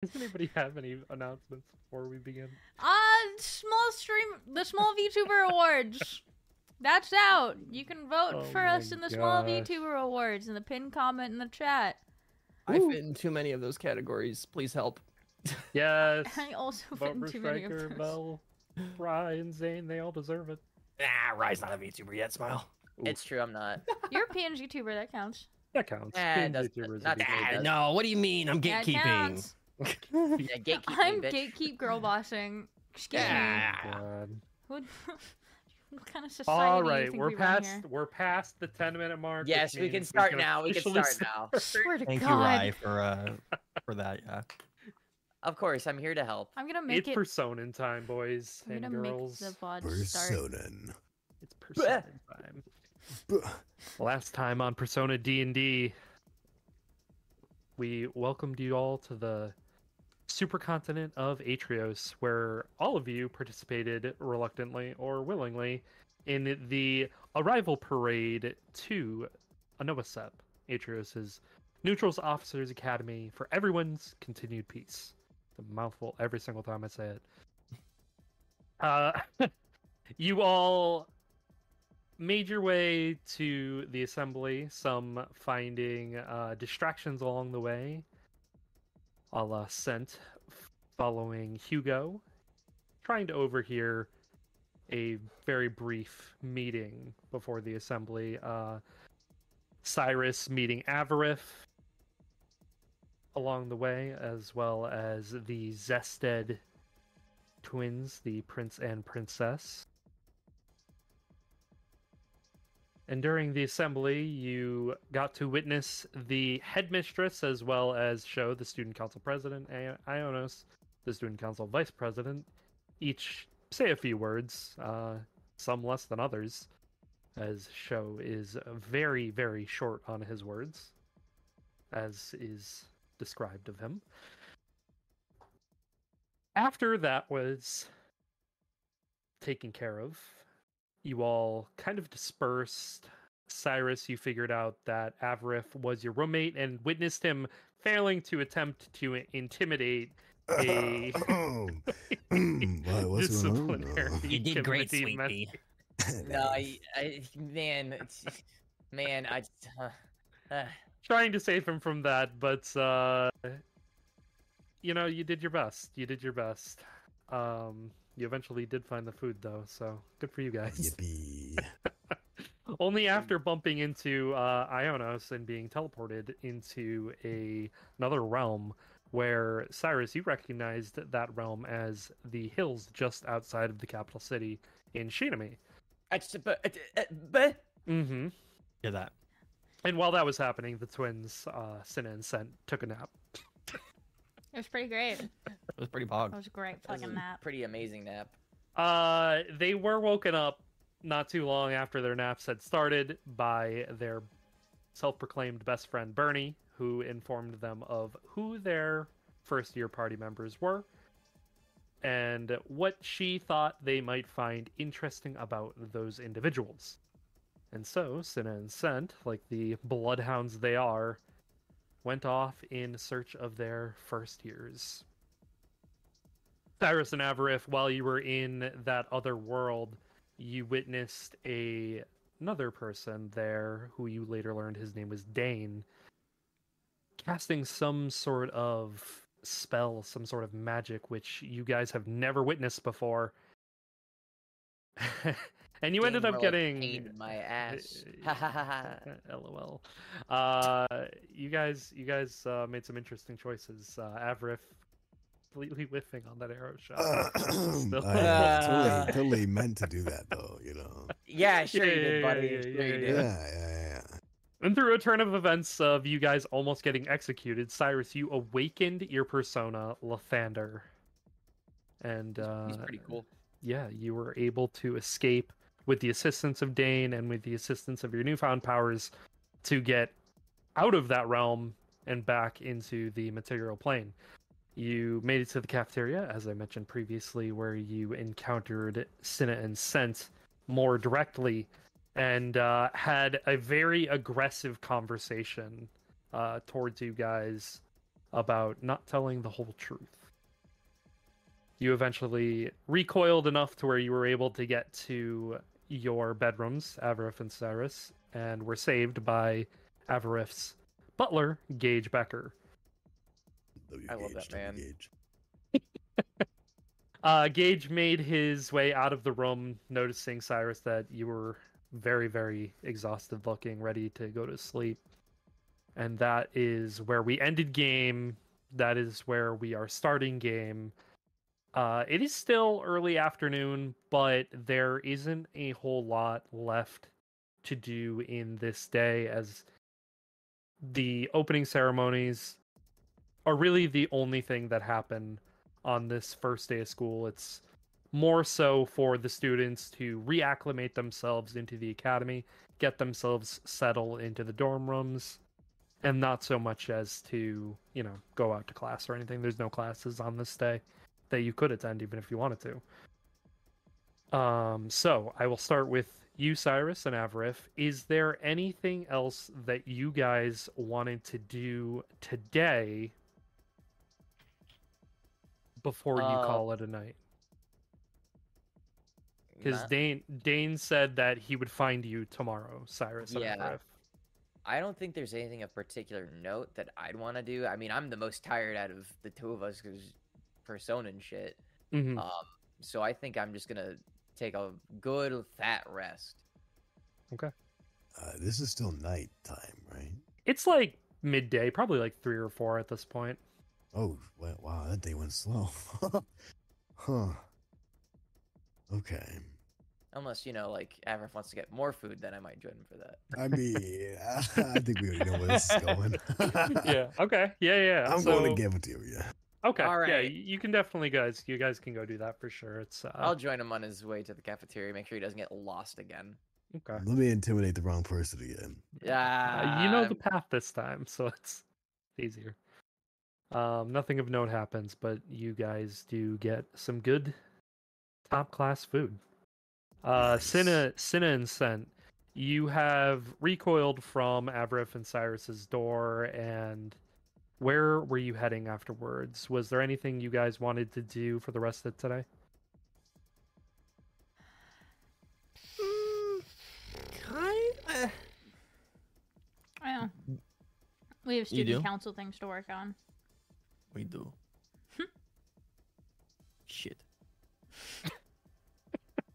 Does anybody have any announcements before we begin? Uh, small stream, the small VTuber awards. That's out. You can vote Oh for us in the small gosh. VTuber awards in the pinned comment in the chat. I fit in too many of those categories. Please help. Yes. I also fit Vote in for too many of Strykur, those. Bell, Ryan, Zayn. They all deserve it. Ah, Ry's not a VTuber yet. Smile. It's true, I'm not. You're a PNG tuber, that counts. That counts. Eh, Being that's- VTubers not would be to me, great. does. no, what do you mean? I'm That gatekeeping. Counts. Yeah, gatekeep I'm me, bitch. gatekeep girl bossing. Excuse Yeah. me. God. What, what kind of society All do you think we're we past here? we're past the ten minute mark. Yes, we can means start now. We can officially start now. Swear to Thank God. you, Ry, for uh for that. Yeah. Of course, I'm here to help. I'm gonna make It's it. Persona time, boys I'm and gonna girls. make the VOD start. It's Persona time. Last time on Persona D and D, we welcomed you all to the supercontinent of Atrios, where all of you participated reluctantly or willingly in the arrival parade to Anovasep, Atrios's Neutrals Officers Academy for everyone's continued peace. The mouthful every single time I say it. Uh, you all made your way to the assembly, some finding uh, distractions along the way, a la Sent following Hugo, trying to overhear a very brief meeting before the assembly. Uh, Syrus meeting Avaref along the way, as well as the Zested twins, the prince and princess. And during the assembly, you got to witness the headmistress as well as show the student council president, Ionos, the student council vice president, each say a few words, uh, some less than others, as Show is very, very short on his words, as is described of him. After that was taken care of, you all kind of dispersed. Syrus, you figured out that Avaref was your roommate and witnessed him failing to attempt to intimidate a Why, what's disciplinary You did great, committee member. sweetie. No, I, I, man, man, I, uh, uh, Trying to save him from that, but uh, you know, you did your best. You did your best. Um, you eventually did find the food, though, so good for you guys. Yippee. Only after bumping into uh, Ionos and being teleported into a another realm where Syrus, you recognized that realm as the hills just outside of the capital city in Shinami. I just, but, but, Mm-hmm. Yeah, that? And while that was happening, the twins, uh, Sinna and Sent, took a nap. It was pretty great. It It was pretty bog. It was a great that was fucking a nap. pretty amazing nap. Uh, they were woken up not too long after their naps had started by their self-proclaimed best friend Bernie, who informed them of who their first-year party members were and what she thought they might find interesting about those individuals. And so, Sinna and Sent, like the bloodhounds they are, went off in search of their first years. Syrus and Avaref, while you were in that other world, you witnessed a another person there who you later learned his name was Dane, casting some sort of spell, some sort of magic, which you guys have never witnessed before. and you ended up getting pain in my ass. LOL. Uh, you guys, you guys uh, made some interesting choices. Uh, Avrith completely whiffing on that arrow shot. Uh, Still- I Uh, totally, totally meant to do that though, you know. Yeah, sure you Yeah, did, yeah, buddy. yeah, sure yeah, you yeah, did. Yeah, yeah, yeah. And through a turn of events of you guys almost getting executed, Syrus, you awakened your persona, Lathander. And uh, He's pretty cool. yeah, you were able to escape with the assistance of Dane and with the assistance of your newfound powers to get out of that realm and back into the material plane. You made it to the cafeteria, as I mentioned previously, where you encountered Sinna and Sent more directly and uh, had a very aggressive conversation uh, towards you guys about not telling the whole truth. You eventually recoiled enough to where you were able to get to your bedrooms, Avaref and Syrus, and were saved by Avaref's butler, Gage Becker. I love that man. Gage. Uh, Gage made his way out of the room, noticing Syrus that you were very, very exhausted looking, ready to go to sleep. And that is where we ended game. That is where we are starting game. Uh, it is still early afternoon, but there isn't a whole lot left to do in this day as the opening ceremonies are really the only thing that happen on this first day of school. It's more so for the students to reacclimate themselves into the academy, get themselves settled into the dorm rooms, and not so much as to, you know, go out to class or anything. There's no classes on this day that you could attend even if you wanted to. Um, so I will start with you, Syrus and Avaref. Is there anything else that you guys wanted to do today before you Uh, call it a night? Because Dane Dane said that he would find you tomorrow, Syrus and Yeah. Avaref. I don't think there's anything of particular note that I'd want to do. I mean, I'm the most tired out of the two of us because persona and shit. Mhm. Um, so I think I'm just gonna take a good fat rest. Okay. Uh, this is still night time, right? It's like midday, probably like three or four at this point. Oh, wow, that day went slow. huh. Okay. Unless you know, like Avrif wants to get more food, then I might join him for that. I mean, I think we already know where this is going. yeah. Okay. Yeah. Yeah. I'm so, going to cafeteria. Okay. All Yeah. You can definitely, guys. You guys can go do that for sure. It's. Uh, I'll join him on his way to the cafeteria. Make sure he doesn't get lost again. okay. Let me intimidate the wrong person again. Yeah, Uh, you know the path this time, so it's easier. Um, nothing of note happens, but you guys do get some good top class food. Uh, Nice. Sinna, Sinna and Sent, you have recoiled from Avrif and Syrus's door, and where were you heading afterwards? Was there anything you guys wanted to do for the rest of today? Mm, kind. Uh, Yeah. We have student council things to work on. We do. Shit.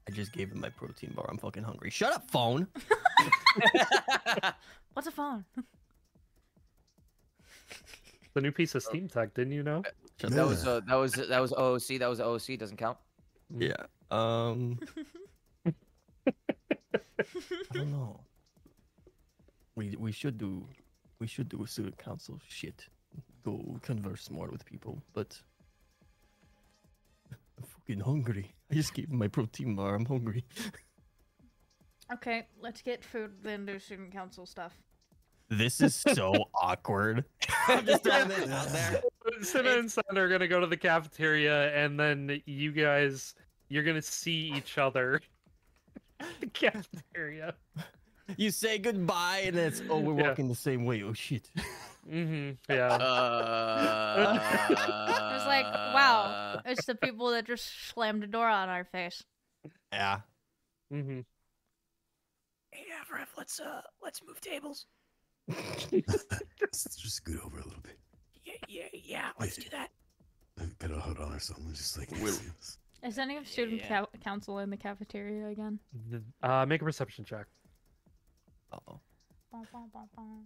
I just gave him my protein bar. I'm fucking hungry. Shut up, phone. What's a phone? The new piece of Steam Tech, didn't you know? Shut that up. was uh, that was that was OOC. That was OOC. Doesn't count. Yeah. Um. I don't know. We we should do we should do a student council shit. Go converse more with people, but I'm fucking hungry. I just gave my protein bar. I'm hungry. Okay, let's get food, then do student council stuff. This is so awkward. I'm just throwing it out there. Sinna and Son are gonna go to the cafeteria, and then you guys, you're gonna see each other. at the cafeteria. You say goodbye, and then it's oh we're Yeah. walking the same way. Oh shit. Mm-hmm. Yeah. Uh, It's like, wow, it's the people that just slammed the door on our face. Yeah. Mm-hmm. Hey, Avrif, let's uh, let's move tables. Let's just scoot over a little bit. Yeah, yeah, yeah. let's do that. I better hold on or something. Just like Will. Is any of student Yeah. cou- council in the cafeteria again? Uh, make a perception check. Uh-oh. Bum, bum, bum, bum.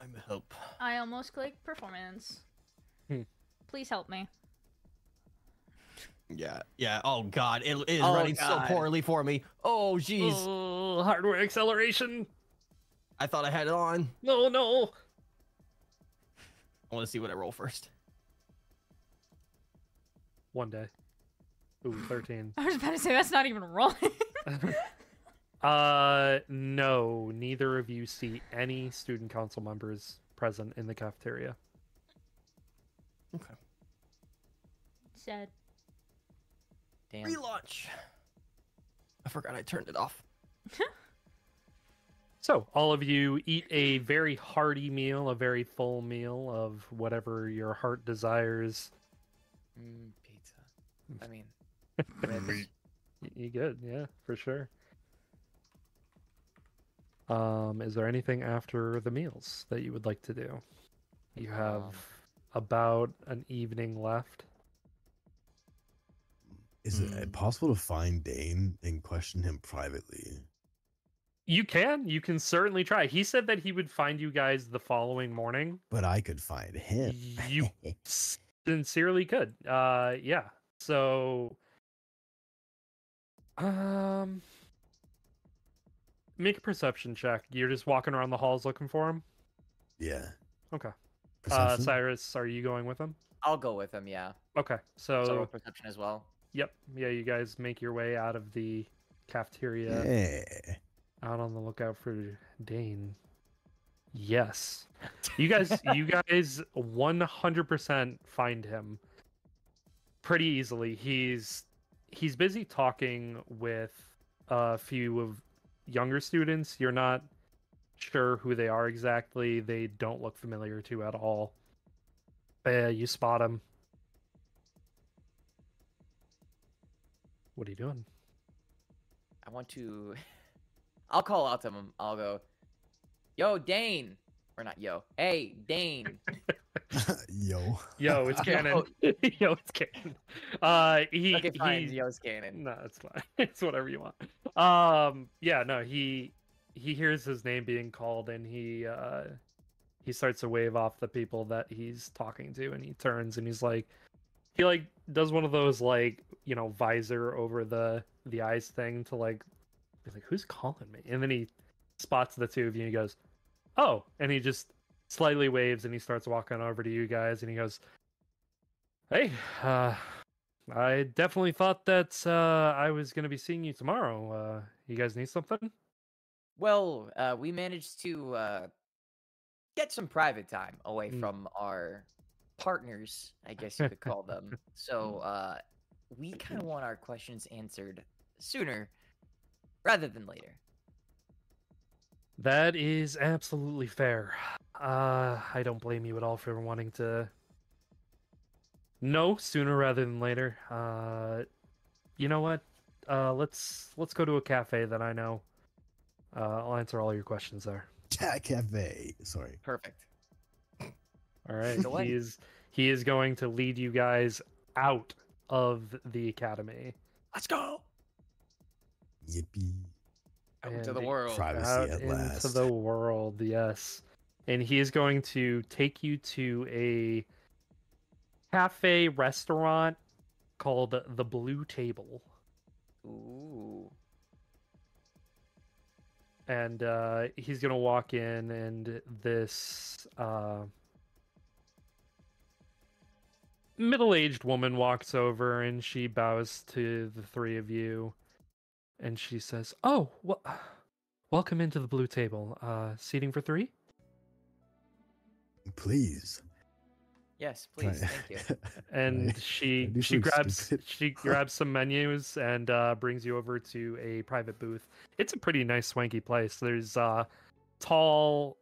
I'm a help. I almost clicked performance. Hmm. Please help me. Yeah. Yeah. Oh god, it, it is Oh, running God. so poorly for me. Oh jeez. Oh, hardware acceleration. I thought I had it on. No, no. I want to see what I roll first. One day. Ooh, thirteen. I was about to say that's not even rolling. uh, no. Neither of you see any student council members present in the cafeteria. Okay. Said. Damn. Relaunch. I forgot I turned it off. So, all of you eat a very hearty meal, a very full meal of whatever your heart desires. Mm, pizza. I mean, Meat. You good? Yeah, for sure. Um, is there anything after the meals that you would like to do? You have Um, about an evening left. Is it Hmm. possible to find Dane and question him privately? You can, you can certainly try. He said that he would find you guys the following morning. But I could find him. You sincerely could. Uh, yeah. So, um, make a perception check. You're just walking around the halls looking for him. yeah. Okay. Uh, Syrus, are you going with him? I'll go with him. Yeah. Okay. So, So, perception as well. yep. Yeah, you guys make your way out of the cafeteria, Yeah. Out on the lookout for Dane. Yes. You guys you guys 100% find him pretty easily. He's he's busy talking with a few of younger students. You're not sure who they are exactly. They don't look familiar to at all. But yeah, you spot him. What are you doing? I want to. I'll call out to him. I'll go, "Yo, Dane," or not "Yo." Hey, Dane. Yo. Yo, it's Yo. canon. Yo, it's canon. Uh, he, Okay, fine. he- Yo's canon. No, it's fine. It's whatever you want. Um, yeah, no, he he hears his name being called and he uh he starts to wave off the people that he's talking to and he turns and he's like he like does one of those like, you know, visor over the the eyes thing to like like, Who's calling me? And then he spots the two of you and he goes, Oh, and he just slightly waves and he starts walking over to you guys and he goes, Hey, uh I definitely thought that uh, I was going to be seeing you tomorrow. Uh, you guys need something? Well, uh, we managed to uh, get some private time away Mm. from our partners, I guess you could call them. so uh, we kind of want our questions answered sooner rather than later. That is absolutely fair. Uh, I don't blame you at all for wanting to no, sooner rather than later. Uh, you know what? Uh, let's let's go to a cafe that I know. Uh, I'll answer all your questions there. Cafe. Sorry. Perfect. All right. So he is he is going to lead you guys out of the academy. Let's go. Yippee. Out into And the the- world. Privacy out at into last. the world yes and he is going to take you to a cafe restaurant called the blue table Ooh. and uh, he's going to walk in and this uh, middle-aged woman walks over and she bows to the three of you and she says oh well welcome into the blue table uh seating for three Please. Yes, Can I- please. Thank you. and Can she can I do she grabs stupid? she grabs some menus and uh, brings you over to a private booth. It's a pretty nice swanky place. There's uh, tall,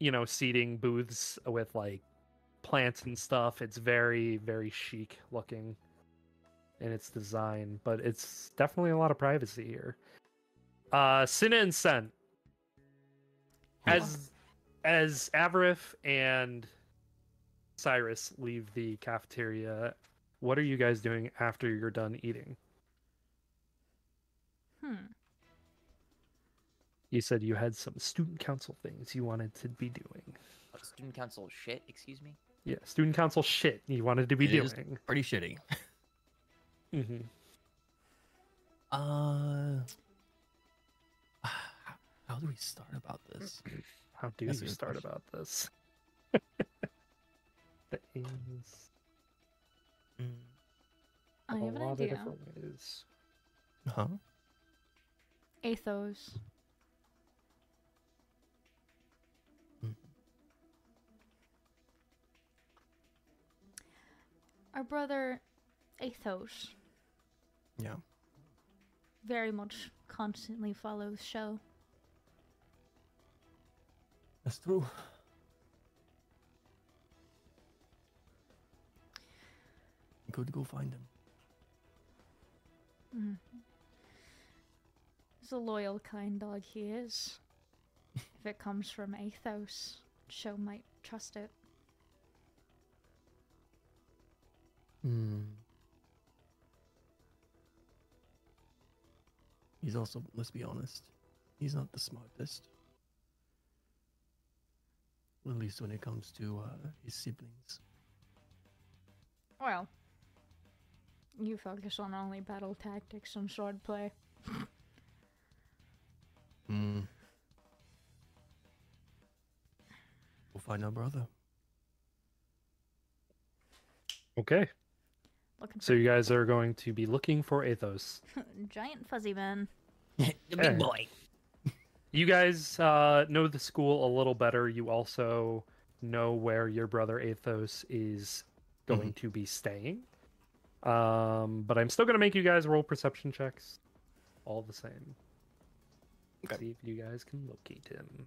you know, seating booths with like plants and stuff. It's very very chic looking in its design, but it's definitely a lot of privacy here. Uh, Sinna and Sen, as as Avaref and Syrus leave the cafeteria, what are you guys doing after you're done eating? Hmm. You said you had some student council things you wanted to be doing. Oh, Student council shit. Excuse me. Yeah, student council shit you wanted to be It is. doing. Pretty shitty. hmm Uh, how do we start about this? How do That's a start question. about this? that is Mm, I a have an lot idea. of different ways. Huh? Athos. Mm. Our brother Athos Yeah. very much constantly follows show. That's true. Go to go find him. Mm. He's a loyal, kind dog he is. if it comes from Athos, Show might trust it. Hmm. He's also, let's be honest, he's not the smartest. At least when it comes to uh, his siblings. Well, you focus on only battle tactics and swordplay. Hmm. We'll find our brother. Okay. Looking So you guys are going to be looking for Athos. giant fuzzy man. the Yeah. big boy. You guys uh, know the school a little better. You also know where your brother Athos is going to be staying. Um, but I'm still going to make you guys roll perception checks, all the same. Okay. See if you guys can locate him.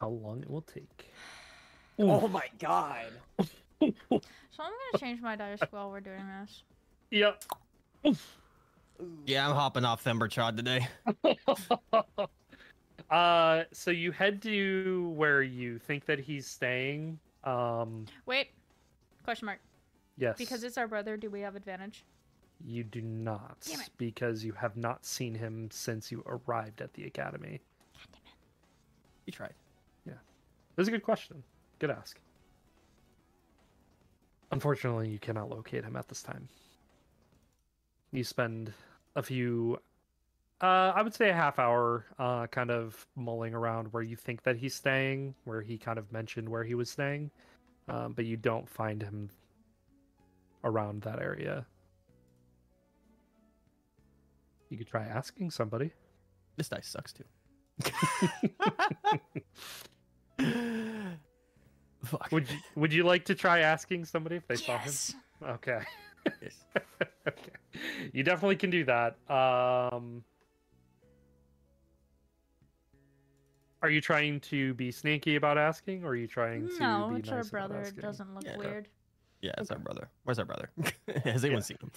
How long it will take. Oh my god. So I'm gonna change my dice while we're doing this. Yep. Yeah, I'm hopping off Themberchod today. uh, so you head to where you think that he's staying. Um, Wait. Question mark. yes. Because it's our brother, do we have advantage? You do not, Damn it. because you have not seen him since you arrived at the academy. You tried. Yeah, that's a good question. Good ask. Unfortunately, you cannot locate him at this time. You spend a few, uh, I would say a half hour, uh, kind of mulling around where you think that he's staying, where he kind of mentioned where he was staying, um, but you don't find him around that area. You could try asking somebody. This dice sucks too. Fuck. Would you Would you like to try asking somebody if they saw him? Okay. Yes. okay. You definitely can do that. Um Are you trying to be sneaky about asking or are you trying to No, be it's nice our about brother. It asking? doesn't look Yeah. weird. Yeah, it's our brother. Where's our brother? Has anyone Yeah. seen him?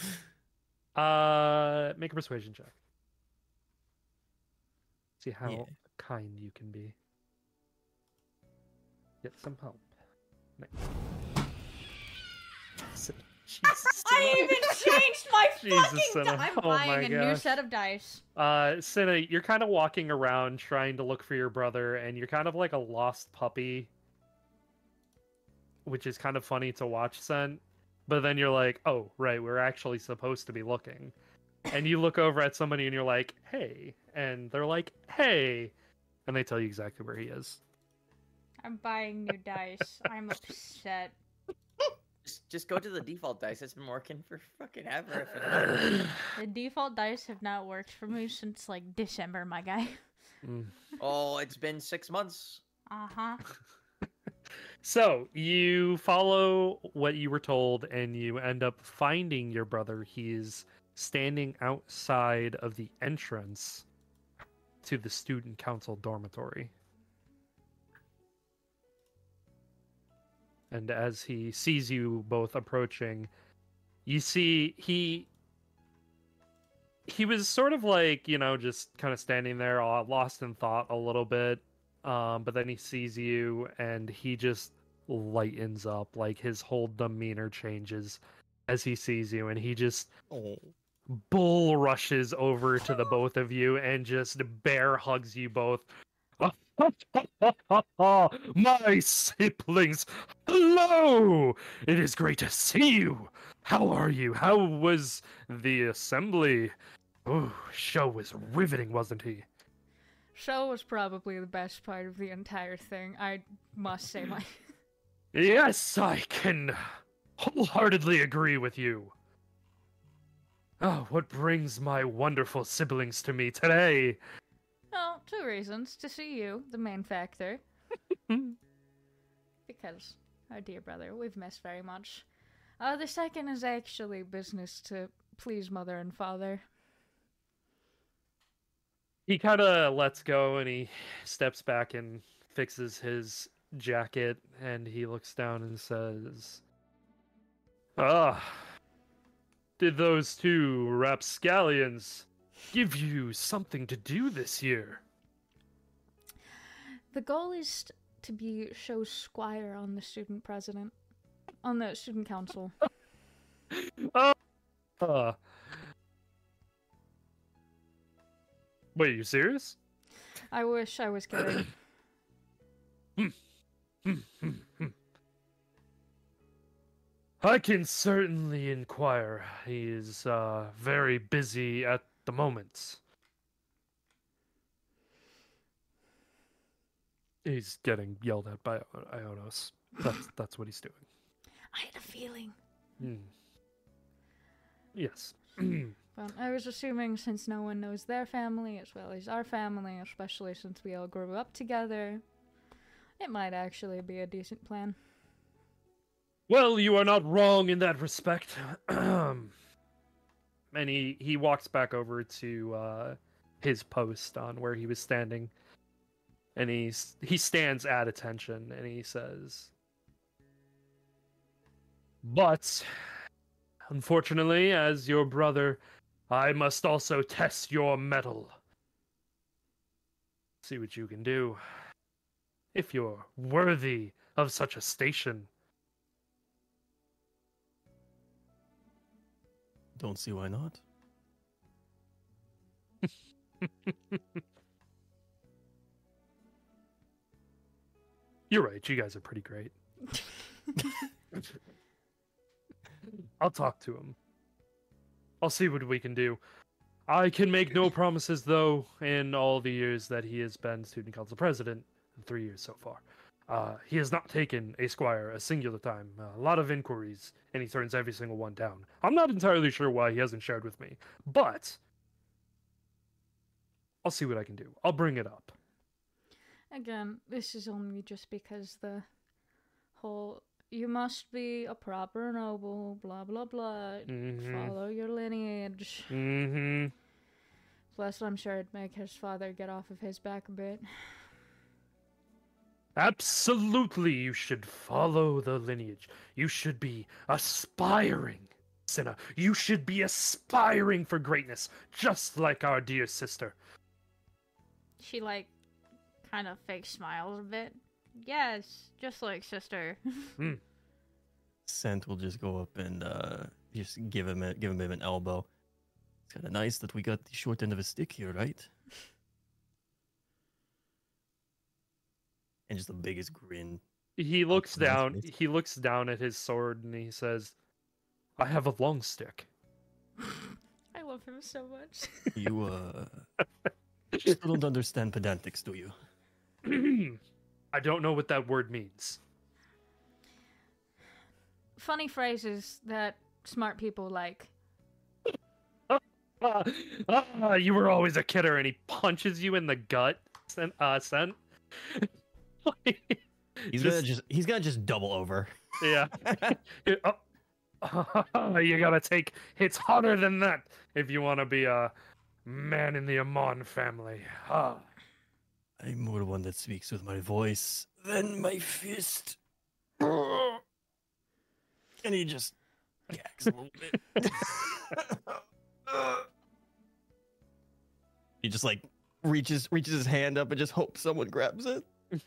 Uh make a persuasion check. See how Yeah. kind you can be. Get some help. Jesus. I even changed my Jesus, fucking. I'm Oh buying a new set of dice. Uh, Sinna, you're kind of walking around trying to look for your brother, and you're kind of like a lost puppy, which is kind of funny to watch, Sen. But then you're like, oh, right, we're actually supposed to be looking. And you look over at somebody and you're like, hey. And they're like, hey. And they tell you exactly where he is. I'm buying new dice. I'm upset. Just, just go to the default dice. It's been working for fucking ever. if The default dice have not worked for me since like December, my guy. Mm. oh, it's been six months. Uh huh. So you follow what you were told, and you end up finding your brother. He's standing outside of the entrance to the student council dormitory. And as he sees you both approaching, you see he he was sort of like you know just kind of standing there all lost in thought a little bit um, but then he sees you and he just lightens up like his whole demeanor changes as he sees you and he just Oh. bull rushes over to the both of you and just bear hugs you both my siblings hello it is great to see you how are you how was the assembly oh show was riveting wasn't he Show was probably the best part of the entire thing. I must say, my Yes, I can wholeheartedly agree with you. Oh, what brings my wonderful siblings to me today? Two reasons to see you, the main factor, because our dear brother, we've missed very much. Uh, the second is actually business to please mother and father. he kind of lets go and he steps back and fixes his jacket and he looks down and says, Ah, did those two rapscallions give you something to do this year? The goal is to be show squire on the student president, on the student council. Uh, wait, you serious? I wish I was kidding. I can certainly inquire. He is uh, very busy at the moment. He's getting yelled at by I- Ionos. That's that's what he's doing. I had a feeling. Hmm. Yes. But I was assuming since no one knows their family as well as our family, especially since we all grew up together, it might actually be a decent plan. Well, you are not wrong in that respect. and he, he walks back over to uh, his post on where he was standing. And he's, he stands at attention and he says, But, unfortunately, as your brother, I must also test your mettle. See what you can do. If you're worthy of such a station. Don't see why not. You're right. You guys are pretty great. I'll talk to him. I'll see what we can do. I can make no promises, though, in all the years that he has been student council president, three years so far. Uh, he has not taken a squire a singular time. a lot of inquiries, and he turns every single one down. I'm not entirely sure why he hasn't shared with me, but I'll see what I can do. I'll bring it up. Again, this is only just because the whole you must be a proper noble, blah blah blah, Mhm. follow your lineage. Mm-hmm. Plus, I'm sure it'd make his father get off of his back a bit. Absolutely, you should follow the lineage. You should be aspiring, Sinna. You should be aspiring for greatness, just like our dear sister. She like kind of fake smiles a bit. Yes, just like sister. Sent will just go up and uh, just give him a, give him an elbow. It's kind of nice that we got the short end of a stick here, right? And just the biggest grin. He looks down. He looks down at his sword and he says, "I have a long stick." I love him so much. You uh, still don't understand pedantics, do you? I don't know what that word means. Funny phrases that smart people like. Ah, ah, you were always a kidder, and he punches you in the gut. Sen- Uh, Sen. He's Just- gonna just he's gonna just double over. Yeah. oh. you gotta take hits harder than that if you want to be a man in the Amon family. Ah. I'm more the one that speaks with my voice than my fist. And he just gags a little bit. he just like reaches reaches his hand up and just hopes someone grabs it.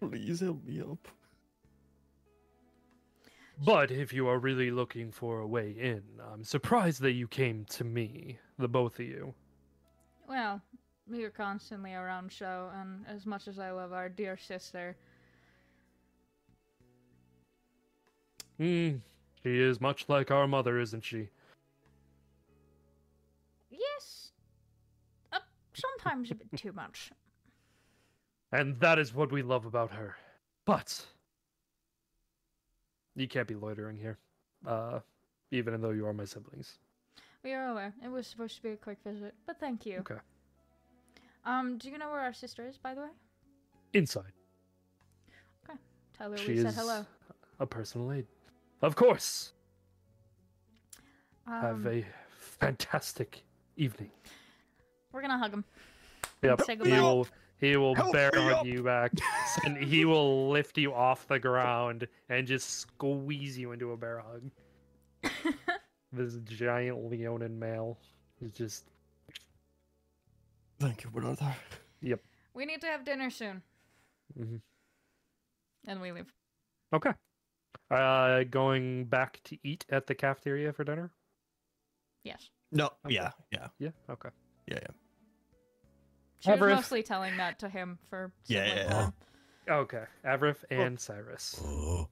Please help me up. But if you are really looking for a way in, I'm surprised that you came to me, the both of you. Well, we are constantly around show, and as much as I love our dear sister, Hmm. She is much like our mother, isn't she? yes, uh, sometimes a bit too much. And that is what we love about her. But you can't be loitering here, uh, even though you are my siblings. We are aware. It was supposed to be a quick visit, but thank you. Okay. Um, do you know where our sister is, by the way? Inside, Okay. Tell her she we is said hello. a personal aid. Of course. Um, Have a fantastic evening. We're gonna hug him. Yep. Say He goodbye. will he will Help bear me hug you back and he will lift you off the ground and just squeeze you into a bear hug. This giant Leonin male is just Thank you, brother. Yep. We need to have dinner soon. Mhm. And we leave. okay. Uh going back to eat at the cafeteria for dinner? Yes. No, Okay. yeah, yeah, Yeah, okay. yeah, yeah. She was mostly telling that to him for Yeah, sibling yeah. Okay. Avrith and Syrus.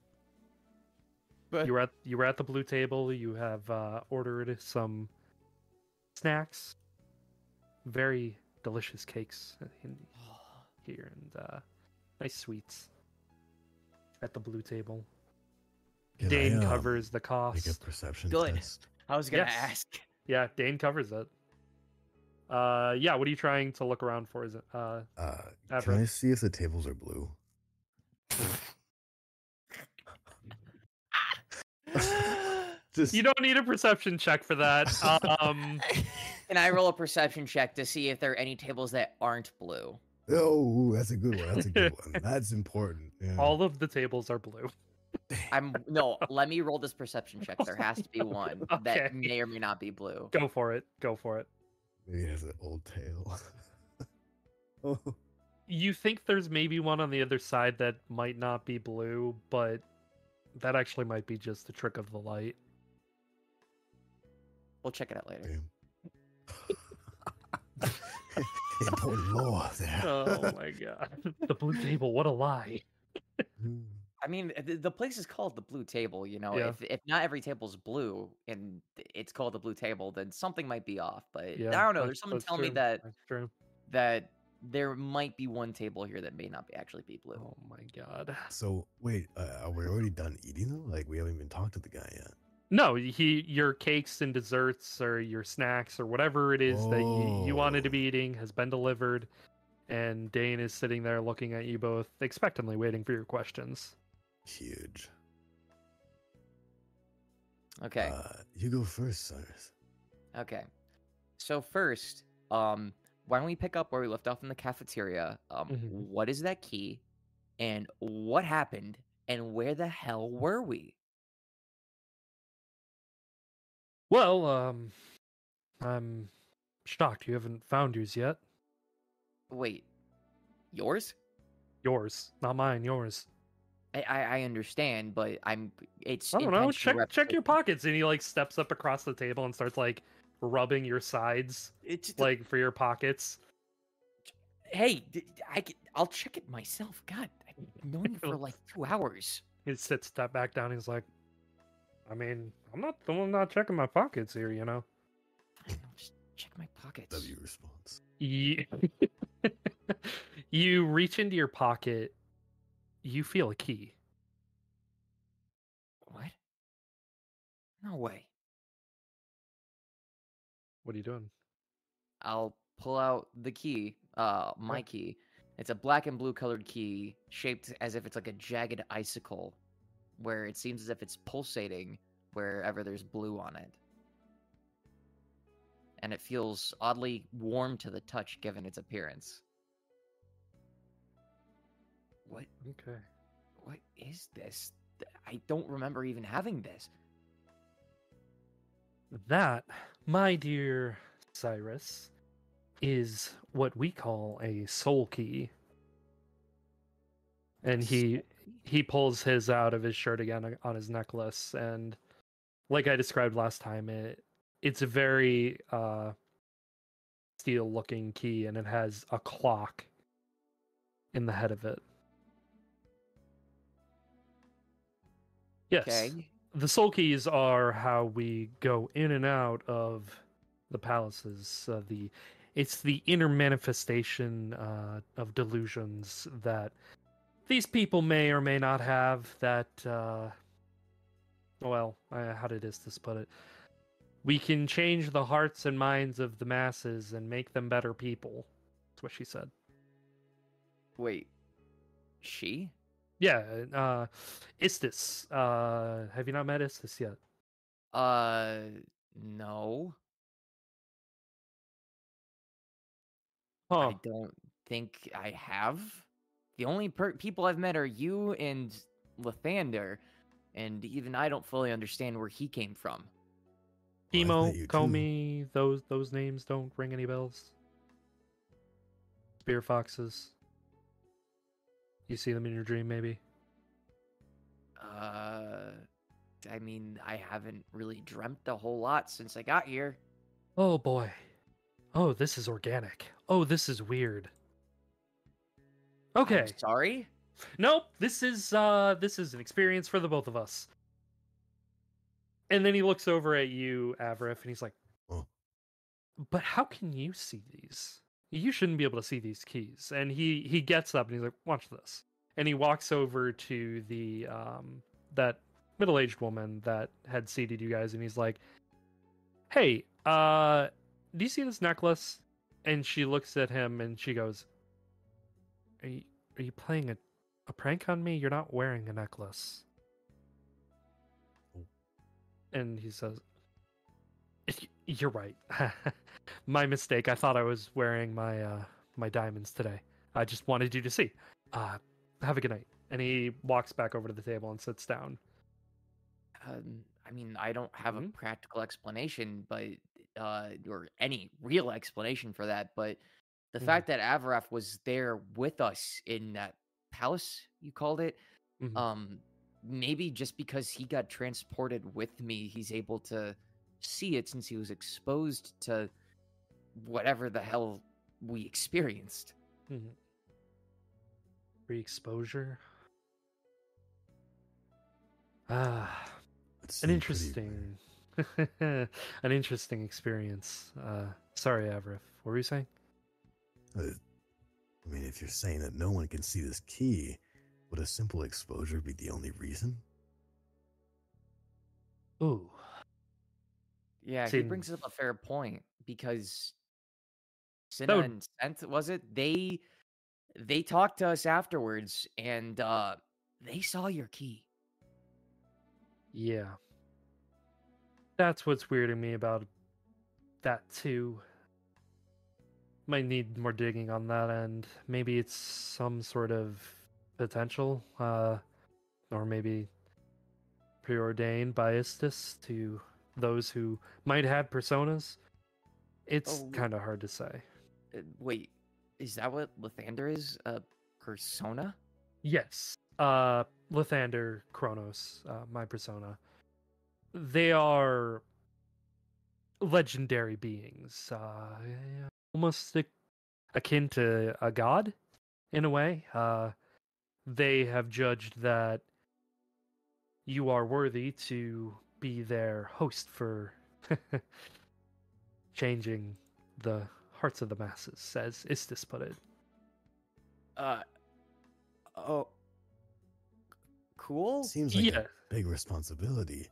Oh, You were at you were at the blue table. You have uh, ordered some snacks, very delicious cakes in here, and uh, nice sweets at the blue table. can Dane I, um, covers the Make a cost. perception Good. test. I was gonna Yes. ask. Yeah, Dane covers it. Uh, yeah. What are you trying to look around for? Is it uh, Uh, can I see if the tables are blue? Just you don't need a perception check for that. Um, Can I roll a perception check to see if there are any tables that aren't blue? oh, that's a good one. That's a good one. That's important. Yeah. all of the tables are blue. I'm no. let me roll this perception check. There has to be one that may or may not be blue. Go for it. Go for it. Maybe it has an old tail. oh, you think there's maybe one on the other side that might not be blue, but that actually might be just the trick of the light. We'll check it out later. damn. Important lore there. Oh my god. The blue table, what a lie. Mm. I mean, the, the place is called the Blue Table. You know, Yeah. if if not every table's blue and it's called the Blue Table, then something might be off. But Yeah. I don't know. There's someone that's telling me that That's true. that there might be one table here that may not be actually be blue. Oh my god. So wait, uh, are we already done eating though? Like we haven't even talked to the guy yet. No, he your cakes and desserts or your snacks or whatever it is that you, you wanted to Oh. be eating has been delivered. And Dane is sitting there looking at you both expectantly waiting for your questions. Huge. Okay. Uh, you go first, Syrus. Okay. So first, um, why don't we pick up where we left off in the cafeteria? Um, Mhm. what is that key, and what happened, and where the hell were we? Well, um I'm shocked you haven't found yours yet. Wait, yours? Yours, not mine, yours. I I, I understand, but I'm it's. I don't know. Check check your pockets, and he like steps up across the table and starts like rubbing your sides, It's like for your pockets. hey, I I'll check it myself. God, I've known you for like two hours. He sits step back down. He's like, I mean, I'm not the one not checking my pockets here, you know. I'll just check my pockets. W response. You, you reach into your pocket. You feel a key. What? No way. What are you doing? I'll pull out the key, uh, my Sure. key. It's a black and blue colored key, shaped as if it's like a jagged icicle, where it seems as if it's pulsating wherever there's blue on it. And it feels oddly warm to the touch given its appearance. What? Okay. What is this? I don't remember even having this. That, my dear Syrus, is what we call a soul key. And he he pulls his out of his shirt again uh, on his necklace and like I described last time it it's a very uh steel looking key and it has a clock in the head of it. Yes Okay. the soul keys are how we go in and out of the palaces uh, the it's the inner manifestation uh, of delusions that these people may or may not have that uh, well uh, how did Istis put it we can change the hearts and minds of the masses and make them better people that's what she said Wait. She? yeah uh Istis uh have you not met Istis yet Uh, no. Huh. I don't think I have. The only per- people I've met are you and Lathander, and even I don't fully understand where he came from. Well, I Chemo, met you too. Comey, those those names don't ring any bells. Spear foxes. You see them in your dream, maybe? Uh, I mean, I haven't really dreamt a whole lot since I got here. Oh boy. Oh, this is organic. Oh, this is weird. I'm Okay. sorry. Nope, this is uh this is an experience for the both of us. And then he looks over at you, Avaref, and he's like, Oh. But how can you see these? You shouldn't be able to see these keys. And he he gets up and he's like, Watch this. And he walks over to the um that middle-aged woman that had seated you guys and he's like, Hey, uh do you see this necklace? And she looks at him and she goes, Are you are you playing a a prank on me? You're not wearing a necklace. Oh. And he says, "You're right. my mistake. I thought I was wearing my uh my diamonds today. I just wanted you to see. Uh have a good night." And he walks back over to the table and sits down. Um, I mean, I don't have a Mhm. practical explanation, but uh, or any real explanation for that. But the Mhm. fact that Avaref was there with us in that palace, you called it, Mhm. um, maybe just because he got transported with me, he's able to see it since he was exposed to whatever the hell we experienced. Mhm. Re-exposure. Ah, It an interesting, an interesting experience. Uh, sorry, Avaref. What were you saying? Uh, I mean, if you're saying that no one can see this key, would a simple exposure be the only reason? Ooh, Yeah, he brings up a fair point because That Sinna would- and Sent was it? They they talked to us afterwards and uh they saw your key. yeah. That's what's weirding me about that too. Might need more digging on that end. Maybe it's some sort of potential, uh, or maybe preordained by Istis to those who might have personas. It's Oh, kind of hard to say. Uh, wait, is that what Lathander is? A persona? Yes. Uh Lathander, Kronos, uh, my persona. They are legendary beings. Uh yeah, almost akin to a god in a way. Uh they have judged that you are worthy to be their host for changing the hearts of the masses, as Istis put it. Uh oh cool? Seems like Yeah. a big responsibility.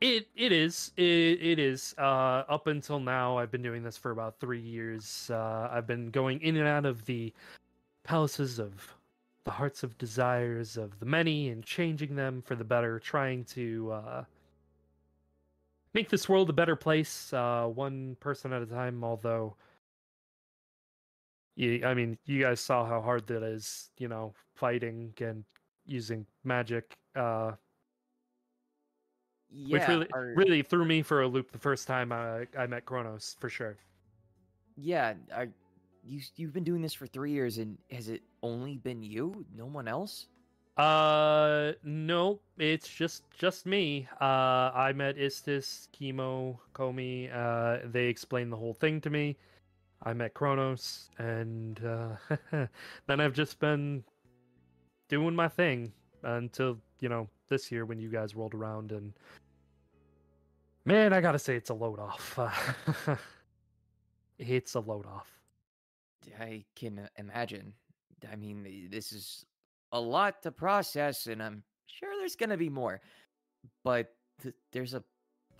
It it is it, it is. Uh, up until now, I've been doing this for about three years. Uh, I've been going in and out of the palaces of the hearts of desires of the many and changing them for the better, trying to uh, make this world a better place, uh, one person at a time. Although, you, I mean, you guys saw how hard that is. You know, fighting and using magic. Uh, Yeah, which really are- really threw me for a loop the first time I, I met Kronos for sure. yeah, are you you've been doing this for 3 years and has it only been you? No one else? Uh, no, it's just just me. Uh, I met Istis, Chemo, Komi. Uh, they explained the whole thing to me. I met Kronos, and uh, then I've just been doing my thing until you know this year when you guys rolled around and. Man, I gotta say it's a load off. it's a load off. I can imagine. I mean, this is a lot to process, and I'm sure there's to be more. But th- there's a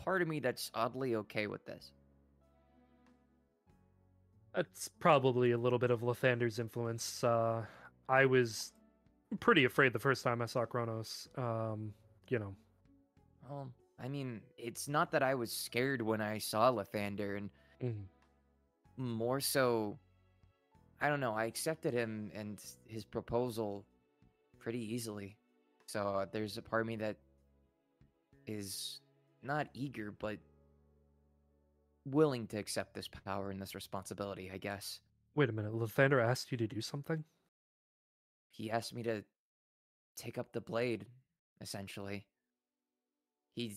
part of me that's oddly okay with this. That's probably a little bit of Lathander's influence. Uh, I was pretty afraid the first time I saw Kronos. Um, you know, Well, I mean, it's not that I was scared when I saw Lathander, and Mhm. more so, I don't know. I accepted him and his proposal pretty easily. So uh, there's a part of me that is not eager, but willing to accept this power and this responsibility, I guess. Wait a minute. Lathander asked you to do something? He asked me to take up the blade, essentially. He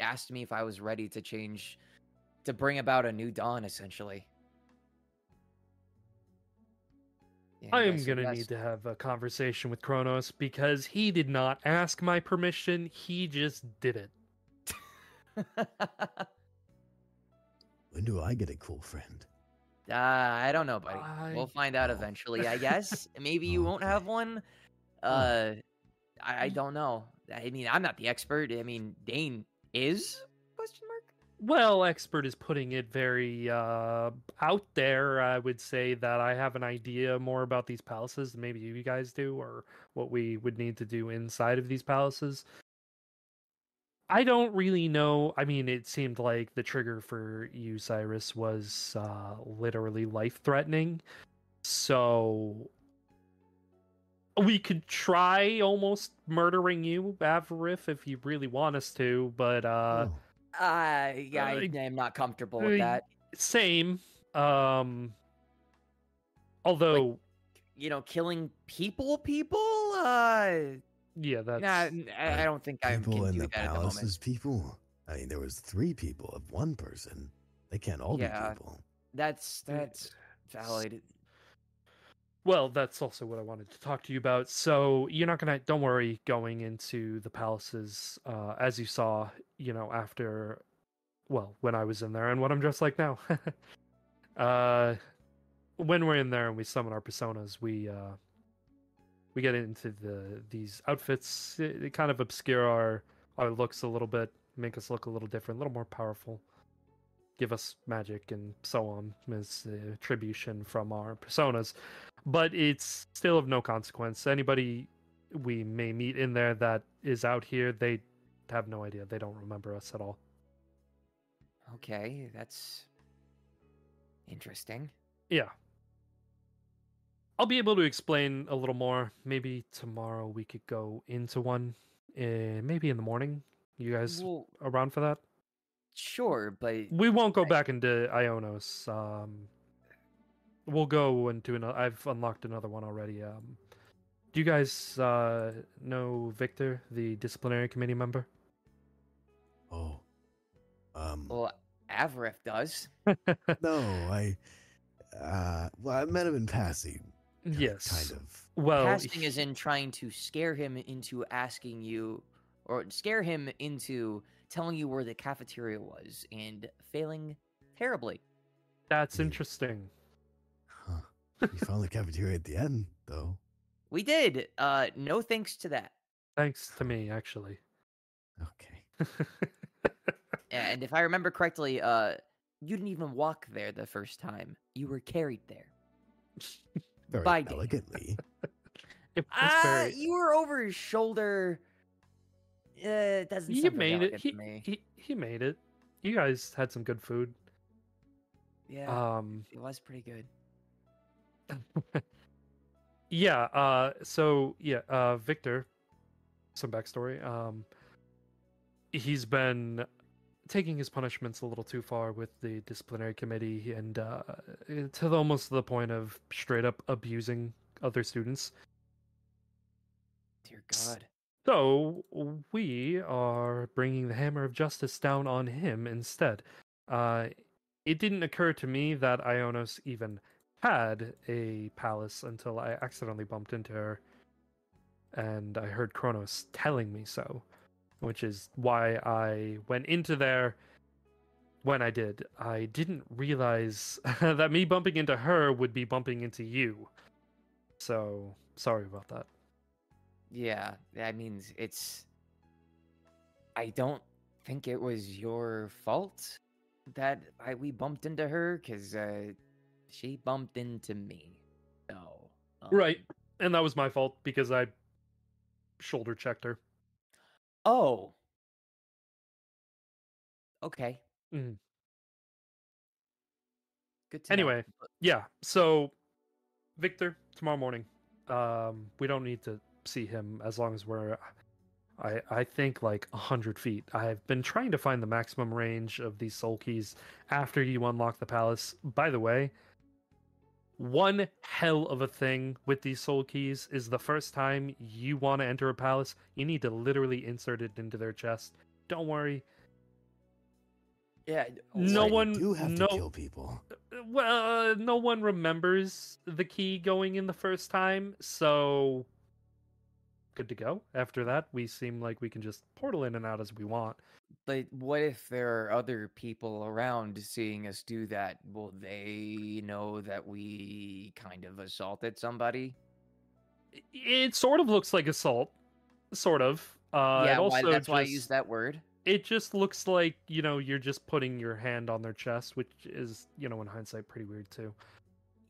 asked me if I was ready to change, to bring about a new dawn, essentially. And I am gonna need to have a conversation with Kronos because he did not ask my permission. He just did it. When do I get a cool friend? Uh, I don't know, buddy. I- We'll find out Oh. eventually, I guess. Maybe you won't have one. Uh, I, I don't know. I mean, I'm not the expert. I mean, Dane is? Question mark. Well, expert is putting it very uh, out there. I would say that I have an idea more about these palaces than maybe you guys do, or what we would need to do inside of these palaces. I don't really know. I mean, it seemed like the trigger for you, Syrus, was uh, literally life threatening. So we could try almost murdering you, Avaref, if you really want us to, but uh, oh, I, I Uh, am not comfortable with uh, that. same. Um, although, You know, killing people, people. Uh, yeah, that's nah, n- I, I don't think I people can in do the that at the moment. palaces, people. I mean, there was three people of one person. They can't all Yeah. be people. That's Uh, that's valid. Well, that's also what I wanted to talk to you about. So you're not gonna, don't worry, going into the palaces, uh, as you saw, you know, after, well, when I was in there and what I'm dressed like now. uh, when we're in there and we summon our personas, we uh, we get into the these outfits. It, it kind of obscure our our looks a little bit, make us look a little different, a little more powerful give us magic and so on as uh, attribution from our personas but it's still of no consequence. Anybody we may meet in there that is out here they have no idea. They don't remember us at all. Okay, that's interesting. yeah. I'll be able to explain a little more. Maybe tomorrow we could go into one uh, maybe in the morning. You guys Well, around for that? sure, but we won't go I- back into ionos um we'll go into another i've unlocked another one already um do you guys uh know victor the disciplinary committee member Oh, um, well, Avaref does. no, I, uh, well, I met him in passing. ki- yes kind of. well Casting he- is in trying to scare him into asking you, or scare him into telling you where the cafeteria was, and failing terribly. that's Hmm. interesting Huh. We found the cafeteria at the end, though. We did. Uh, no thanks to that. thanks to me actually Okay. And if I remember correctly, uh, you didn't even walk there the first time. You were carried there. Very By elegantly. It was Ah, very- you were over his shoulder. Uh, it doesn't. he sound made it he, to me. he he made it you guys had some good food Yeah, um it was pretty good. Yeah uh so yeah uh victor some backstory um he's been taking his punishments a little too far with the disciplinary committee and uh to the, almost to the point of straight up abusing other students Dear God. so we are bringing the hammer of justice down on him instead. Uh, it didn't occur to me that Ionos even had a palace until I accidentally bumped into her, and I heard Kronos telling me so, which is why I went into there when I did. I didn't realize that me bumping into her would be bumping into you. So sorry about that. Yeah, that means it's. I don't think it was your fault that I we bumped into her because uh, she bumped into me. So. Right. um, And that was my fault because I shoulder checked her. Oh. Okay. Mhm. Good to know. Anyway, yeah. So Victor, tomorrow morning. Um, we don't need to see him as long as we're, I I think like a hundred feet. I've been trying to find the maximum range of these soul keys after you unlock the palace. By the way, one hell of a thing with these soul keys is the first time you want to enter a palace, you need to literally insert it into their chest. Don't worry. Yeah. No Wait, one- You do have no- to kill people. Well, uh, no one remembers the key going in the first time, so good to go. After that, we seem like we can just portal in and out as we want. But what if there are other people around seeing us do that? Will they know that we kind of assaulted somebody? It sort of looks like assault, sort of. Uh, yeah, it also why, that's why I use that word. it just looks like you know you're just putting your hand on their chest which is you know in hindsight pretty weird too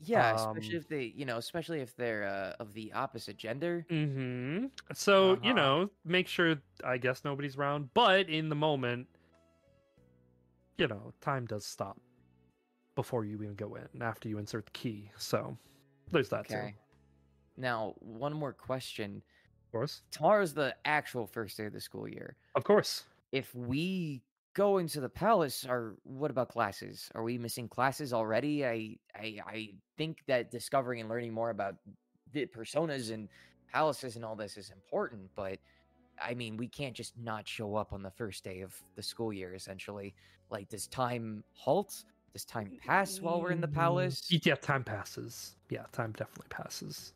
Yeah, especially Um, if they, you know, especially if they're uh, of the opposite gender. mm-hmm so you Uh-huh. know make sure i guess nobody's around but in the moment you know time does stop before you even go in after you insert the key so there's that too Now, one more question. of course Tomorrow's the actual first day of the school year. of course If we go to the palace, are what about classes? Are we missing classes already? I, I, I think that discovering and learning more about the personas and palaces and all this is important, but I mean, we can't just not show up on the first day of the school year. Essentially, like, does time halt? Does time pass while we're in the Mm, palace? yeah time passes yeah time definitely passes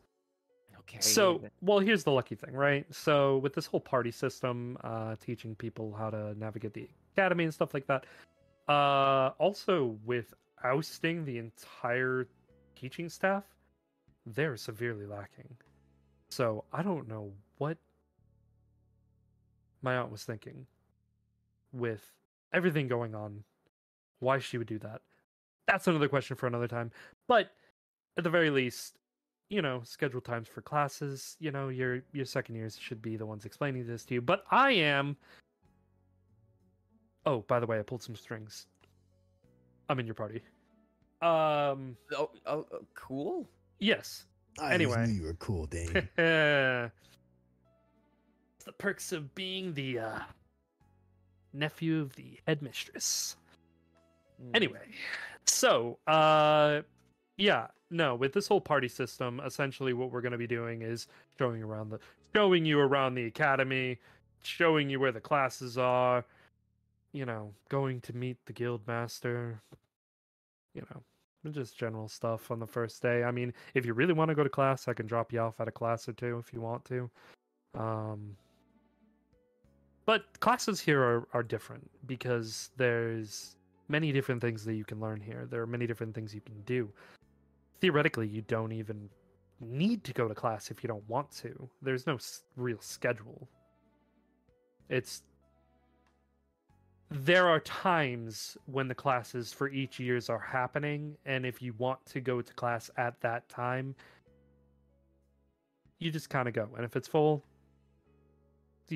Okay. So, well, here's the lucky thing, right? So, with this whole party system, uh, teaching people how to navigate the academy and stuff like that, uh, also with ousting the entire teaching staff, they're severely lacking. So, I don't know what my aunt was thinking with everything going on, why she would do that. That's another question for another time. But at the very least, you know, schedule times for classes. You know, your your second years should be the ones explaining this to you. But I am. Oh, by the way, I pulled some strings. I'm in your party. Um. oh, oh, oh, cool. Yes. I Anyway. knew you were cool, Dane. it's the perks of being the uh, nephew of the headmistress. Mm, Anyway, so uh yeah, no, with this whole party system, essentially what we're going to be doing is showing around the showing you around the academy, showing you where the classes are, you know, going to meet the guild master, you know, just general stuff on the first day. I mean, if you really want to go to class, I can drop you off at a class or two if you want to. Um but classes here are, are different because there's many different things that you can learn here. There are many different things you can do. Theoretically, you don't even need to go to class if you don't want to. There's no real schedule. It's there are times when the classes for each years are happening and if you want to go to class at that time you just kind of go and if it's full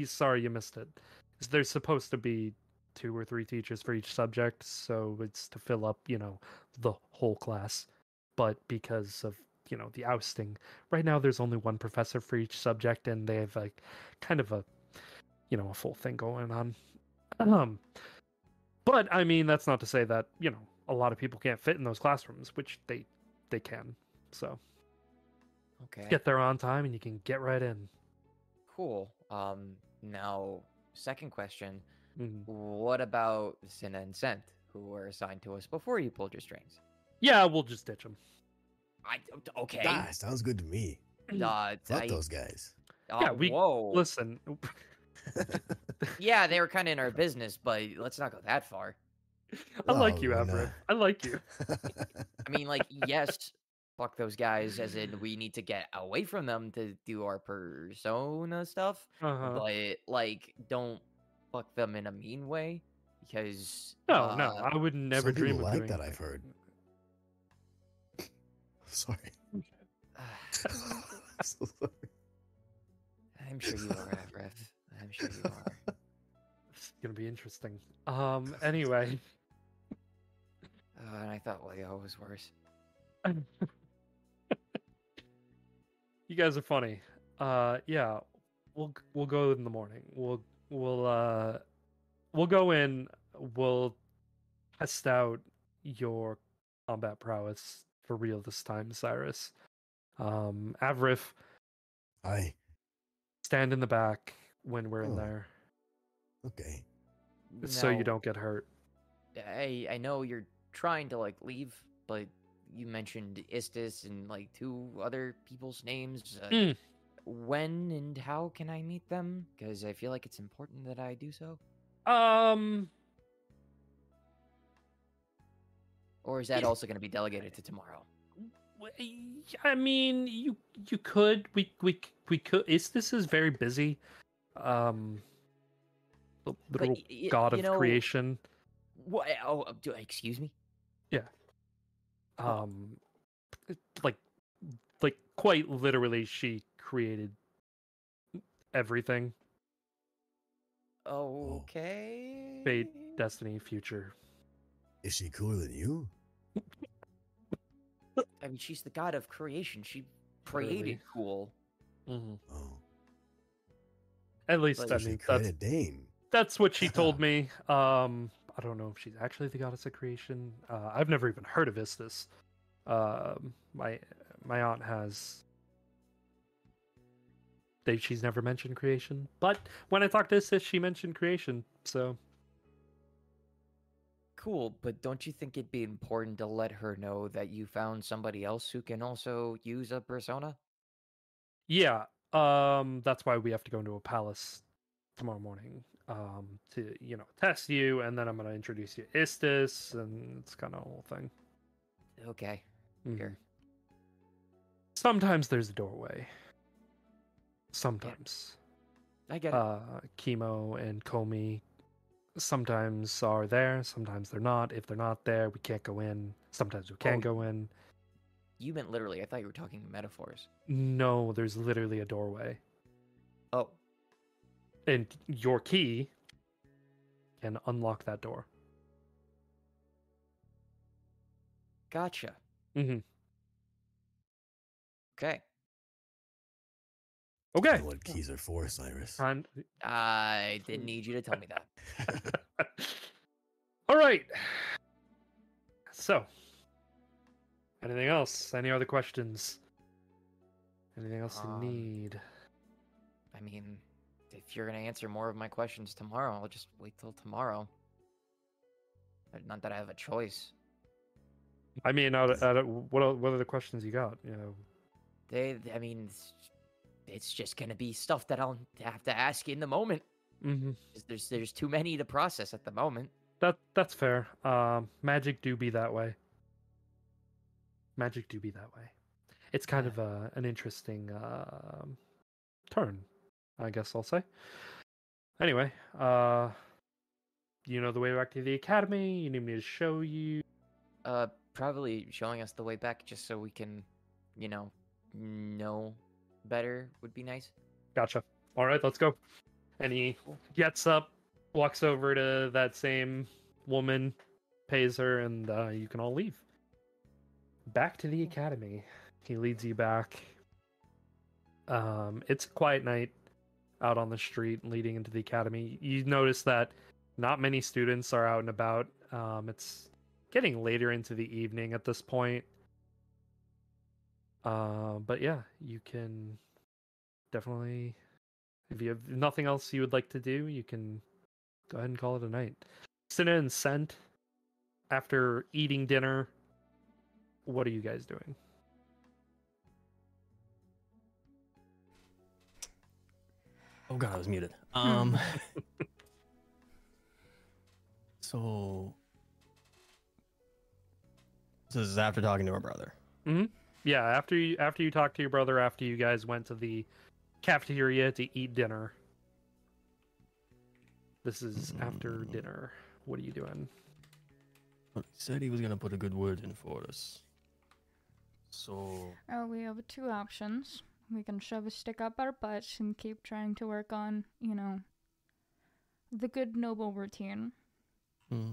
sorry you missed it there's supposed to be two or three teachers for each subject, so it's to fill up, you know, the whole class. But because of, you know, the ousting, right now there's only one professor for each subject and they have like kind of a you know, a full thing going on. Um but I mean that's not to say that, you know, a lot of people can't fit in those classrooms, which they they can. So Okay. get there on time and you can get right in. Cool. Um. Now, second question. Mhm. What about Sinna and Sent, who were assigned to us before you pulled your strings? Yeah, we'll just ditch them. I okay. Ah, sounds good to me. Uh, Fuck I- those guys. Yeah, uh, we- Whoa. Listen, Yeah, they were kind of in our business, but let's not go that far. I like Well, you, we're I like you. I mean, like, yes, fuck those guys, as in we need to get away from them to do our persona stuff, Uh-huh. but like, don't fuck them in a mean way because No, no, uh, I would never Some dream of like doing that. I've heard. Sorry. so sorry. I'm sure you are, Rev. I'm sure you are. It's gonna be interesting. Um. Anyway, Uh, and I thought Leo was worse. You guys are funny. Uh, yeah, we'll we'll go in the morning. We'll we'll uh we'll go in. We'll test out your combat prowess for real this time, Syrus. Um, Avaref, I stand in the back when we're in Oh. there, okay. so you don't get hurt. I I know you're trying to like leave, but you mentioned Istis and like two other people's names. Uh, Mm. When and how can I meet them? Because I feel like it's important that I do so. Um, Or is that Yeah. also going to be delegated to tomorrow? I mean, you you could we we we could. Is this is very busy. Um, the But y- y- god of know- creation. What? Oh, uh, do, excuse me. Yeah. Um it- like like quite literally she created everything Okay. Fate, destiny future Is she cooler than you? I mean, she's the god of creation. She Literally. created cool. Oh. At least But So i she mean that's created Dane. that's what she told me. Um i don't know if she's actually the goddess of creation. Uh i've never even heard of istis um my my aunt has. They she's never mentioned creation but when i talked to istis she mentioned creation so. Cool, but don't you think it'd be important to let her know that you found somebody else who can also use a persona? Yeah, um, that's why we have to go into a palace tomorrow morning um, to you know test you, and then I'm gonna introduce you to Istis, and it's kind of a whole thing. Okay. Mhm. Here. Sometimes there's a doorway. Sometimes, I get it. uh, Chemo and Komi sometimes are there, sometimes they're not. If they're not there, we can't go in. Sometimes we can Oh. go in. You meant literally. I thought you were talking metaphors. No, there's literally a doorway, Oh, and your key can unlock that door. gotcha. Mm-hmm. Okay. I Okay. know what keys are for, Syrus. Time. I didn't need you to tell me that. All right. So, anything else? Any other questions? Anything else Um, you need? I mean, if you're gonna answer more of my questions tomorrow, I'll just wait till tomorrow. Uh, Not that I have a choice. I mean, out of, out of, what are, what are the questions you got? You know, They, I mean, it's- it's just gonna be stuff that I'll have to ask in the moment. hmm 'cause There's there's too many to process at the moment. that that's fair. Um, magic do be that way. Magic do be that way. It's kind Yeah. of a, an interesting um turn, I guess I'll say. Anyway, uh, you know the way back to the academy. You need me to show you. Uh, probably showing us the way back just so we can, you know, know better would be nice. Gotcha. All right, let's go. And he gets up, walks over to that same woman, pays her, and uh, you can all leave. Back to the academy. He leads you back. Um, it's a quiet night out on the street leading into the academy. You notice that not many students are out and about. Um, it's getting later into the evening at this point. Uh, but yeah, you can definitely if you have nothing else you would like to do you can go ahead and call it a night Sinna and Sent after eating dinner what are you guys doing Oh god, I was muted. Hmm. Um. so. This is after talking to her brother. Hmm. yeah after you after you talked to your brother after you guys went to the cafeteria to eat dinner this is after Mm. dinner what are you doing he said he was gonna put a good word in for us. So Oh, we have two options. We can shove a stick up our butts and keep trying to work on, you know, the good noble routine. hmm,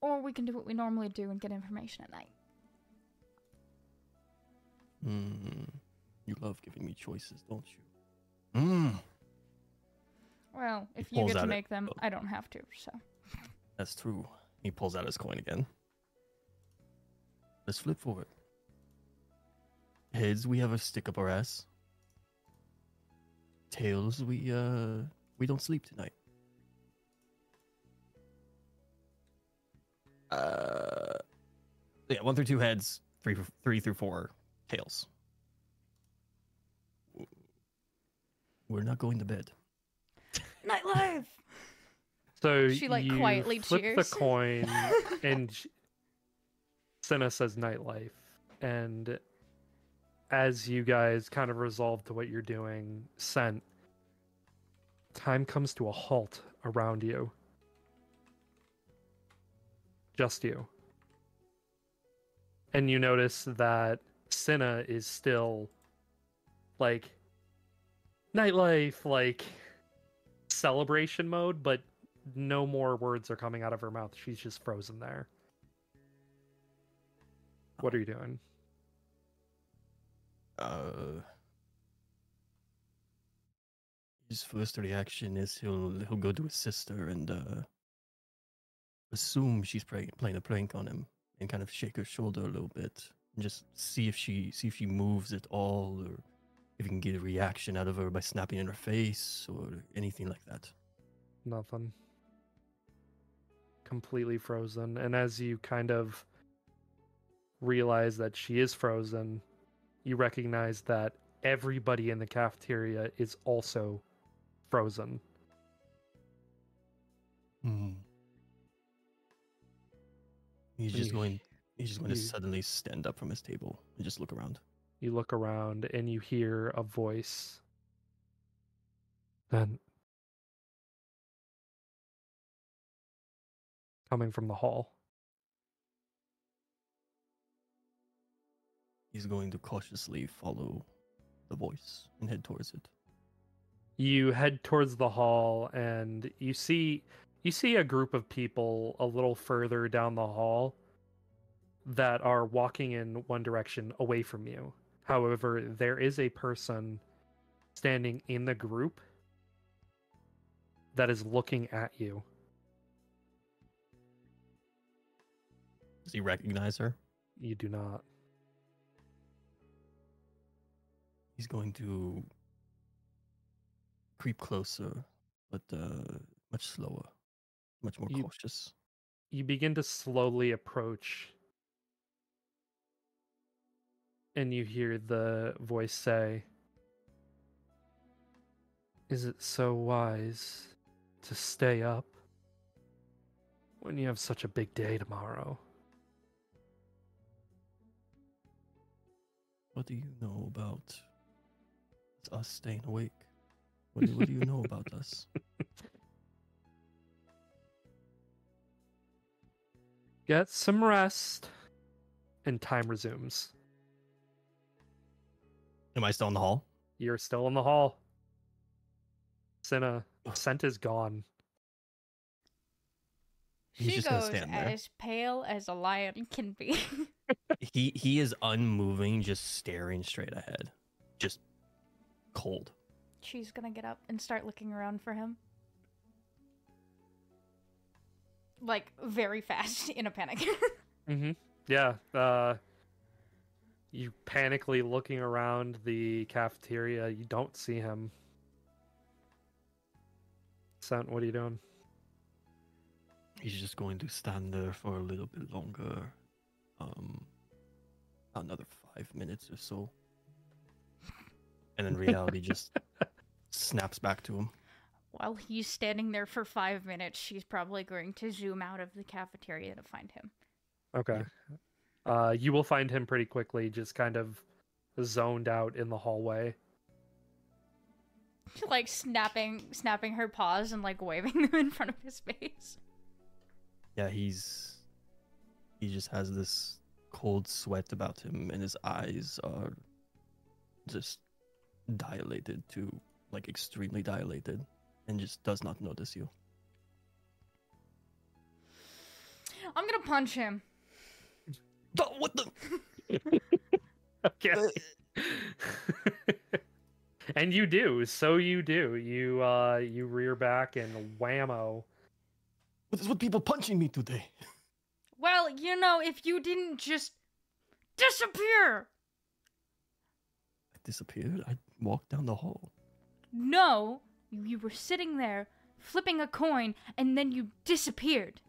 Or we can do what we normally do and get information at night. Mm-hmm. You love giving me choices, don't you? Mmm. Well, if He you get to make them, oh. I don't have to. So That's true. He pulls out his coin again. Let's flip for it. Heads, we have a stick up our ass. Tails, we uh we don't sleep tonight. Uh yeah, one through two heads, three three through four tails. We're not going to bed. nightlife. So She, like, you quietly flip cheers. the coin, and sh- Sinna says nightlife, and as you guys kind of resolve to what you're doing, Sent, time comes to a halt around you. Just you. And you notice that Sinna is still like nightlife, like celebration mode, but no more words are coming out of her mouth. She's just frozen there. What are you doing? Uh, his first reaction is he'll he'll go to his sister and uh, assume she's play, playing a prank on him and kind of shake her shoulder a little bit and just see if she see if she moves at all or if you can get a reaction out of her by snapping in her face or anything like that. Nothing. Completely frozen. And as you kind of realize that she is frozen, you recognize that everybody in the cafeteria is also frozen. Hmm. He's just you- going. He's just going to suddenly stand up from his table and just look around. You look around and you hear a voice. Then coming from the hall. He's going to cautiously follow the voice and head towards it. you head towards the hall and you see you see a group of people a little further down the hall that are walking in one direction away from you however there is a person standing in the group that is looking at you Does he recognize her? you do not He's going to creep closer, but uh, much slower, much more You- cautious. you begin to slowly approach and you hear the voice say is it so wise to stay up when you have such a big day tomorrow What do you know about us staying awake? What, do- what do you know about us? get some rest and time resumes Am I still in the hall? you're still in the hall Sinna, Sent is gone He's she just goes stand there. as pale as a lion can be. He he is unmoving, just staring straight ahead, just cold. She's gonna get up and start looking around for him. Like very fast in a panic. Mm-hmm. Yeah. Uh, you panically looking around the cafeteria. You don't see him. Sent, what are you doing? He's just going to stand there for a little bit longer, um, another five minutes or so, and then reality just snaps back to him. While he's standing there for five minutes, she's probably going to zoom out of the cafeteria to find him. Okay. Uh, you will find him pretty quickly, just kind of zoned out in the hallway. like snapping snapping her paws and like waving them in front of his face. Yeah, he's he just has this cold sweat about him, and his eyes are just dilated to like extremely dilated, and just does not notice you. I'm gonna punch him. Oh, what the? Okay. and you do. So you do. You uh you rear back and whammo. What is with people punching me today? Well, you know, if you didn't just disappear. I disappeared. I walked down the hall. No, you were sitting there flipping a coin and then you disappeared.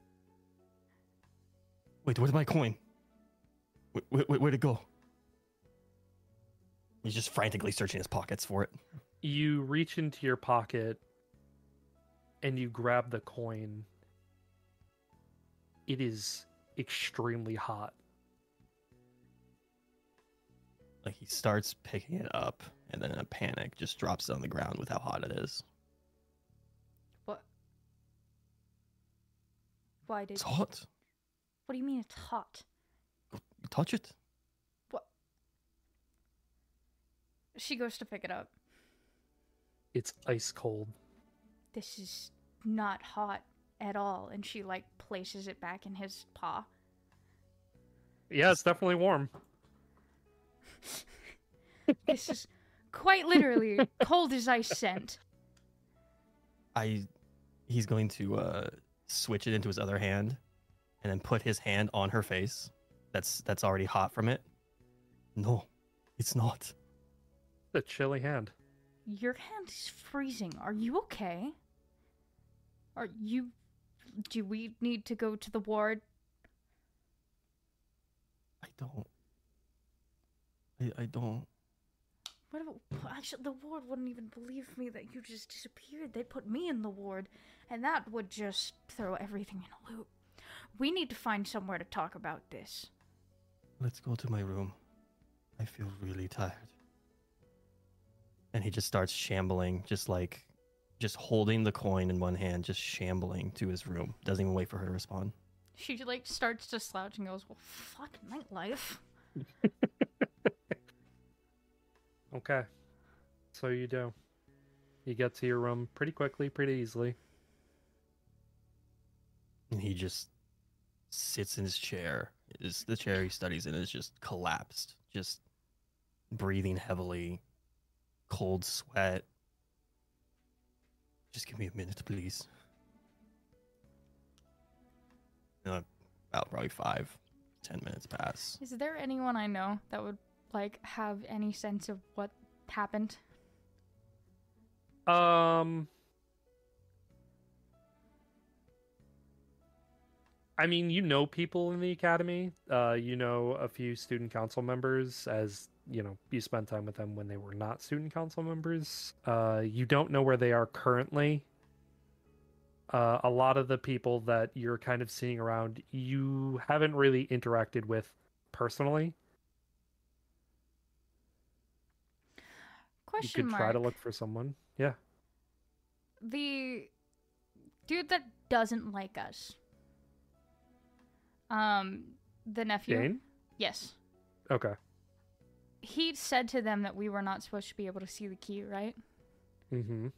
Wait, where's my coin? Where, where, where'd it go? He's just frantically searching his pockets for it. You reach into your pocket and you grab the coin. It is extremely hot. Like he starts picking it up, and then in a panic, just drops it on the ground with how hot it is. What? Why did It's hot. What do you mean it's hot? Touch it. What? She goes to pick it up. It's ice cold. This is not hot at all. And she, like, places it back in his paw. Yeah, it's definitely warm. This is quite literally cold as ice Sent. I. He's going to uh, switch it into his other hand, and then put his hand on her face. That's that's already hot from it. No, it's not. A chilly hand. Your hand is freezing. Are you okay? Are you. Do we need to go to the ward? I don't. I, I don't. What about. Actually, the ward wouldn't even believe me that you just disappeared. They'd put me in the ward, and that would just throw everything in a loop. We need to find somewhere to talk about this. Let's go to my room. I feel really tired. And he just starts shambling, just like, just holding the coin in one hand, just shambling to his room. Doesn't even wait for her to respond. She like starts to slouch and goes, "Well, fuck nightlife." Okay. So you do. You get to your room pretty quickly, pretty easily. And he just sits in his chair. Is the chair he studies in is just collapsed, just breathing heavily, cold sweat. Just give me a minute, please. And, uh, about probably five, ten minutes pass. Is there anyone I know that would like have any sense of what happened? Um I mean, you know people in the academy. Uh you know a few student council members as, you know, you spent time with them when they were not student council members. Uh you don't know where they are currently. Uh a lot of the people that you're kind of seeing around, you haven't really interacted with personally. You could mark. try to look for someone. Yeah. the dude that doesn't like us. Um, the nephew. Dane? Yes. Okay. He said to them that we were not supposed to be able to see the key, right? Mm Mhm.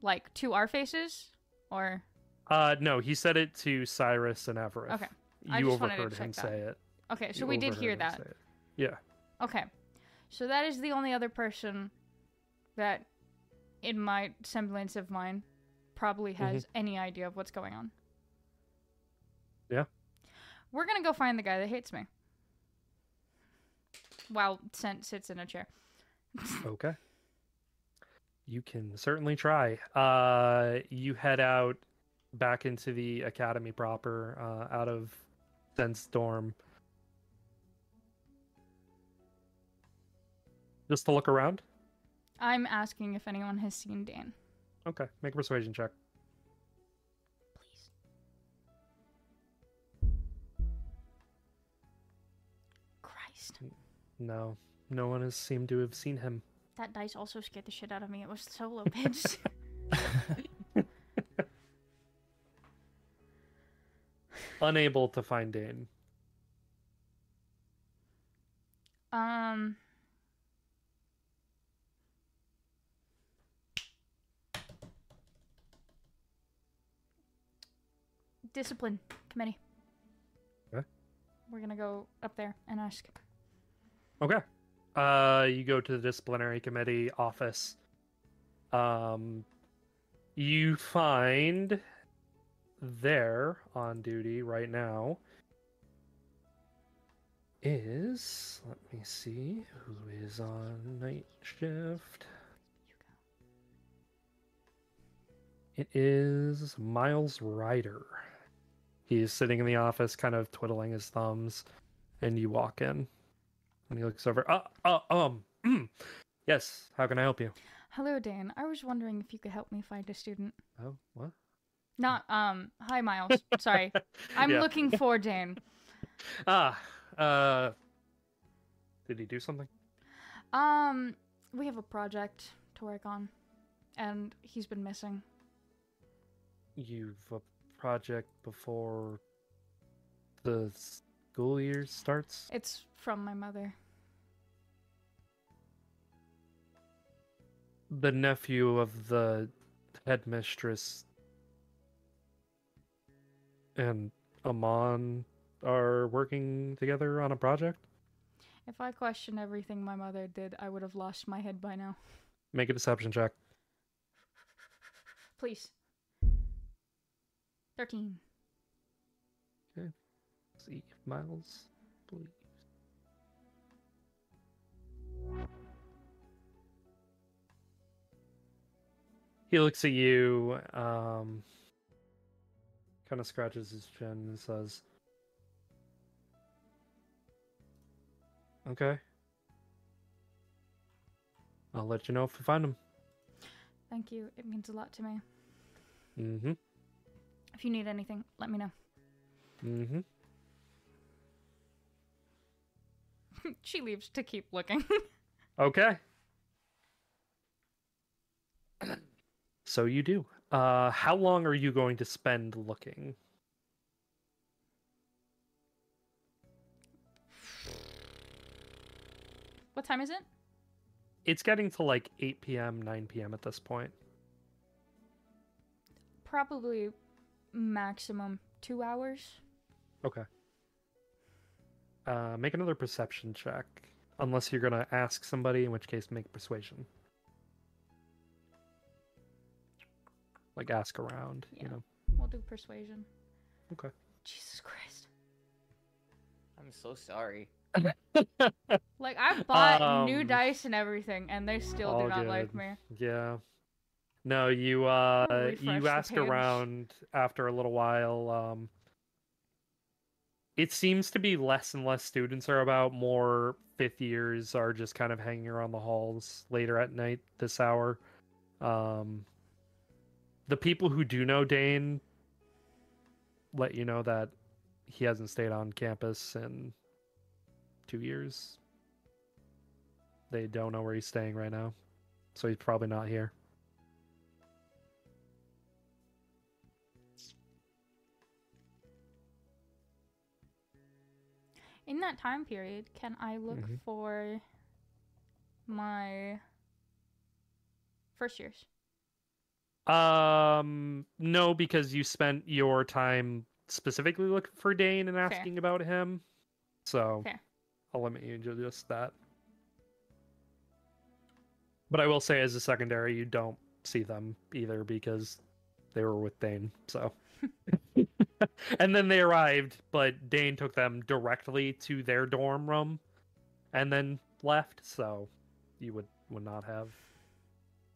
Like to our faces, or Uh, no, he said it to Syrus and Everett. Okay. I You just wanted to overheard him that. say it. okay. So You we did hear that. Yeah. Okay. So that is the only other person that, in my semblance of mine, probably has any idea of what's going on. Yeah. We're gonna go find the guy that hates me. While Sent sits in a chair. Okay. You can certainly try. Uh, you head out back into the academy proper, uh, out of Sent's dorm. Just to look around? I'm asking if anyone has seen Dan. Okay. Make a persuasion check. Please. Christ. No. No one has seemed to have seen him. That dice also scared the shit out of me. It was so low pitched. Unable to find Dane. um. Discipline committee. Okay. We're gonna go up there and ask. Okay. Uh, you go to the disciplinary committee office. Um, you find there on duty right now is let me see who is on night shift. It is Miles Ryder. He's sitting in the office, kind of twiddling his thumbs, and you walk in, and he looks over. Uh, uh um, mm. yes. How can I help you? Hello, Dan. I was wondering if you could help me find a student. Oh, what? Not um. Hi, Miles. Sorry, I'm Yeah. looking for Dan. Ah, uh, did he do something? Um, we have a project to work on, and he's been missing. You've a project before the school year starts? It's from my mother. The nephew of the headmistress and Amon are working together on a project? If I questioned everything my mother did, I would have lost my head by now. Make a deception check. Please. Thirteen. Okay. Let's See if Miles believes. He looks at you, um, kind of scratches his chin and says, Okay. I'll let you know if we find him. Thank you. It means a lot to me. Mm hmm. If you need anything, let me know. Mm hmm. she leaves to keep looking. Okay. so you do. Uh, how long are you going to spend looking? what time is it? It's getting to like 8 p.m., 9 p.m. at this point. Probably maximum two hours. Okay. Uh, make another perception check. Unless you're gonna ask somebody, in which case make persuasion. Like ask around, Yeah. you know. We'll do persuasion. Okay. Jesus Christ. I'm so sorry. Like I bought new Um, dice and everything, and they still do all not like me. Yeah. No, you uh you ask around after a little while. Um it seems to be less and less students are about more fifth years are just kind of hanging around the halls later at night this hour. Um the people who do know Dane let you know that he hasn't stayed on campus in two years. They don't know where he's staying right now. So he's probably not here. In that time period, can I look Mhm. for my first years? Um, no, because you spent your time specifically looking for Dane and Fair. asking about him. So Fair. I'll limit you to just that. But I will say, as a secondary, you don't see them either because they were with Dane. So, and then they arrived, but Dane took them directly to their dorm room, and then left. So, you would would not have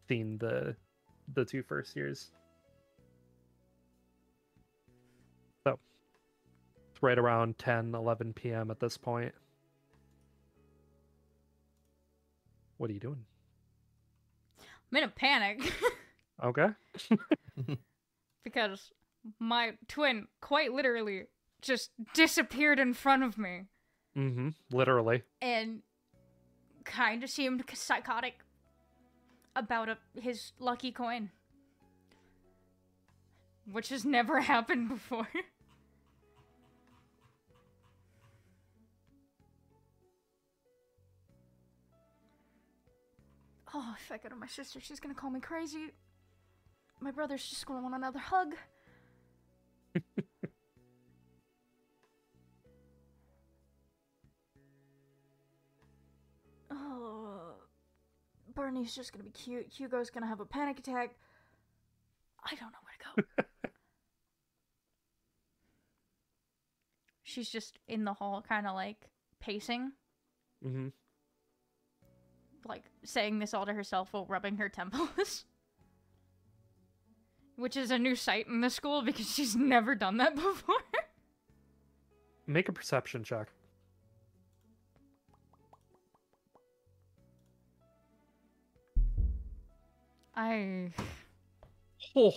seen the the two first years. So, it's right around 10, 11 p.m. at this point. What are you doing? I'm in a panic Okay. because my twin quite literally just disappeared in front of me Mm-hmm. Literally. and kind of seemed psychotic about a, his lucky coin, which has never happened before. Oh, if I go to my sister, she's gonna call me crazy. My brother's just gonna want another hug. oh. Bernie's just gonna be cute. Hugo's gonna have a panic attack. I don't know where to go. She's just in the hall, kind of like pacing, Mm-hmm. like saying this all to herself while rubbing her temples. Which is a new sight in the school because she's never done that before. Make a perception check. I Oh,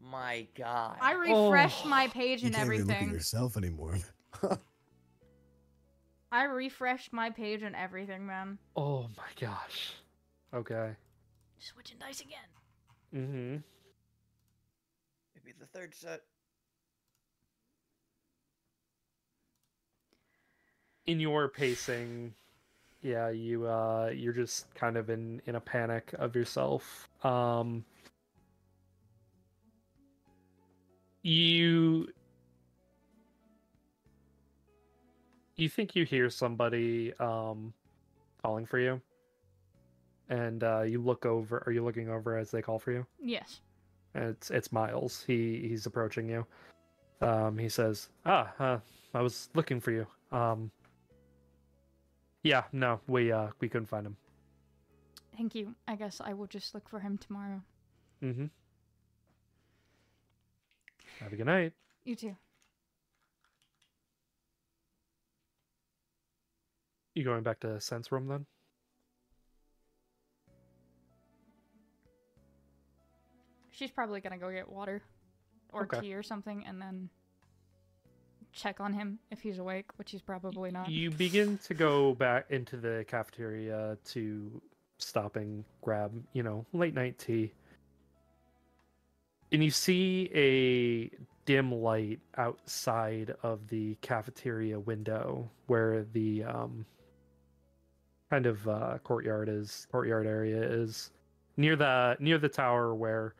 My God. I refreshed Oh. my page You and can't even look at everything. yourself anymore. I refreshed my page and everything, man. oh my gosh. Okay. Switching dice again. Mm-hmm. Maybe the third set. in your pacing yeah you uh you're just kind of in in a panic of yourself um you you think you hear somebody um calling for you and uh you look over are you looking over as they call for you Yes. It's it's miles. He he's approaching you. Um he says ah uh, i was looking for you. Um yeah no we uh we couldn't find him. Thank you. I guess I will just look for him tomorrow. mm-hmm. Have a good night. You too. you going back to Sent's room then She's probably gonna go get water or Okay. tea or something and then check on him if he's awake, which he's probably not. you begin to go back into the cafeteria to stop and grab you know late night tea and you see a dim light outside of the cafeteria window where the um kind of uh courtyard is courtyard area is near the near the tower where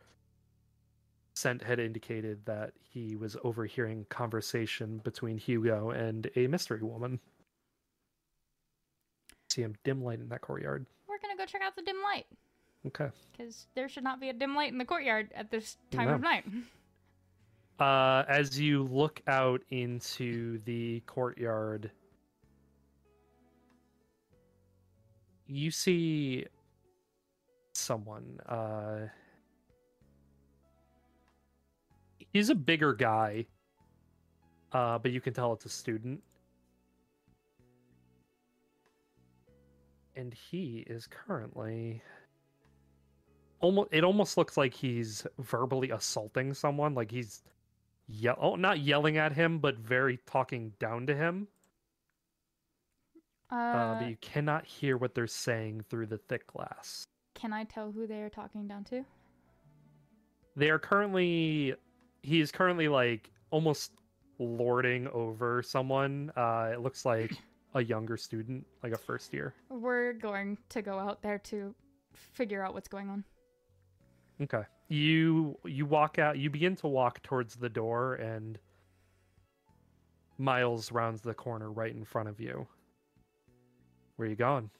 Sent had indicated that he was overhearing conversation between Hugo and a mystery woman. See him dim light in that courtyard. We're gonna go check out the dim light Okay. because there should not be a dim light in the courtyard at this time No. of night. Uh, as you look out into the courtyard, you see someone. Uh, he's a bigger guy, uh, but you can tell it's a student. And he is currently almost. It almost looks like he's verbally assaulting someone. Like he's yell oh not yelling at him but very talking down to him Uh, uh, but you cannot hear what they're saying through the thick glass can I tell who they are talking down to? they are currently he is currently like almost lording over someone. Uh it looks like a younger student like a first year. We're going to go out there to figure out what's going on. okay. You you walk out you begin to walk towards the door and miles rounds the corner right in front of you. Where are you going?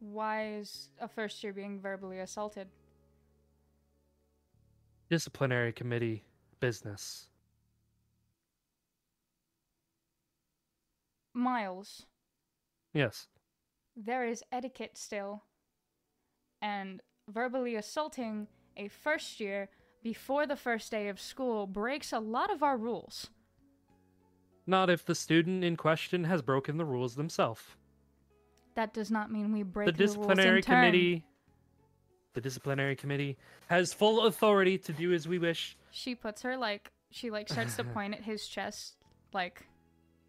Why is a first year being verbally assaulted? Disciplinary committee business. Miles, Yes. there is etiquette still. And verbally assaulting a first year before the first day of school breaks a lot of our rules. Not if the student in question has broken the rules themselves. That does not mean we break The the, rules disciplinary in turn. The disciplinary committee has full authority to do as we wish. She puts her like she like starts to point at his chest like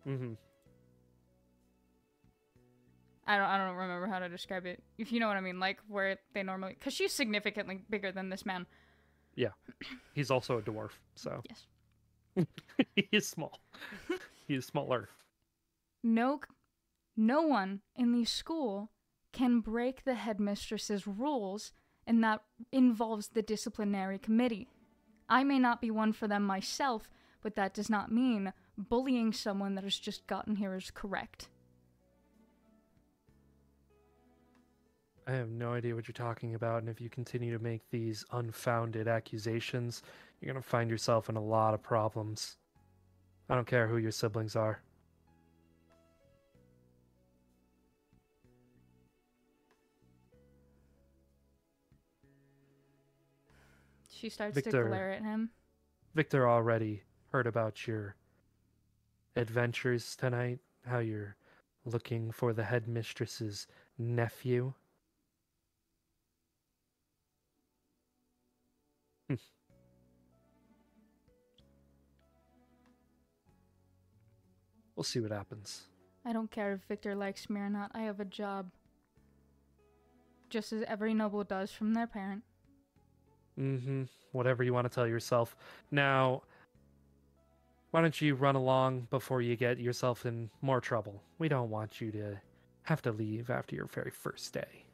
hmm I don't I don't remember how to describe it. If you know what I mean, like where they normally cuz she's significantly bigger than this man. Yeah, he's also a dwarf, so Yes. he is small. he is smaller. No no one in the school can break the headmistress's rules and that involves the disciplinary committee. I may not be one for them myself, but that does not mean bullying someone that has just gotten here is correct. I have no idea what you're talking about, and if you continue to make these unfounded accusations, you're gonna find yourself in a lot of problems. I don't care who your siblings are. She starts Victor. to glare at him. Victor already heard about your adventures tonight, how you're looking for the headmistress's nephew. Hmm. we'll see what happens. I don't care if Victor likes me or not. I have a job. Just as every noble does from their parent. Mm-hmm. Whatever you want to tell yourself. Now, why don't you run along before you get yourself in more trouble? We don't want you to have to leave after your very first day.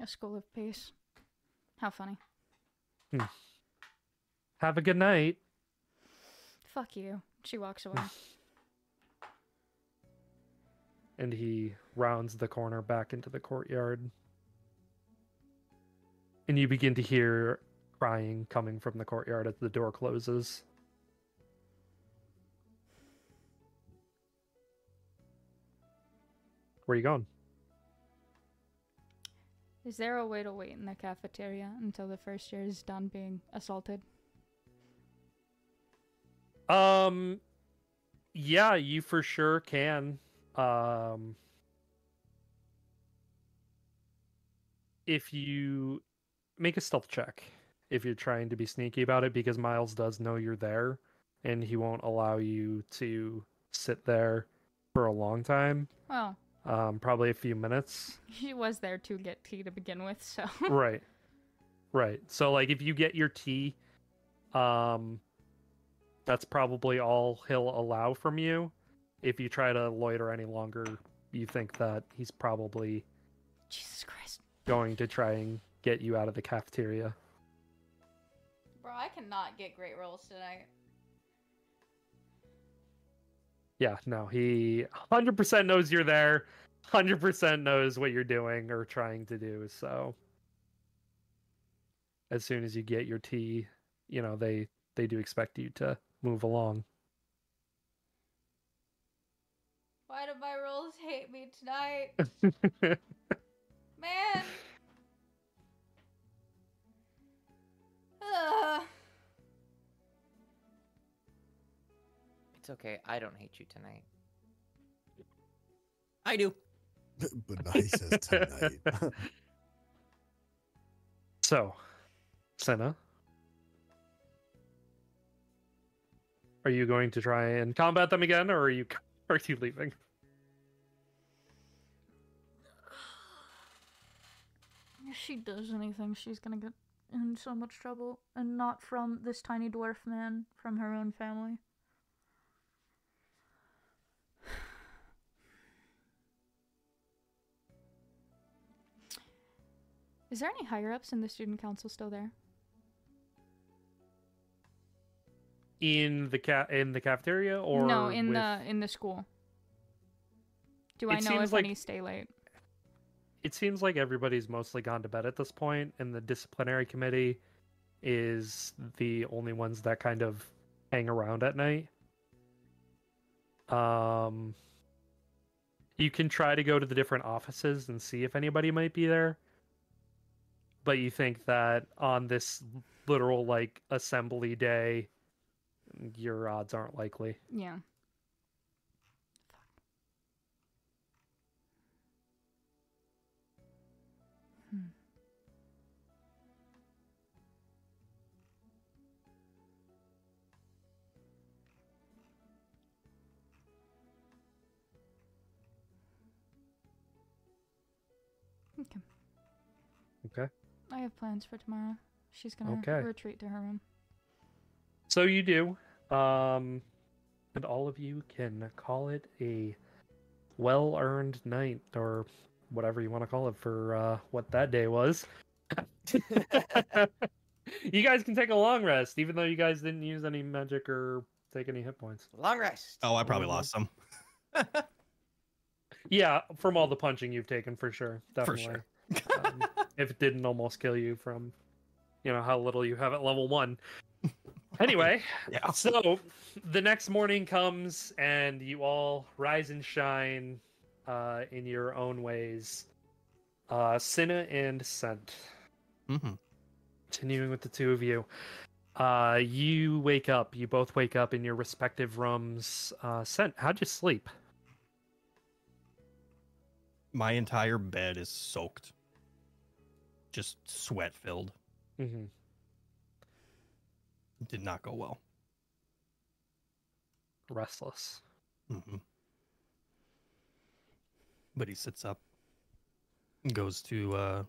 A school of peace. How funny. Have a good night. Fuck you. She walks away. And he rounds the corner back into the courtyard. And you begin to hear crying coming from the courtyard as the door closes. Where are you going? Is there a way to wait in the cafeteria until the first year is done being assaulted? Um yeah, you for sure can. Um if you make a stealth check if you're trying to be sneaky about it because Miles does know you're there and he won't allow you to sit there for a long time. Well, Um probably a few minutes. she was there to get tea to begin with, so. right. Right. So like if you get your tea, um that's probably all he'll allow from you. If you try to loiter any longer, you think that he's probably Jesus Christ. going to try and get you out of the cafeteria. Bro, I cannot get great rolls tonight. Yeah, no, he 100% knows you're there. 100% knows what you're doing or trying to do. So as soon as you get your tea, you know, they they do expect you to move along. Why do my rolls hate me tonight? Man! Ugh. It's okay. I don't hate you tonight. I do. but now he says tonight. So, Sinna, are you going to try and combat them again, or are you are you leaving? If she does anything, she's gonna get in so much trouble. And not from this tiny dwarf man, from her own family. Is there any higher ups in the student council still there? In the ca- in the cafeteria, or no, in with- the in the school. Do I It know if like- any stay late? It seems like everybody's mostly gone to bed at this point, and the disciplinary committee is the only ones that kind of hang around at night. Um, you can try to go to the different offices and see if anybody might be there, but you think that on this literal like assembly day, your odds aren't likely. Yeah. Hmm. Okay. Okay. I have plans for tomorrow. She's gonna Okay. retreat to her room. So you do. Um, and all of you can call it a well earned night or whatever you want to call it for uh, what that day was. you guys can take a long rest, even though you guys didn't use any magic or take any hit points. Long rest. Oh, I probably lost some. Yeah, from all the punching you've taken, for sure. For Definitely. sure. Um, if it didn't almost kill you from, you know, how little you have at level one. Anyway, Yeah. so the next morning comes and you all rise and shine uh, in your own ways. Uh, Sinna and Sent. hmm Continuing with the two of you. Uh, you wake up. You both wake up in your respective rooms. Uh, Sent, how'd you sleep? My entire bed is soaked. Just sweat filled. Mm-hmm. Did not go well. Restless. hmm But he sits up, goes to uh,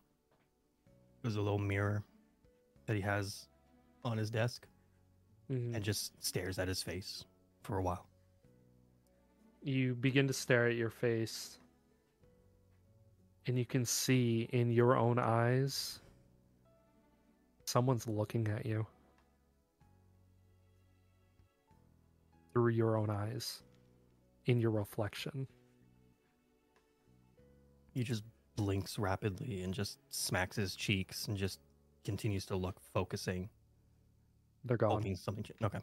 there's a little mirror that he has on his desk, Mhm. and just stares at his face for a while. you begin to stare at your face and you can see in your own eyes someone's looking at you through your own eyes in your reflection He just blinks rapidly and just smacks his cheeks and just continues to look, focusing, they're gone hoping something. Okay.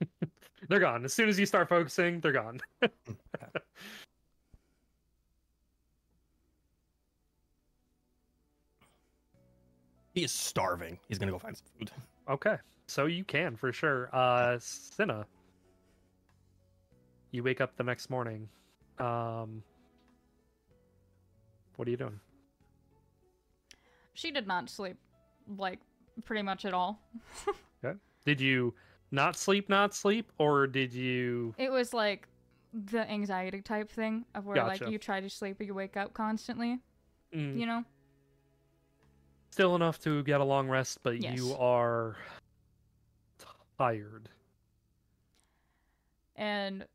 they're gone as soon as you start focusing they're gone He is starving. He's gonna go find some food. okay so you can for sure uh Sinna you wake up the next morning um what are you doing She did not sleep, like, pretty much at all. Did you not sleep, not sleep, or did you? It was like the anxiety type thing of where, Gotcha. like, you try to sleep but you wake up constantly, Mm, you know? Still enough to get a long rest, but Yes. you are tired. And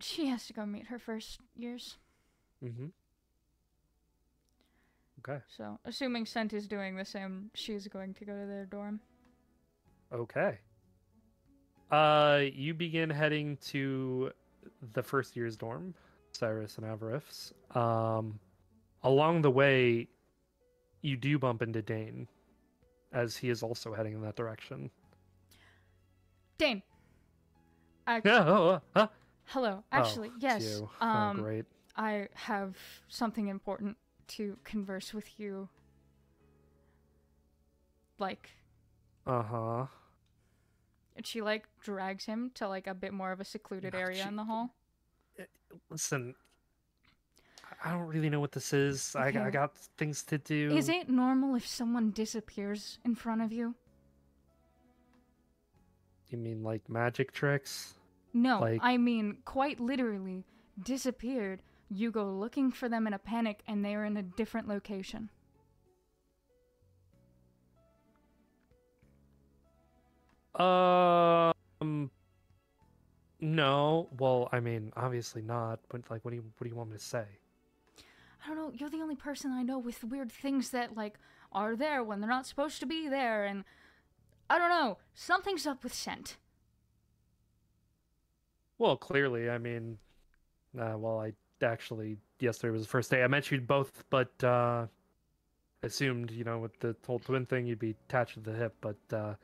she has to go meet her first years. Mm-hmm. Okay. So, assuming Sent is doing the same, she's going to go to their dorm. Okay. Uh, you begin heading to the first year's dorm, Syrus and Avaref's. Um, along the way, you do bump into Dane, as he is also heading in that direction. Dane! I, Yeah. Oh, uh, huh? hello. Oh, Actually, it's yes. you. Um, oh, great. I have something important to converse with you. Like, Uh huh. and she like drags him to like a bit more of a secluded Oh, area she- in the hall. Listen, I- don't really know what this is. I, I got things to do. Is it normal if someone disappears in front of you? You mean like magic tricks? No, Like- I mean quite literally disappeared. You go looking for them in a panic and they are in a different location. Um, no. Well, I mean, obviously not. But like, what do you what do you want me to say? I don't know, you're the only person I know with weird things that like are there when they're not supposed to be there and I don't know, something's up with Sent. Well, clearly, I mean, uh, well, I actually yesterday was the first day I met you both, but uh, assumed you know with the whole twin thing you'd be attached to the hip, but uh,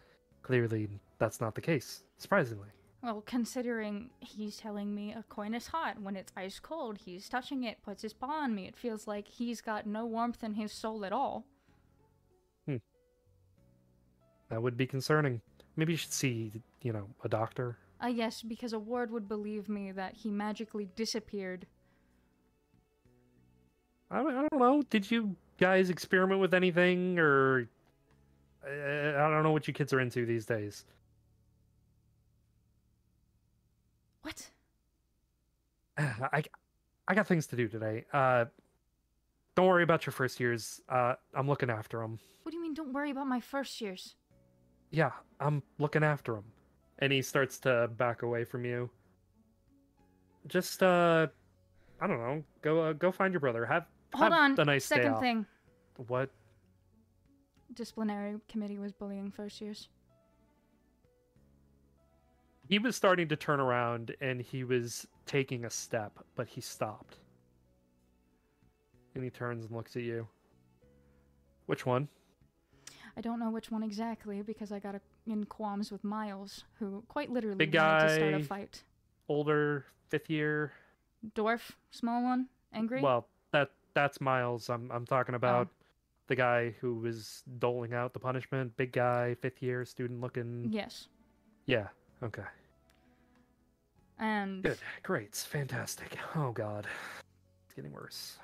clearly that's not the case. Surprisingly. Well, considering he's telling me a coin is hot when it's ice cold, he's touching it, puts his paw on me. It feels like he's got no warmth in his soul at all. Hmm. That would be concerning. Maybe you should see, you know, a doctor. Ah, yes, because a ward would believe me that he magically disappeared. I don't, I don't know. Did you guys experiment with anything, or uh, I don't know what you kids are into these days. What? I, I got things to do today. Uh, don't worry about your first years. Uh, I'm looking after them. What do you mean, don't worry about my first years? Yeah, I'm looking after them. And he starts to back away from you. Just uh, I don't know. Go uh, go find your brother. Have Hold have on. a nice day Second thing. What? disciplinary committee was bullying first years. He was starting to turn around and he was taking a step, but he stopped. And he turns and looks at you. Which one? I don't know which one exactly because I got a, in qualms with Miles, who quite literally Big wanted to start a guy. fight. Older, fifth year. Dwarf, small one, angry. Well, that that's Miles. I'm I'm talking about Oh. the guy who was doling out the punishment. Big guy, fifth year student looking. yes, Yeah. Okay. And Good. Great. Fantastic. Oh God. It's getting worse.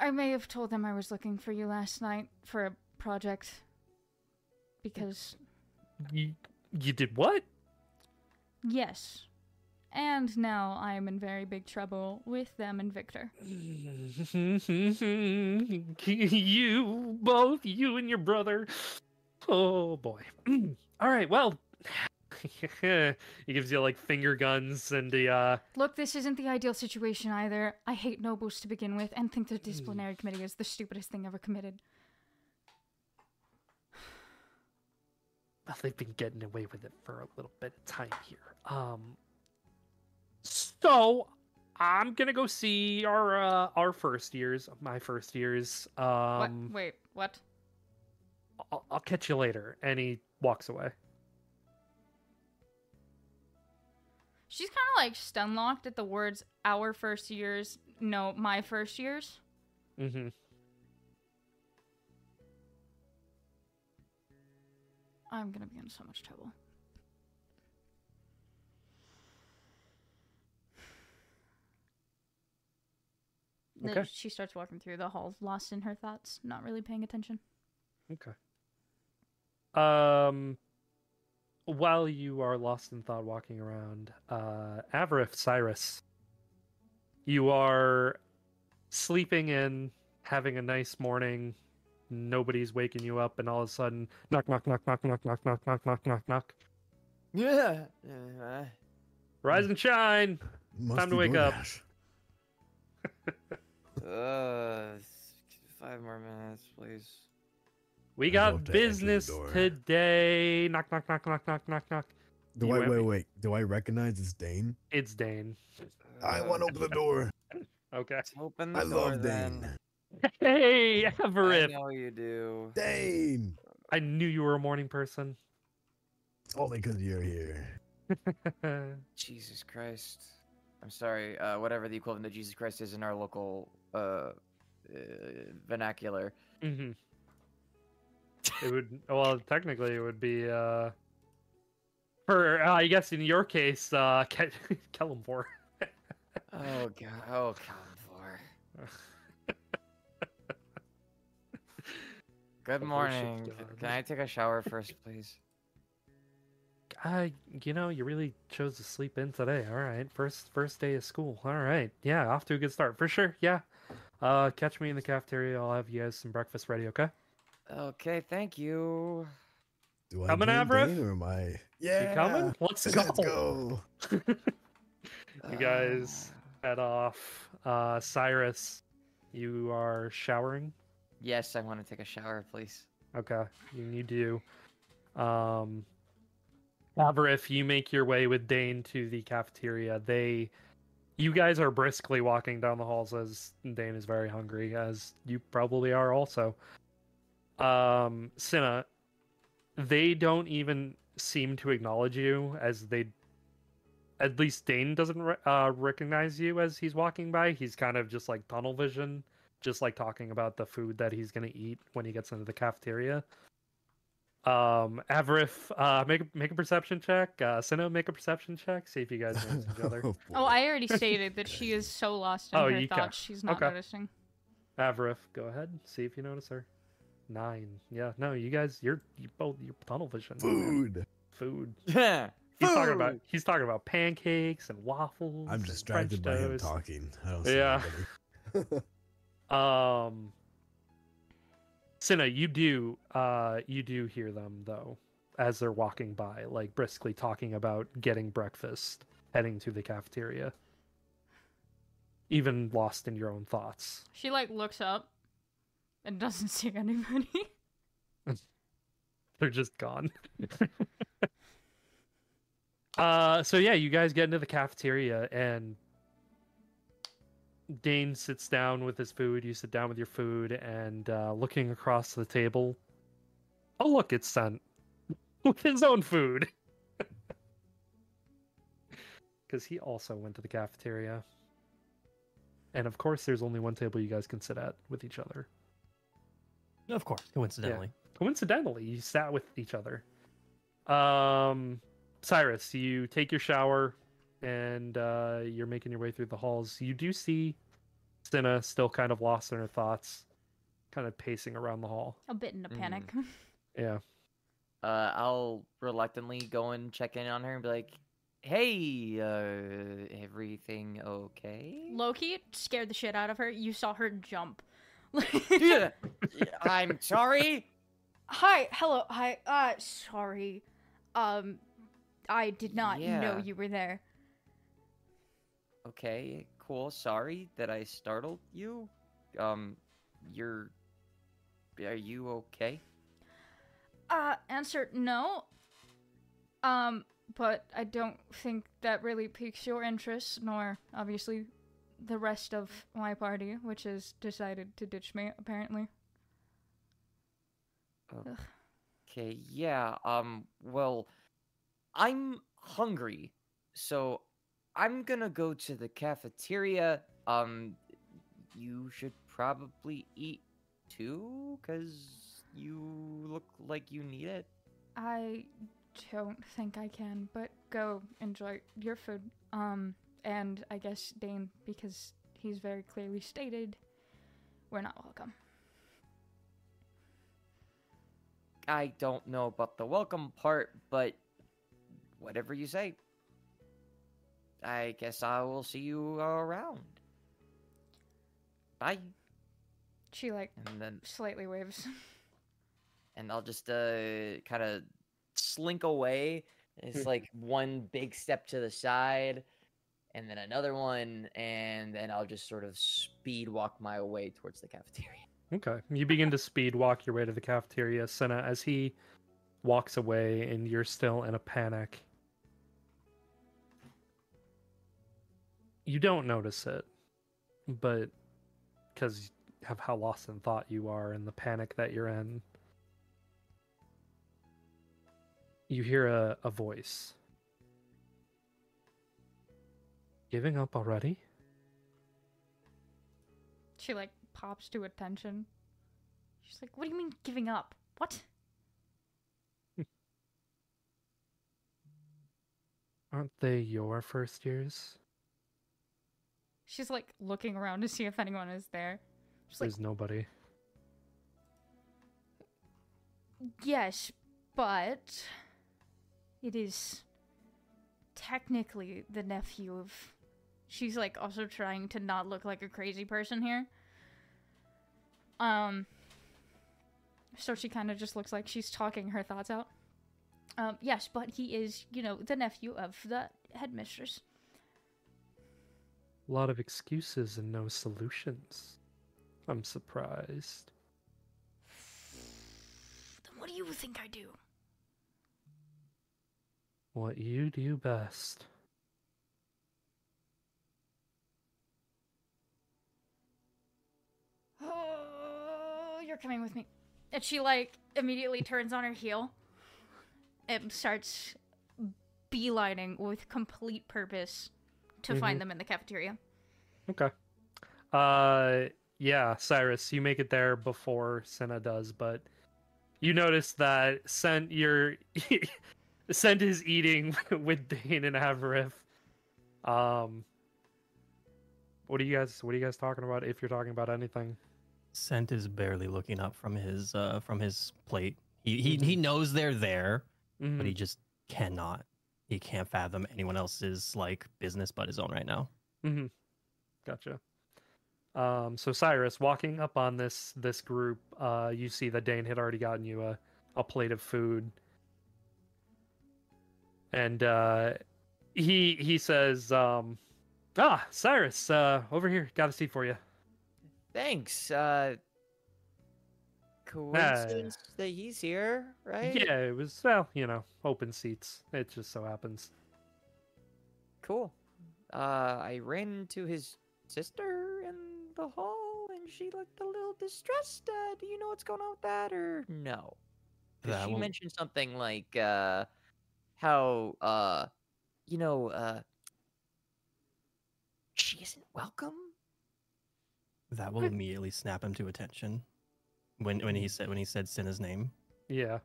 I may have told them I was looking for you last night for a project because You you did what? yes, and now I am in very big trouble with them and Victor. you both, you and your brother. Oh boy. Mm. All right. Well, he gives you like finger guns and the uh. Look, this isn't the ideal situation either. I hate nobles to begin with and think the disciplinary committee is the stupidest thing ever committed. Well, they've been getting away with it for a little bit of time here. Um. So I'm gonna go see our uh, our first years, my first years. Um, what? Wait, what? I'll, I'll catch you later. And he walks away. She's kind of like stun locked at the words "our first years." No, my first years. Mm-hmm. I'm gonna be in so much trouble. Then Okay. She starts walking through the halls, lost in her thoughts, not really paying attention. Okay. Um, while you are lost in thought, walking around, uh, Avaref Syrus, you are sleeping in, having a nice morning. Nobody's waking you up, and all of a sudden, knock, knock, knock, knock, knock, knock, knock, knock, knock, knock, knock. Yeah. Uh, Rise and shine. Must Time to be wake up. Uh, five more minutes, please. We got love to business today. Knock, knock, knock, knock, knock, knock, knock. Do You I went- wait? Wait. Do I recognize it's Dane? It's Dane. I Uh, want to open the door. Okay. let's Open the I door love then. Dane. Hey, Everett. I Avaref. know you do. Dane. I knew you were a morning person. It's only because you're here. Jesus Christ. I'm sorry. Uh, whatever the equivalent of Jesus Christ is in our local uh, uh vernacular. hmm It would well, technically, it would be uh, for uh, I guess in your case, uh, Ke- Kellamore. Oh god. Oh god. Good morning. shit's C- gone. Can I take a shower first, please? Uh, you know, you really chose to sleep in today. All right, first first day of school. All right, yeah, off to a good start for sure. Yeah, uh, catch me in the cafeteria. I'll have you guys some breakfast ready. Okay. Okay, thank you. Do I Coming, join Avaref? Dane or am I? Yeah. coming? Let's go. Let's go. you guys head off. Uh, Syrus, you are showering. Yes, I want to take a shower, please. Okay, you, need to. Um, Avaref, you make your way with Dane to the cafeteria. They, you guys are briskly walking down the halls as Dane is very hungry, as you probably are also. Um, Sinna, they don't even seem to acknowledge you as they. At least Dane doesn't re- uh, recognize you as he's walking by. He's kind of just like tunnel vision just like talking about the food that he's gonna eat when he gets into the cafeteria. Um, Avaref, uh, make a make a perception check. Uh, Sinna, make a perception check. See if you guys notice each other. boy. Oh, I already stated that she is so lost in Oh, her you ca- thoughts, she's not okay. noticing. Avaref, go ahead. See if you notice her. Nine. Yeah. No, you guys, you're you both you're tunnel vision. man. Food. Food. Yeah. He's talking about he's talking about pancakes and waffles. I'm and distracted by French him talking. I don't see Yeah. Um, Sinna, you do, uh, you do hear them though as they're walking by, like briskly talking about getting breakfast, heading to the cafeteria. Even lost in your own thoughts. She like looks up and doesn't see anybody. They're just gone. uh, so yeah, you guys get into the cafeteria and Dane sits down with his food. You sit down with your food, and uh, looking across the table, oh look, it's Sent with his own food. Because he also went to the cafeteria. And of course, there's only one table you guys can sit at with each other. Of course, coincidentally. Coincidentally, you sat with each other. Um, Syrus, you take your shower and uh, you're making your way through the halls. You do see Sinna still kind of lost in her thoughts, kind of pacing around the hall. A bit in a Mm. panic. Yeah. Uh, I'll reluctantly go and check in on her and be like, "Hey, uh, everything okay?" Loki scared the shit out of her. You saw her jump. Yeah, I'm sorry. Hi, hello, hi. Uh, sorry. Um, I did not know you were there. Okay, cool. Sorry that I startled you. Um, you're. Are you okay? Uh, answer no. Um, but I don't think that really piques your interest, nor obviously the rest of my party, which has decided to ditch me, apparently. Ugh. Okay, yeah. Um, well, I'm hungry, so I'm gonna go to the cafeteria. Um, you should probably eat too, cause you look like you need it. I don't think I can, but go enjoy your food. Um, and I guess Dane, because he's very clearly stated, we're not welcome. I don't know about the welcome part, but whatever you say. I guess I will see you around. Bye. She like And then slightly waves. and I'll just uh kind of slink away. It's like one big step to the side, and then another one, and then I'll just sort of speed walk my way towards the cafeteria. Okay. You begin to speed walk your way to the cafeteria, Sinna, as he walks away and you're still in a panic. You don't notice it, but because of how lost in thought you are and the panic that you're in, you hear a, a voice. Giving up already? She like pops to attention. She's like, "What do you mean giving up? What?" Aren't they your first years? She's like looking around to see if anyone is there. She's like, There's nobody. "Yes, but it is technically the nephew of." She's like also trying to not look like a crazy person here. Um. So she kind of just looks like she's talking her thoughts out. Um, yes, but he is, you know, the nephew of the headmistress. A lot of excuses and no solutions. I'm surprised. Then what do you think I do? What you do best. Oh, you're coming with me. And she like immediately turns on her heel and starts beelining with complete purpose to find them in the cafeteria. Okay. Uh yeah, Syrus, you make it there before Sinna does, but you notice that Sent your Sent is eating with Dane and Avaref. Um what are you guys what are you guys talking about if you're talking about anything? Sent is barely looking up from his uh from his plate. He he, he knows they're there, Mhm. but he just cannot. He can't fathom anyone else's like business but his own right now. Mm-hmm. Gotcha. Um, so Syrus, walking up on this this group, uh, you see that Dane had already gotten you a, a plate of food, and uh, he he says, um, "Ah, Syrus, uh, over here, got a seat for you." Thanks. Uh, coincidence that he's here, right? Yeah, it was well, you know, open seats. It just so happens. Cool. Uh, I ran into his sister in the hall, and she looked a little distressed. Uh, do you know what's going on with that, or no? That she will- mentioned something like uh, how uh, you know, uh, she isn't welcome. That will immediately snap him to attention when when he said when he said Sinna's name, Yeah.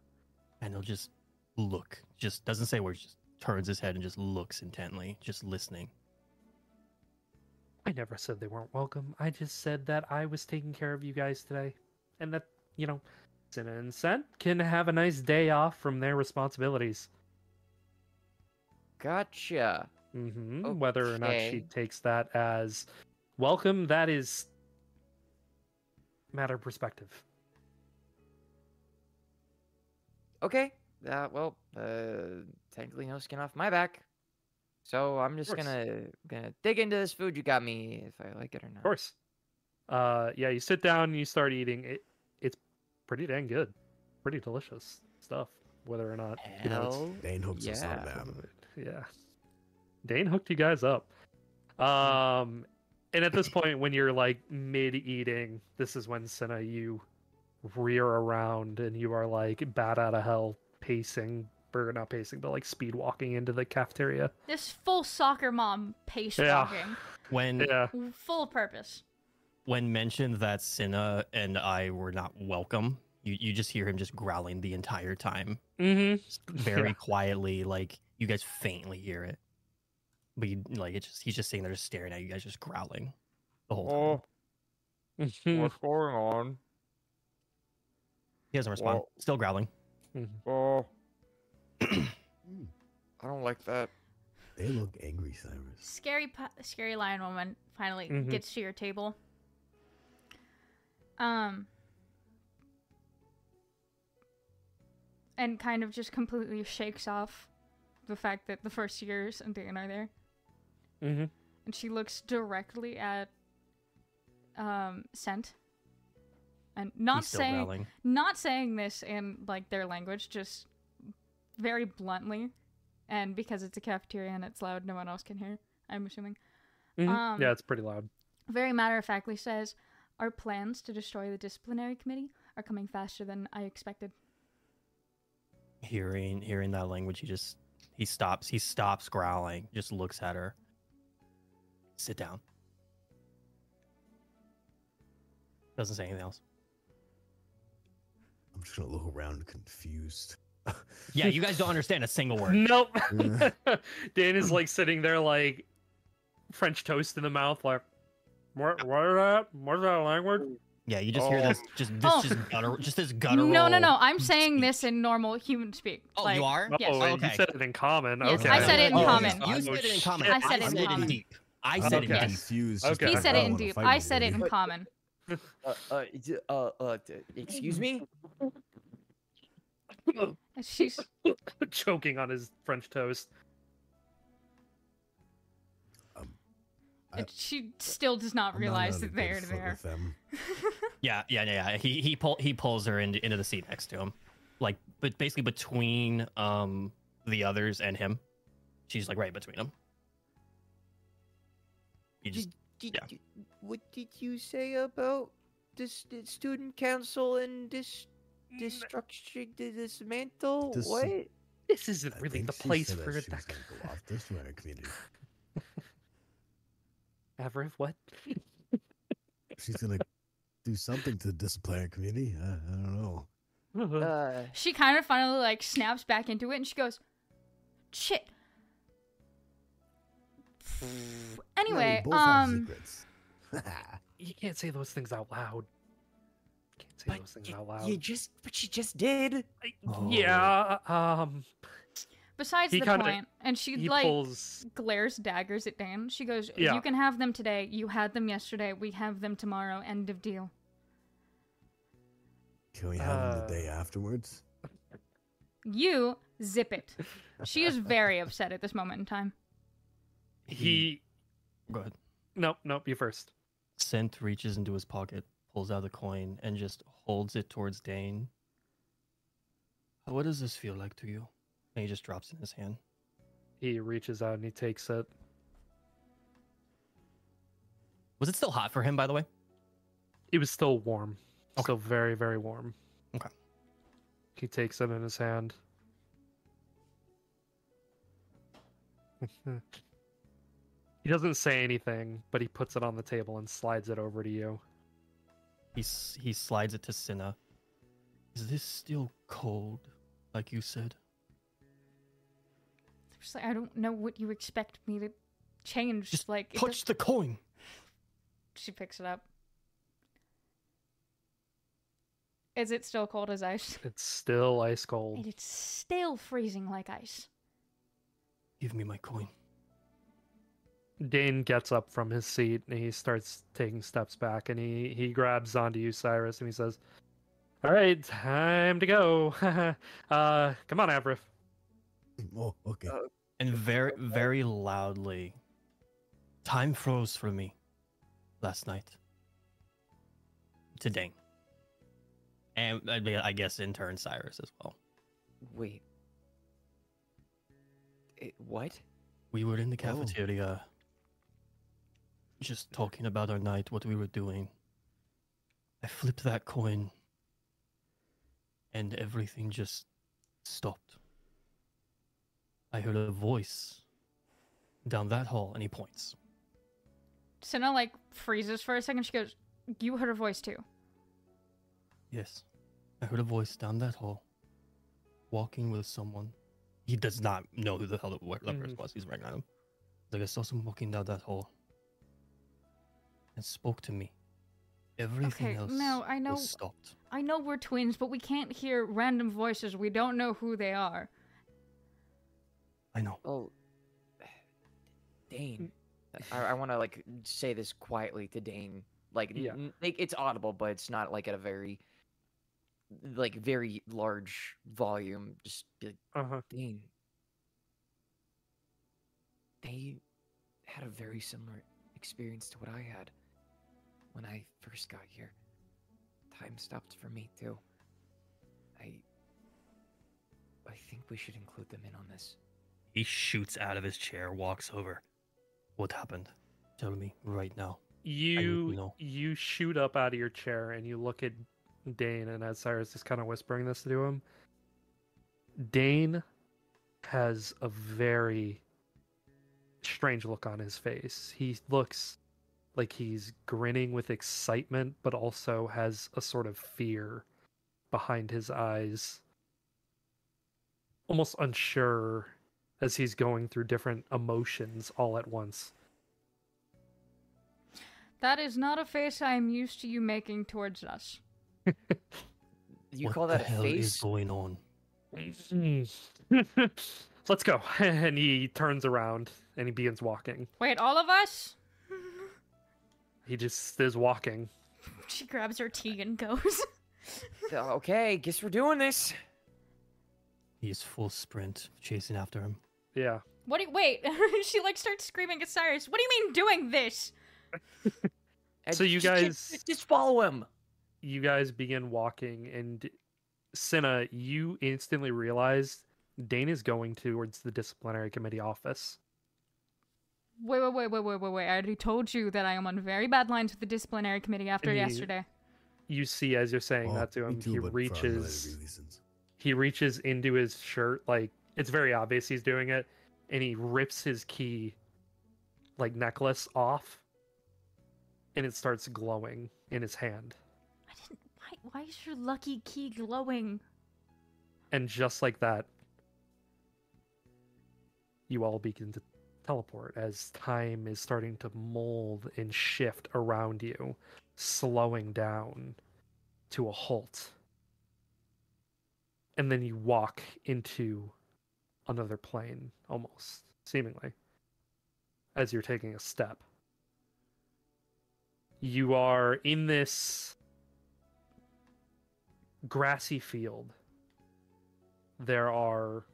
and he'll just look, just doesn't say words, just turns his head and just looks intently, just listening. I never said they weren't welcome. I just said that I was taking care of you guys today. And that, you know, Sinna and Sent can have a nice day off from their responsibilities. Gotcha. hmm Whether or not she takes that as welcome, that is matter perspective. Okay. Uh, well, uh, technically no skin off my back. So I'm just gonna gonna dig into this food you got me if I like it or not. Of course. Uh, yeah, you sit down and you start eating. It, it's pretty dang good. Pretty delicious stuff. Whether or not, you know, it's Hell, Dane hooks us on yeah. Yeah. Dane hooked you guys up. Um and at this point when you're like mid eating, this is when Sinna you rear around and you are like bat out of hell pacing or not pacing, but like speed walking into the cafeteria. This full soccer mom pace Yeah. walking, When Yeah. full purpose. when mentioned that Sinna and I were not welcome, you you just hear him just growling the entire time, Mm-hmm. just very quietly, like you guys faintly hear it, but you like it's just he's just sitting there just staring at you guys, just growling the whole time. Mm-hmm. going on? He doesn't respond, Well- still growling. Oh, Mm, I don't like that. They look angry, Syrus. Scary, scary lion woman finally Mhm. gets to your table. Um, and kind of just completely shakes off the fact that the first years and Dan are there, Mm-hmm. and she looks directly at um Sent, and not he's still saying growling. not saying this in like their language, just very bluntly, and because it's a cafeteria and it's loud, no one else can hear. I'm assuming. Mhm. Um, yeah, it's pretty loud. Very matter of factly says, "Our plans to destroy the disciplinary committee are coming faster than I expected." Hearing hearing that language, he just he stops. He stops growling, just looks at her. Sit down. Doesn't say anything else. I'm just gonna look around confused. Yeah, you guys don't understand a single word. Nope. Dan is like sitting there like French toast in the mouth, like what what is that? What's that language? Yeah, you just hear oh. this just this Oh. just gutter just this guttural. No, no, no. I'm saying speech. this in normal human speak. Oh, like, you are? Oh, Yes. and you said it in common. Yes, okay. I said it in Oh, common. You said it in oh, common. I said it in said it in common. deep. I said it in deep. confused. Okay. He said I it in deep. I said it in common. Uh, uh, uh, uh, excuse me. She's choking on his French toast. I- she still does not I'm realize on a that they're there. them. Yeah, yeah, yeah. yeah. He he pull he pulls her into into the seat next to him, like but basically between um the others and him. She's like right between them. You just Did, yeah. did- what did you say about this, the student council and this destruction, the dismantle? Dis- what? This isn't I really the place said that for she it. was gonna go off this way in community. Avaref, what? She's gonna do something to the disciplinary community. I, I don't know. Uh, She kind of finally like snaps back into it and she goes, "Shit." Yeah, Anyway, we both have um, secrets. you can't say those things out loud. Can't say but those things y- out loud. you just, but she just did. I- Oh. Yeah. Um. besides He the kinda- point, and she like pulls. glares daggers at Dan. She goes, Yeah. "You can have them today. You had them yesterday. We have them tomorrow. End of deal." Can we have them Uh, the day afterwards? You zip it. She is very upset at this moment in time. He. go ahead. Nope. Nope. You first. Sent reaches into his pocket, pulls out a coin and just holds it towards Dane. Uh, what does this feel like to you? And he just drops it in his hand. He reaches out and he takes it. Was it still hot for him, by the way? It was still warm. Okay. Still very, very warm. Okay. He takes it in his hand. he doesn't say anything, but he puts it on the table and slides it over to you. He he slides it to Sinna. Is this still cold, like you said? Just like, I don't know what you expect me to change. Just like Touch the coin. she picks it up. Is it still cold as ice? It's still ice cold. And it's still freezing like ice. Give me my coin. Dane gets up from his seat and he starts taking steps back and he, he grabs onto you, Syrus, and he says, All right, time to go. uh, come on, Avaref. Oh, okay. Uh, And very very loudly. Time froze for me last night. To Dane. And I guess in turn Syrus as well. Wait. It, what? We were in the Oh. Cafeteria, just talking about our night, what we were doing. I flipped that coin, and everything just stopped. I heard a voice down that hall, and he points. Sinna like freezes for a second. She goes, "You heard a voice too." Yes, I heard a voice down that hall, walking with someone. He does not know who the hell the what that mm-hmm. person was. He's right at him. Like I saw someone walking down that hall, and spoke to me. Everything Okay, else no, I know- was stopped. I know we're twins, but we can't hear random voices. We don't know who they are. I know. Oh, Dane. I, I want to like say this quietly to Dane. Like, Yeah. like it's audible, but it's not like at a very, like very large volume. Just be like, Uh huh. Dane. They had a very similar experience to what I had when I first got here. Time stopped for me too. I. I think we should include them in on this. He shoots out of his chair, walks over. What happened? Tell me right now. You know. you shoot up out of your chair and you look at Dane, and as Syrus is kind of whispering this to him, Dane has a very strange look on his face. He looks like he's grinning with excitement, but also has a sort of fear behind his eyes. Almost unsure as he's going through different emotions all at once. That is not a face I am used to you making towards us. You what call the that a hell face? is going on? Let's go. And he turns around and he begins walking. Wait, all of us? He just is walking. She grabs her tea and goes. Okay, guess we're doing this. He is full sprint, chasing after him. Yeah. what do you wait? she like starts screaming at Syrus. What do you mean doing this? So you just- guys- just, just follow him. You guys begin walking, and Sinna, you instantly realize Dane is going towards the disciplinary committee office. Wait, wait, wait, wait, wait, wait, wait. I already told you that I am on very bad lines with the disciplinary committee after And you- yesterday. You see, as you're saying Oh, that to him, too, he but for unrelated reaches. he reaches into his shirt like it's very obvious he's doing it and he rips his key like necklace off and it starts glowing in his hand I didn't. Why? Why is your lucky key glowing? and just like that you all begin to teleport as time is starting to mold and shift around you slowing down to a halt. And then you walk into another plane almost seemingly as you're taking a step. You are in this grassy field. There are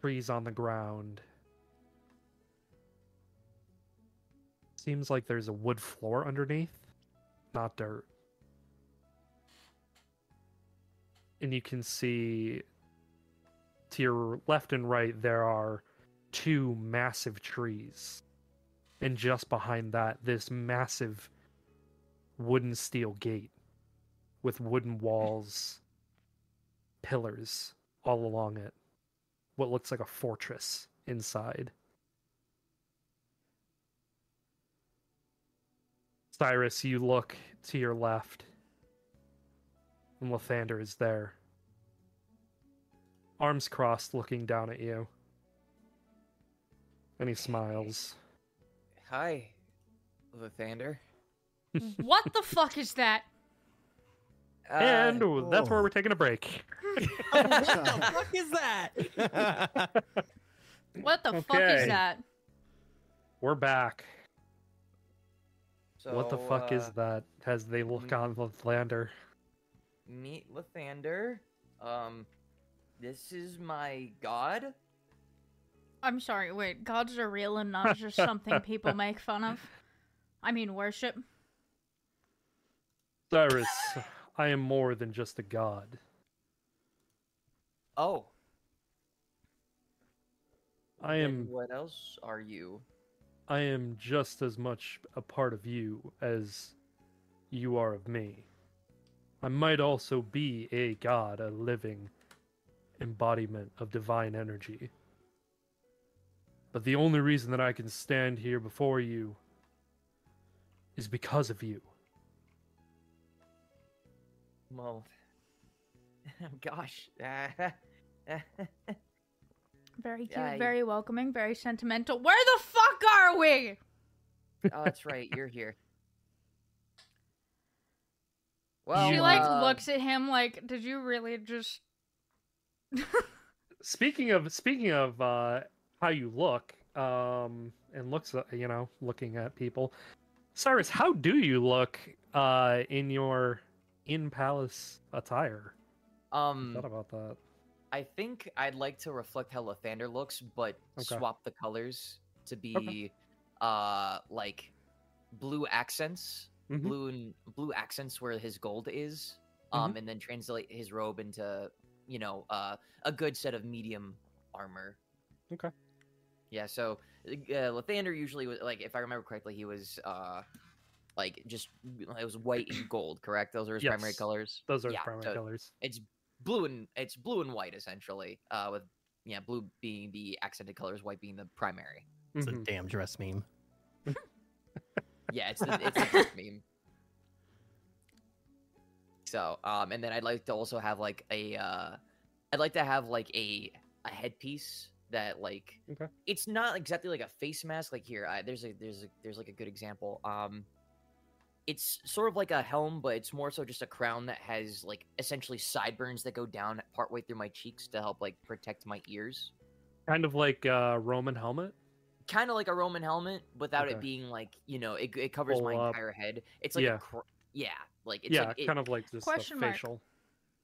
trees on the ground Seems like there's a wood floor underneath, not dirt. And you can see to your left and right, there are two massive trees. And just behind that, this massive wooden steel gate with wooden walls, pillars all along it. What looks like a fortress inside. Syrus, you look to your left, and Lathander is there. Arms crossed, looking down at you. And he smiles. Hi, Lathander. what the fuck is that? and Uh, that's where oh. we're taking a break. what the fuck is that? What the fuck is that? We're back. What the so, fuck is uh, that? As they look on Lathander. Meet Lathander. Um, this is my god. I'm sorry, wait, gods are real and not just something people make fun of? I mean, worship? Syrus, I am more than just a god. Oh, I then am What else are you? I am just as much a part of you as you are of me. I might also be a god, a living embodiment of divine energy. But the only reason that I can stand here before you is because of you. Well, gosh. Very cute, I- very welcoming, very sentimental. Where the fuck are we? oh, that's right. You're here. Well, she like uh, looks at him like, did you really just Speaking of speaking of uh, how you look, um, and looks, uh, you know, looking at people. Syrus, how do you look uh, in your in palace attire? Um, thought about that. I think I'd like to reflect how Lathander looks, but Okay. swap the colors to be uh like blue accents, Mhm. blue and blue accents where his gold is, Mm-hmm. um, and then translate his robe into you know uh, a good set of medium armor. Okay. Yeah, so uh, Lathander usually was like, if I remember correctly, he was uh like just it was white and gold, correct? Those are his primary colors. Those are yeah, primary so colors. it's blue and it's blue and white essentially uh with yeah blue being the accented colors white being the primary it's a Mhm. damn dress meme. yeah it's a, it's the first meme so um and then i'd like to also have like a uh i'd like to have like a a headpiece that like Okay. it's not exactly like a face mask like here I, there's a there's a there's like a good example um it's sort of like a helm but it's more so just a crown that has like essentially sideburns that go down partway through my cheeks to help like protect my ears Kind of like a Roman helmet. kind of like a roman helmet without it being like you know it, it covers my up. entire head it's like Yeah. a cr- yeah like it's yeah, like it, kind of like this Question a mark. facial.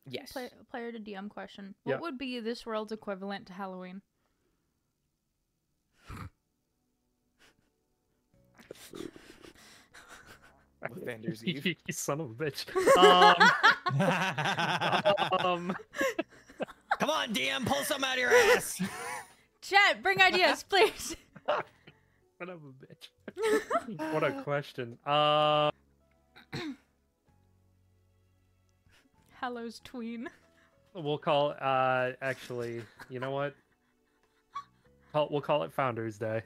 yes Play, player to DM question? What Yeah. would be this world's equivalent to Halloween? Lathander's you son of a bitch. Um, um, Come on, DM, pull some out of your ass. Chat, bring ideas, please. son of a bitch. what a question. Uh, Hallows tween. we'll call. Uh, actually, you know what? We'll call it Founders Day.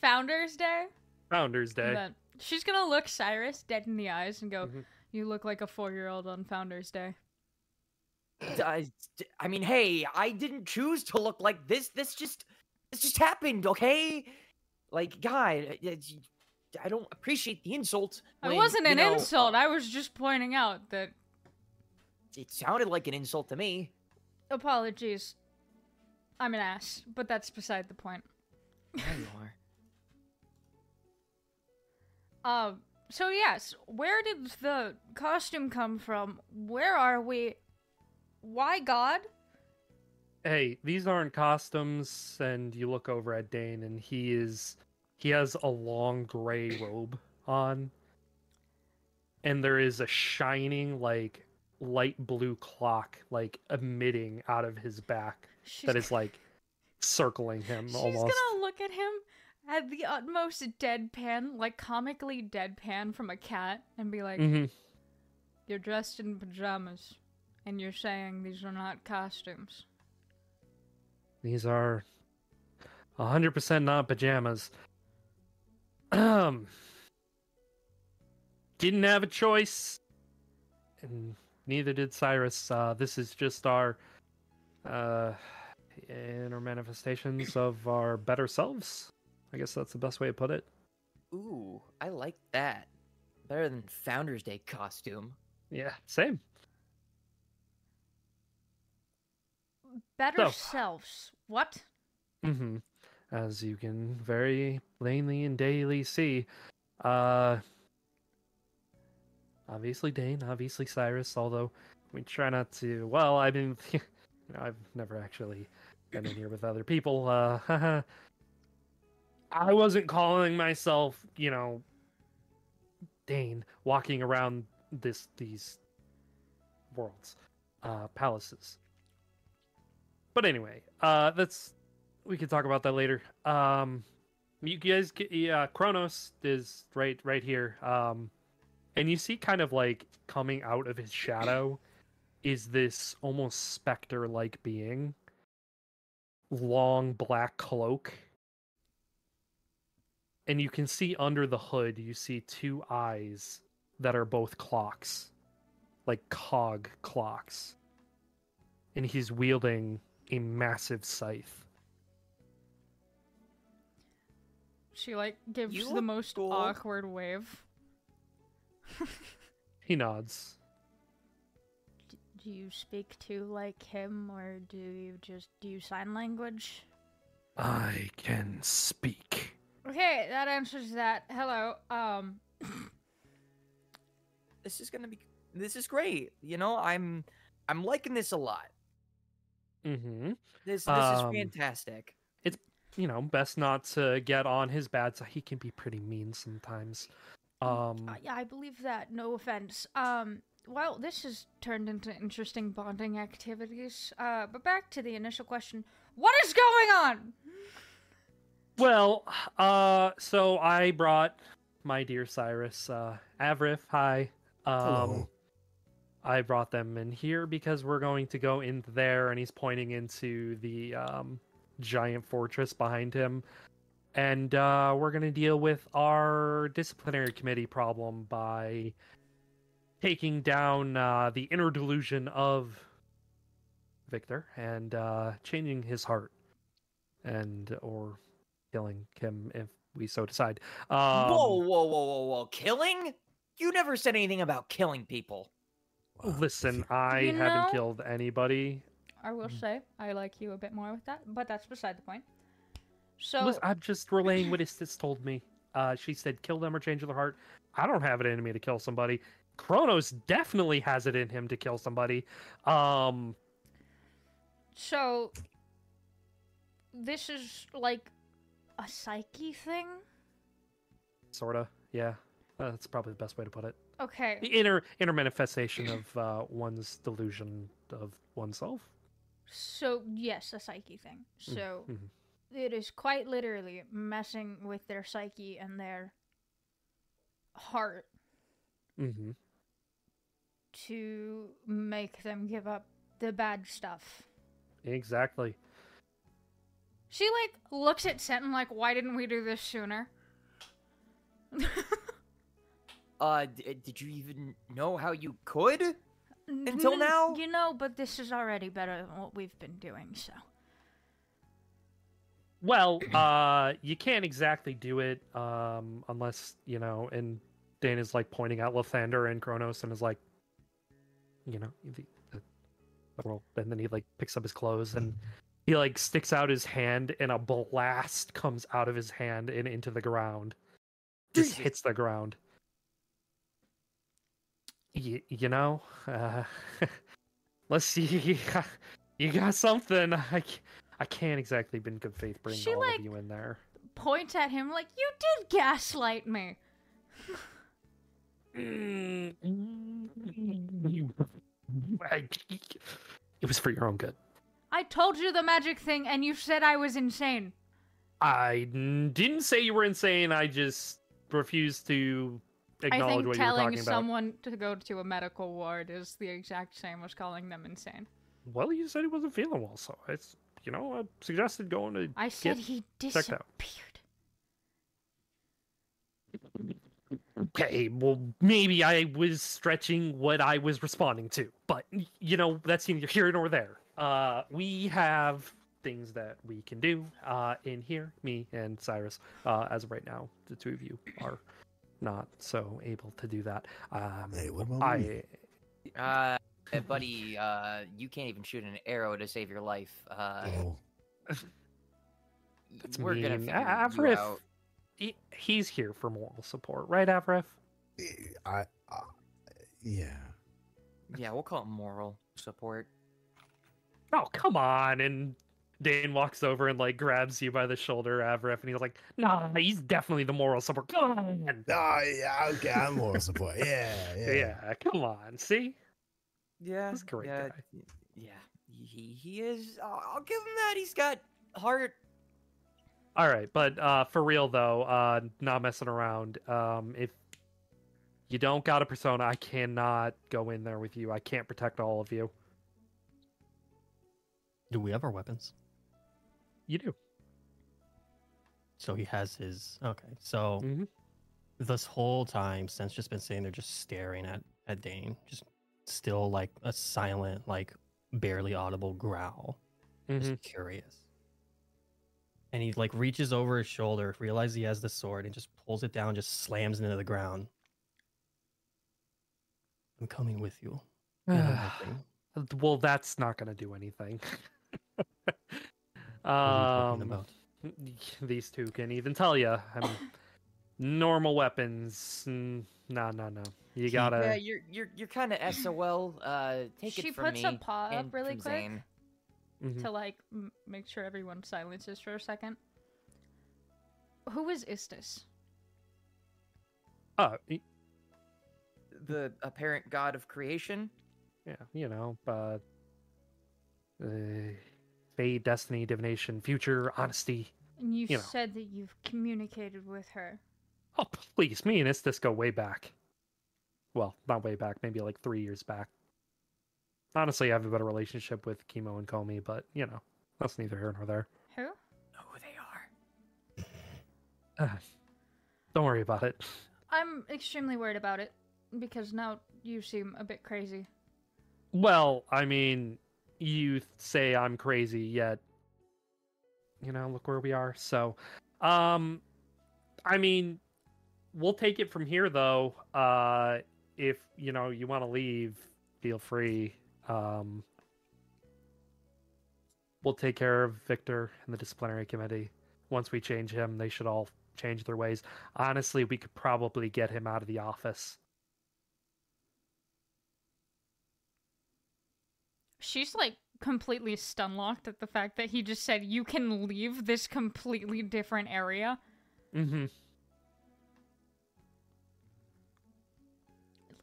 Founders Day. Founders Day. She's gonna look Cyrus dead in the eyes and go, Mhm. "You look like a four-year-old on Founders Day." I, I mean hey i didn't choose to look like this this just this just happened okay like guy i don't appreciate the insult it wasn't an know, insult. uh, I was just pointing out that it sounded like an insult to me apologies. I'm an ass, but that's beside the point. there you are Um. So yes, where did the costume come from? Where are we? Why God? hey, these aren't costumes, and you look over at Dane, and he is he has a long gray robe on, and there is a shining like light blue clock like emitting out of his back She's that is like circling him Almost. She's almost. gonna look at him at the utmost deadpan, like comically deadpan from a cat, and be like, hmm You're dressed in pajamas, and you're saying these are not costumes. These are 100% not pajamas. Um, didn't have a choice, and neither did Syrus. Uh, this is just our uh, inner manifestations of our better selves. I guess that's the best way to put it. Ooh, I like that. Better than Founders Day costume. Yeah, same. Better So- selves. What? hmm As you can very plainly and daily see, uh, obviously Dane, obviously Syrus. Although we try not to. Well, I mean, you know, I've never actually been in here with other people. Uh, I wasn't calling myself, you know, Dane, walking around this these worlds, uh, palaces. But anyway, uh, that's we can talk about that later. Um, you guys, yeah, Kronos is right, right here. Um, and you see, kind of like coming out of his shadow, is this almost specter-like being, long black cloak, and you can see under the hood. You see two eyes that are both clocks, like cog clocks, and he's wielding a massive scythe. She like gives You the most cool. awkward wave. He nods. D- do you speak to like him, or do you just do you sign language? I can speak. Okay, that answers that. Hello. Um. This is gonna be. This is great. You know, I'm. I'm liking this a lot. Mm-hmm. This. This Um, is fantastic. It's you know, best not to get on his bad side. He can be pretty mean sometimes. Um, Uh, yeah, I believe that. No offense. Um, well, this has turned into interesting bonding activities. Uh, but back to the initial question: What is going on? Well, uh, so I brought my dear Syrus, uh, Avaref. Hi. Um, Hello. I brought them in here because we're going to go in there, and he's pointing into the um, giant fortress behind him. And uh, we're going to deal with our disciplinary committee problem by taking down uh, the inner delusion of Victor and uh, changing his heart, and or killing him if we so decide. Um, whoa, whoa, whoa, whoa, whoa! Killing? You never said anything about killing people. Listen, I You haven't know- killed anybody. I will say I like you a bit more with that, but that's beside the point. So Listen, I'm just relaying what Istis told me. Uh, she said, "Kill them or change their heart." I don't have it in me to kill somebody. Kronos definitely has it in him to kill somebody. Um, So this is like a psyche thing? sorta, yeah. Uh, that's probably the best way to put it. Okay. The inner inner manifestation of uh, one's delusion of oneself. So yes, a psyche thing. So mhm. it is quite literally messing with their psyche and their heart Mm-hmm. to make them give up the bad stuff. Exactly. She like looks at Senton like, why didn't we do this sooner? Uh, d- did you even know how you could? Until N- now? You know, but this is already better than what we've been doing, so. Well, uh, you can't exactly do it um, unless you know. And Dan is like pointing out Lathander and Kronos, and is like, you know, the, the, the world. And then he like picks up his clothes and he like sticks out his hand, and a blast comes out of his hand and into the ground. Just hits the ground. You, you know, uh, let's see. You got something. I, c- I can't exactly be in good faith bringing She, all like- of you in there. Points at him like, you did gaslight me. Mm, mm, mm, it was for your own good. I told you the magic thing, and you said I was insane. I didn't say you were insane. I just refused to I acknowledge think what you were talking about. Telling someone to go to a medical ward is the exact same as calling them insane. Well, you said he wasn't feeling well, so it's you know I suggested going to. I said he disappeared. Okay, well maybe I was stretching what I was responding to, but you know that's neither here nor there. Uh, we have things that we can do uh, in here, me and Syrus. Uh, as of right now, the two of you are not so able to do that. Um, Hey, what about I me? Uh, uh, buddy, uh, you can't even shoot an arrow to save your life. Uh, Oh, That's we're gonna mean. figure A- you out. he, he's here for moral support, right, Avaref? I, I, yeah. Yeah, we'll call it moral support. Oh, come on. And Dane walks over and like grabs you by the shoulder, Avaref, and he's like, nah, he's definitely the moral support. Come on. Oh, yeah, okay, I'm moral support. Yeah, yeah. Yeah, come on. See? Yeah, He's a great yeah, guy. Yeah, he he is. I'll, I'll give him that. He's got heart. All right, but uh, for real though, uh, not messing around. Um, if you don't got a persona, I cannot go in there with you. I can't protect all of you. Do we have our weapons? You do. So he has his. Okay, so Mhm. this whole time, Sent's just been sitting there, just staring at at Dane, just still like a silent, like barely audible growl, Mhm. just curious. And he like reaches over his shoulder, realizes he has the sword, and just pulls it down, just slams it into the ground. I'm coming with you. Nothing. well, that's not going to do anything. What are you talking um, these two can even tell you. I mean, normal weapons. No, no, no. You gotta. Yeah, you're you're you're kind of SOL. Uh, take she it from me. She puts a paw up really quick Zane. Mhm. to like m- make sure everyone silences for a second. Who is Istis? Oh, y- The apparent god of creation. yeah, you know, but uh, fate, destiny, divination, future, honesty. And you, You know. said that you've communicated with her. Oh, please, me and Istis go way back. Well, not way back, maybe like three years back. Honestly, I have a better relationship with Chemo and Comey, but you know, that's neither here nor there. Who? Know who they are. Uh, don't worry about it. I'm extremely worried about it because now you seem a bit crazy. Well, I mean, you say I'm crazy, yet you know, look where we are. So, um, I mean, we'll take it from here, though. Uh, if you know you want to leave, feel free. Um, we'll take care of Victor and the disciplinary committee. Once we change him, they should all change their ways. Honestly, we could probably get him out of the office. She's like completely stun locked at the fact that he just said you can leave this completely different area. Mm-hmm.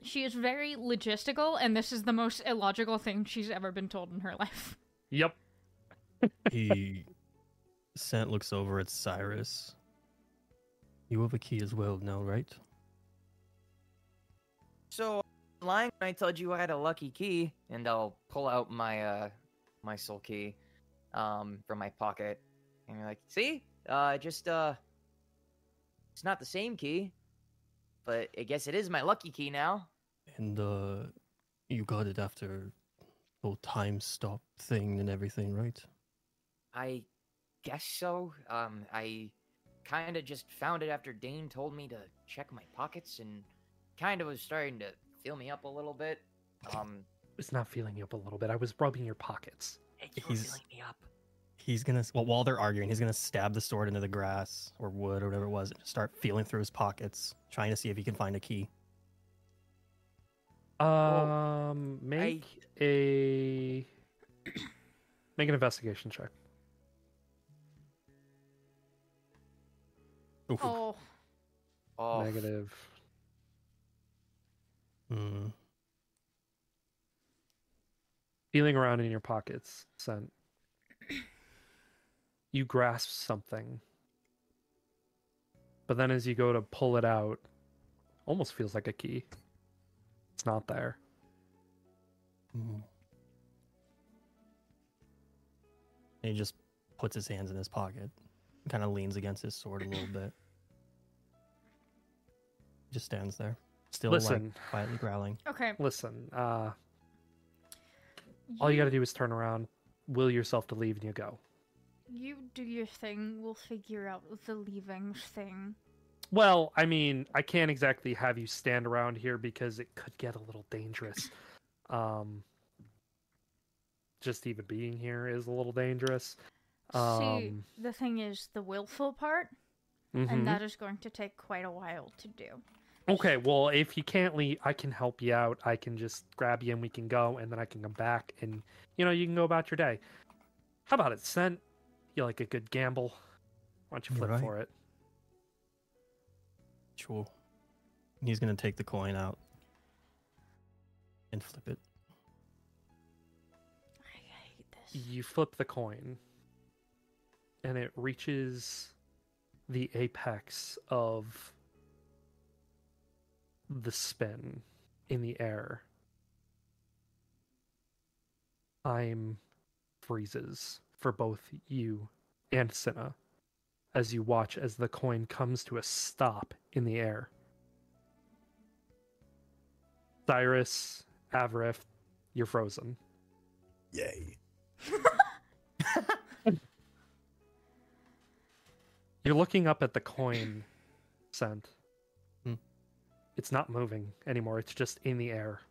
She is very logistical, and this is the most illogical thing she's ever been told in her life. Yep. He Sent looks over at Syrus. You have a key as well now, right? So lying when I told you I had a lucky key, and I'll pull out my uh my soul key um from my pocket, and you're like, see, uh, just uh, it's not the same key, but I guess it is my lucky key now. And uh you got it after the whole time stop thing and everything, right? I guess so. Um, I kind of just found it after Dane told me to check my pockets, and kind of was starting to fill me up a little bit. Um, It's not feeling you up a little bit. I was rubbing your pockets. hey, you He's- filling me up. He's gonna well while they're arguing, he's gonna stab the sword into the grass or wood or whatever it was, and start feeling through his pockets, trying to see if he can find a key. Um, make a make an investigation check. Oof. Oh, Oh, Negative. Hmm. Feeling around in your pockets, Sent. You grasp something. But then as you go to pull it out, almost feels like a key. It's not there. Mm. He just puts his hands in his pocket, kind of leans against his sword a little bit. Just stands there, still Listen. like quietly growling. Okay. Listen, uh, all you got to do is turn around, will yourself to leave, and you go. You do your thing. We'll figure out the leaving thing. Well, I mean, I can't exactly have you stand around here because it could get a little dangerous. Um, just even being here is a little dangerous. See, Um, the thing is the willful part, mhm. and that is going to take quite a while to do. Okay, well, if you can't leave, I can help you out. I can just grab you and we can go, and then I can come back, and you know, you can go about your day. How about it, Sent? You like a good gamble? Why don't you flip right. for it? Sure. He's gonna take the coin out and flip it. I hate this. You flip the coin, and it reaches the apex of the spin in the air. Time freezes for both you and Sinna as you watch as the coin comes to a stop in the air. Syrus, Avaref, you're frozen. Yay. You're looking up at the coin Sent. It's not moving anymore. It's just in the air.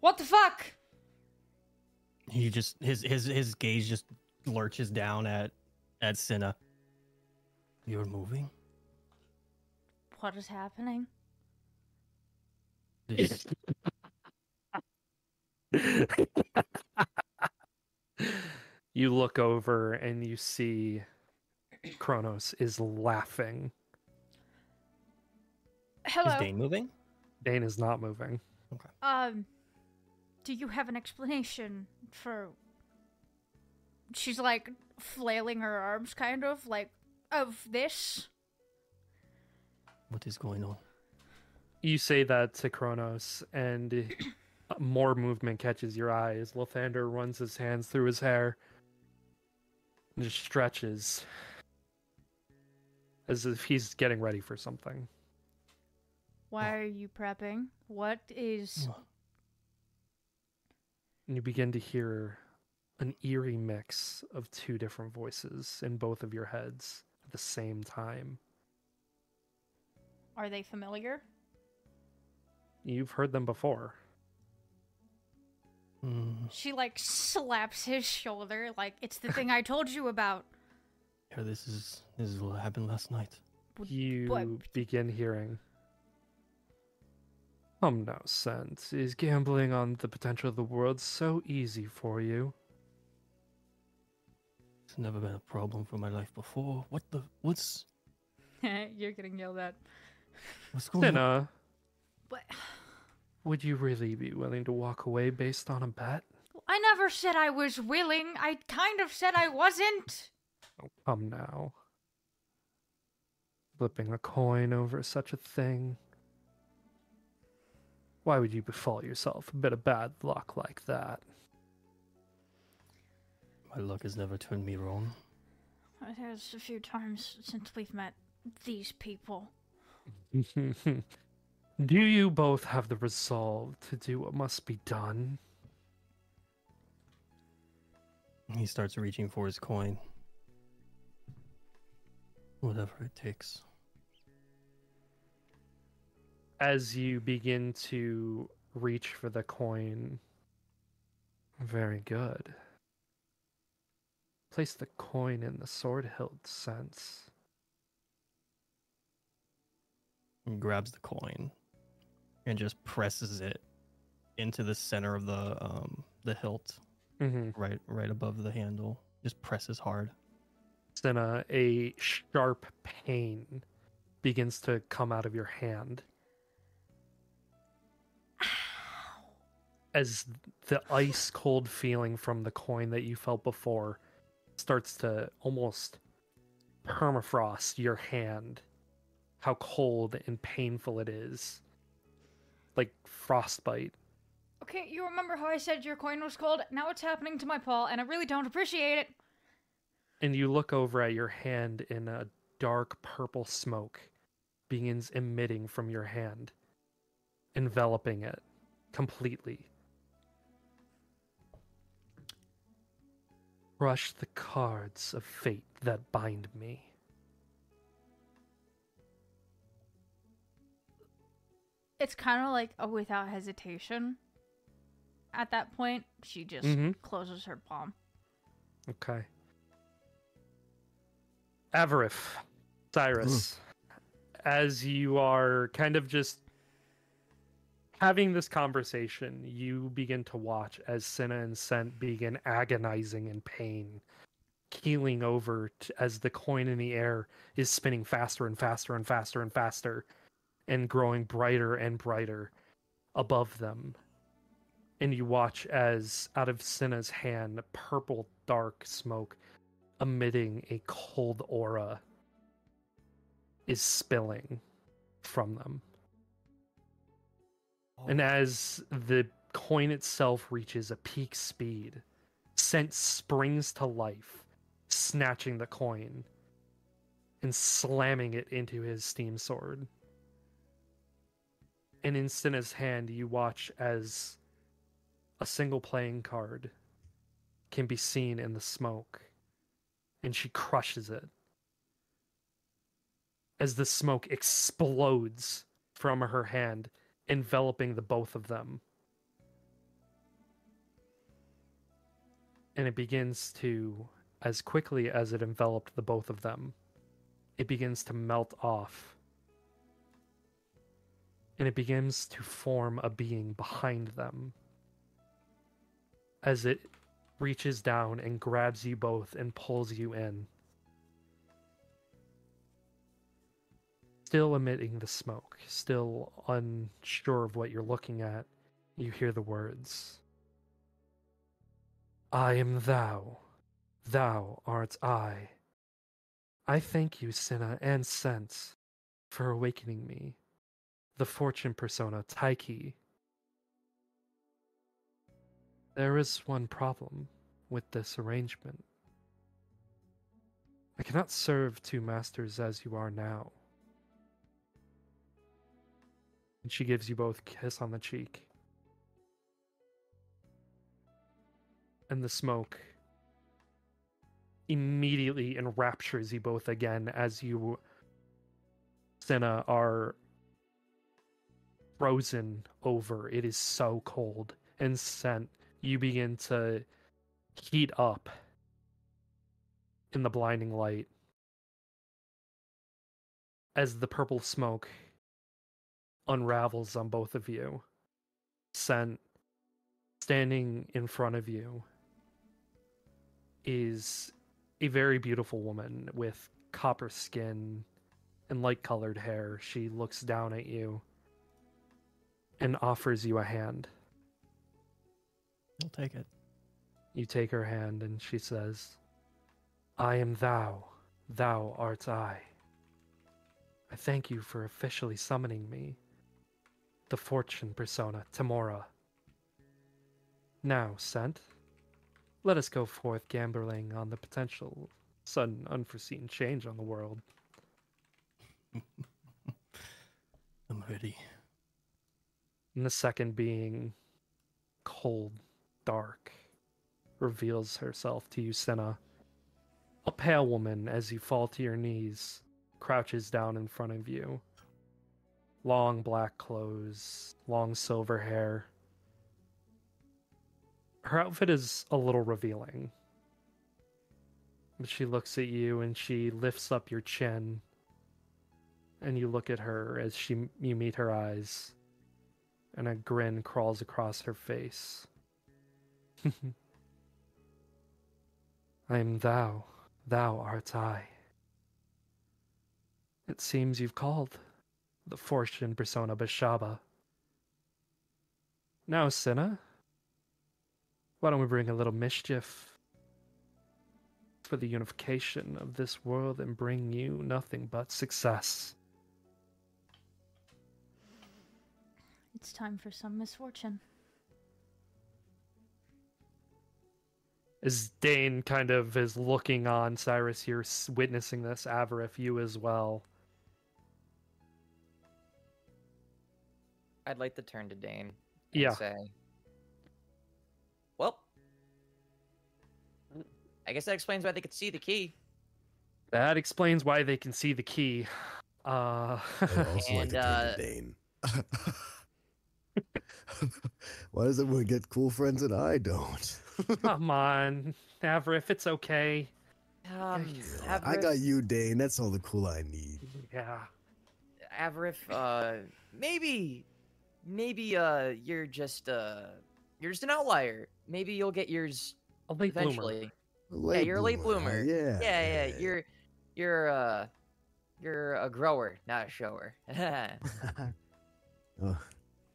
What the fuck? He just his his his gaze just lurches down at at Sinna. You're moving. What is happening? This, you look over and you see Kronos is laughing. Is Dane moving? Dane is not moving. Um, do you have an explanation for? She's like flailing her arms, kind of like of this. What is going on? You say that to Kronos, and more movement catches your eye as Lathander runs his hands through his hair and just stretches as if he's getting ready for something. Why are you prepping? What is? And you begin to hear an eerie mix of two different voices in both of your heads at the same time. Are they familiar? You've heard them before. Hmm, She like slaps his shoulder, like it's the thing I told you about. yeah, this is this is what happened last night. But- You but- begin hearing. Come now, Sent. Is gambling on the potential of the world so easy for you? It's never been a problem for my life before. What the? What's You're getting yelled at. what's going on? What? Would you really be willing to walk away based on a bet? I never said I was willing. I kind of said I wasn't. Oh, come now. Flipping a coin over such a thing. Why would you befall yourself a bit of bad luck like that? My luck has never turned me wrong. It has a few times since we've met these people. do you both have the resolve to do what must be done? He starts reaching for his coin. Whatever it takes. As you begin to reach for the coin, very good. Place the coin in the sword hilt sense. He grabs the coin and just presses it into the center of the um the hilt, Mm-hmm. right right above the handle. Just presses hard. Sinna, a sharp pain begins to come out of your hand. As the ice cold feeling from the coin that you felt before starts to almost permafrost your hand. How cold and painful it is. Like frostbite. Okay, you remember how I said your coin was cold? Now it's happening to my paw, and I really don't appreciate it. And you look over at your hand and a dark purple smoke begins emitting from your hand, enveloping it completely. Crush the cards of fate that bind me. It's kind of like a without hesitation. At that point, she just Mhm. closes her palm. Okay. Avaref, Syrus, as you are kind of just having this conversation, you begin to watch as Sinna and Sent begin agonizing in pain, keeling over as the coin in the air is spinning faster and faster and faster and faster and growing brighter and brighter above them. And you watch as out of Sinna's hand, purple dark smoke emitting a cold aura is spilling from them. Oh and as the coin itself reaches a peak speed, Sent springs to life, snatching the coin and slamming it into his steam sword. And in Sinna's hand, you watch as a single playing card can be seen in the smoke, and she crushes it. As the smoke explodes from her hand, enveloping the both of them. And it begins to, as quickly as it enveloped the both of them, it begins to melt off. And it begins to form a being behind them as it reaches down and grabs you both and pulls you in. Still emitting the smoke, still unsure of what you're looking at, you hear the words I am thou, thou art I. I thank you, Sinna and Sense, for awakening me, the fortune persona Taiki. There is one problem with this arrangement. I cannot serve two masters as you are now. And she gives you both kiss on the cheek. And the smoke immediately enraptures you both again as you, Sinna, are frozen over. It is so cold and Sent. You begin to heat up in the blinding light as the purple smoke unravels on both of you. Sent standing in front of you is a very beautiful woman with copper skin and light colored hair. She looks down at you and offers you a hand. I'll take it. You take her hand and she says, I am thou, thou art I. I thank you for officially summoning me, the fortune persona, Tymora. Now, Sent, let us go forth gambling on the potential sudden unforeseen change on the world. I'm ready. And the second being cold, dark, reveals herself to you, Sinna. A pale woman, as you fall to your knees, crouches down in front of you. Long black clothes, long silver hair. Her outfit is a little revealing. But she looks at you and she lifts up your chin. And you look at her as she you meet her eyes and a grin crawls across her face. I am thou, thou art I. It seems you've called the fortune persona Beshaba. Now, Sinna, Why don't we bring a little mischief for the unification of this world and bring you nothing but success? It's time for some misfortune. As Dane kind of is looking on Syrus here, s- witnessing this, Avaref, you as well. I'd like to turn to Dane. And Yeah. Say, well, I guess that explains why they could see the key. That explains why they can see the key. Uh, I'd also like And, to uh, to Dane. Why does everyone get cool friends and I don't? come on, Avaref, it's okay. Um, I got you, Dane. That's all the cool I need. Yeah. Avaref, uh, maybe, maybe, uh, you're just, uh, you're just an outlier. Maybe you'll get yours A late bloomer. eventually. yeah, you're a late huh? bloomer. Yeah, Yeah, yeah, you're, you're, uh, you're a grower, not a shower. Oh,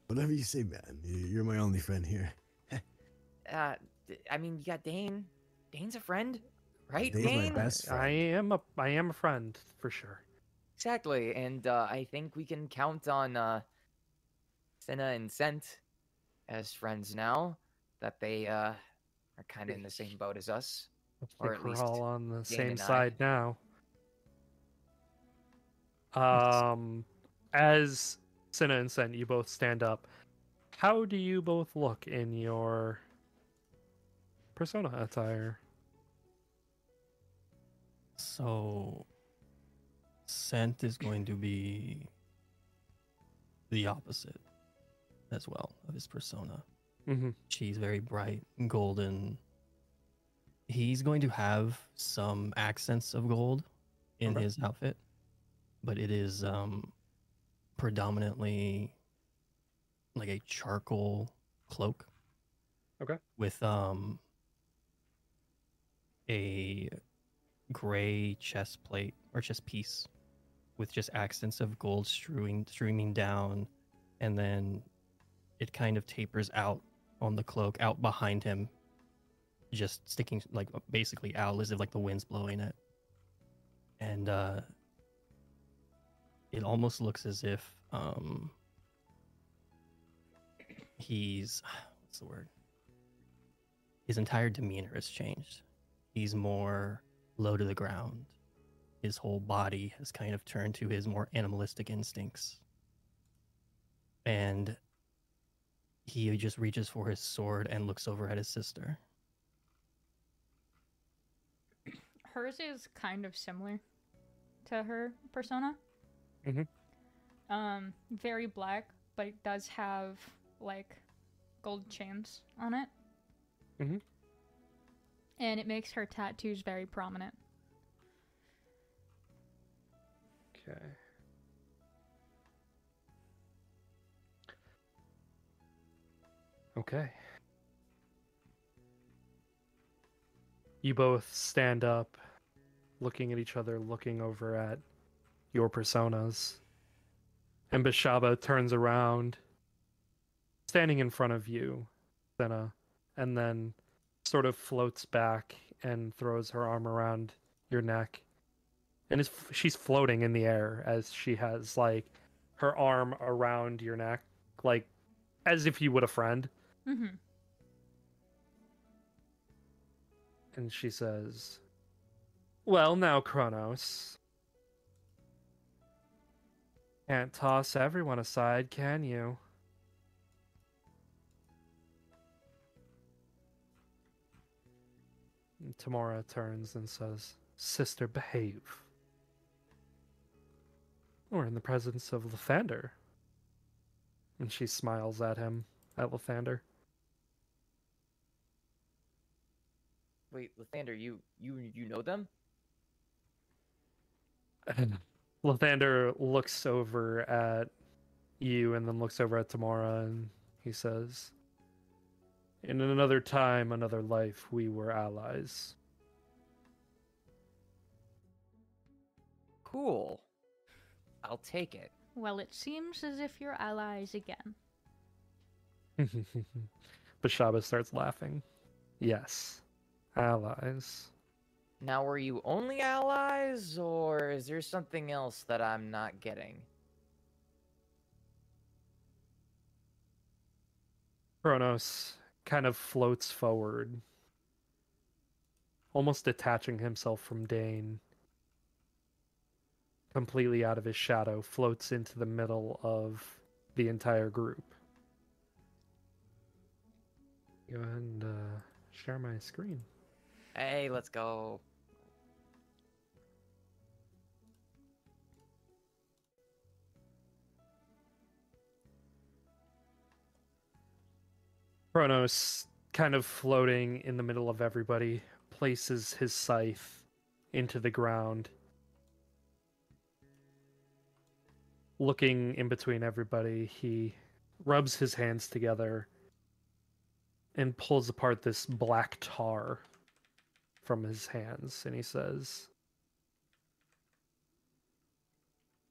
whatever you say, man. You- You're my only friend here. uh, d- I mean, you got Dane. Dane's a friend, right? Dane's my Dane? best friend. I am a I am a friend for sure. Exactly, and uh, I think we can count on uh, Sinna and Sent as friends now. That they uh, are kind of in the same boat as us. I Or think at we're least all on the Dane same and I. side now. Um, as Sinna and Sent, you both stand up. How do you both look in your persona attire? So, Sent is going to be the opposite as well of his persona. Mm-hmm. She's very bright, golden. He's going to have some accents of gold in Okay. his outfit, but it is um, predominantly like a charcoal cloak. Okay. With um a gray chest plate or chest piece with just accents of gold strewing streaming down and then it kind of tapers out on the cloak out behind him just sticking like basically out as if like the wind's blowing it. And uh it almost looks as if um he's what's the word? His entire demeanor has changed. He's more low to the ground. His whole body has kind of turned to his more animalistic instincts. And he just reaches for his sword and looks over at his sister Hers is kind of similar to her persona. Mm-hmm. Um, very black, but it does have like gold chains on it. Mm-hmm. And it makes her tattoos very prominent. Okay. Okay. You both stand up, looking at each other, looking over at your personas. And Beshaba turns around, standing in front of you, Sinna, and then sort of floats back and throws her arm around your neck and she's floating in the air as she has like her arm around your neck like as if you would a friend Mm-hmm. and she says well now kronos can't toss everyone aside can you And Tymora turns and says sister behave We're in the presence of Lathander. And she smiles at him, at Lathander. Wait, Lathander, you you you know them? And Lathander looks over at you and then looks over at Tymora and he says, In another time, another life, we were allies. Cool. I'll take it. Well, it seems as if you're allies again. Beshaba starts laughing. Yes. Allies. Now, were you only allies, or is there something else that I'm not getting? Kronos kind of floats forward, almost detaching himself from Dane. Completely out of his shadow, floats into the middle of the entire group. Go ahead and uh, share my screen. Hey, let's go. Kronos, kind of floating in the middle of everybody, places his scythe into the ground. Looking in between everybody, he rubs his hands together and pulls apart this black tar from his hands, and he says,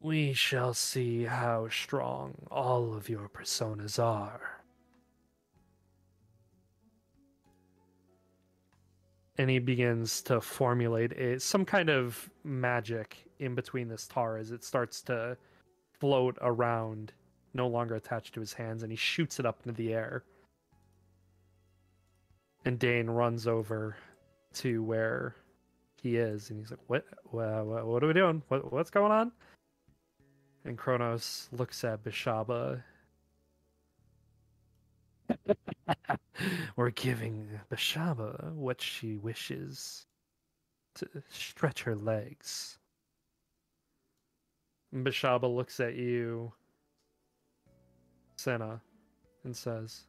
We shall see how strong all of your personas are. and he begins to formulate a, some kind of magic in between this tar as it starts to float around, no longer attached to his hands, and he shoots it up into the air. And Dane runs over to where he is, and he's like, "What? What, what are we doing? What, what's going on?" And Kronos looks at Beshaba. We're giving Beshaba what she wishes to stretch her legs. And Beshaba looks at you, Sinna, and says,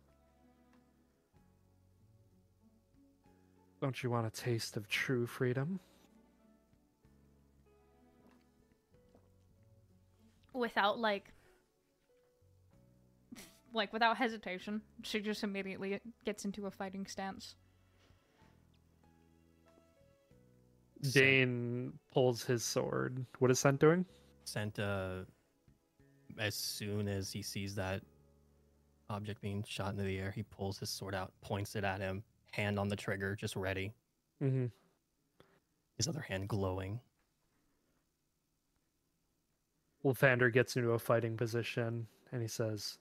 Don't you want a taste of true freedom? Without like like without hesitation, she just immediately gets into a fighting stance. Dane pulls his sword. What is Sent doing? Sent uh, as soon as he sees that object being shot into the air, he pulls his sword out, points it at him, hand on the trigger, just ready. Mm-hmm. His other hand glowing. Lathander gets into a fighting position and he says,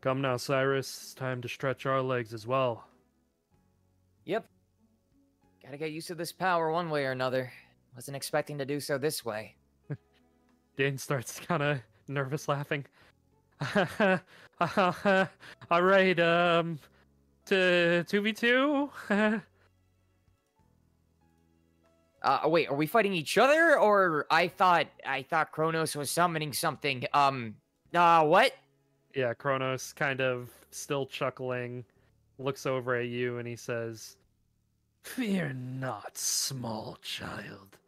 Come now, Syrus. It's time to stretch our legs as well. Yep. Gotta get used to this power one way or another. Wasn't expecting to do so this way. Dane starts kind of nervous laughing. All right, um, to 2v2? Uh, wait, are we fighting each other, or I thought I thought Kronos was summoning something? Um, uh, what? yeah, Kronos kind of still chuckling, looks over at you and he says, Fear not, small child.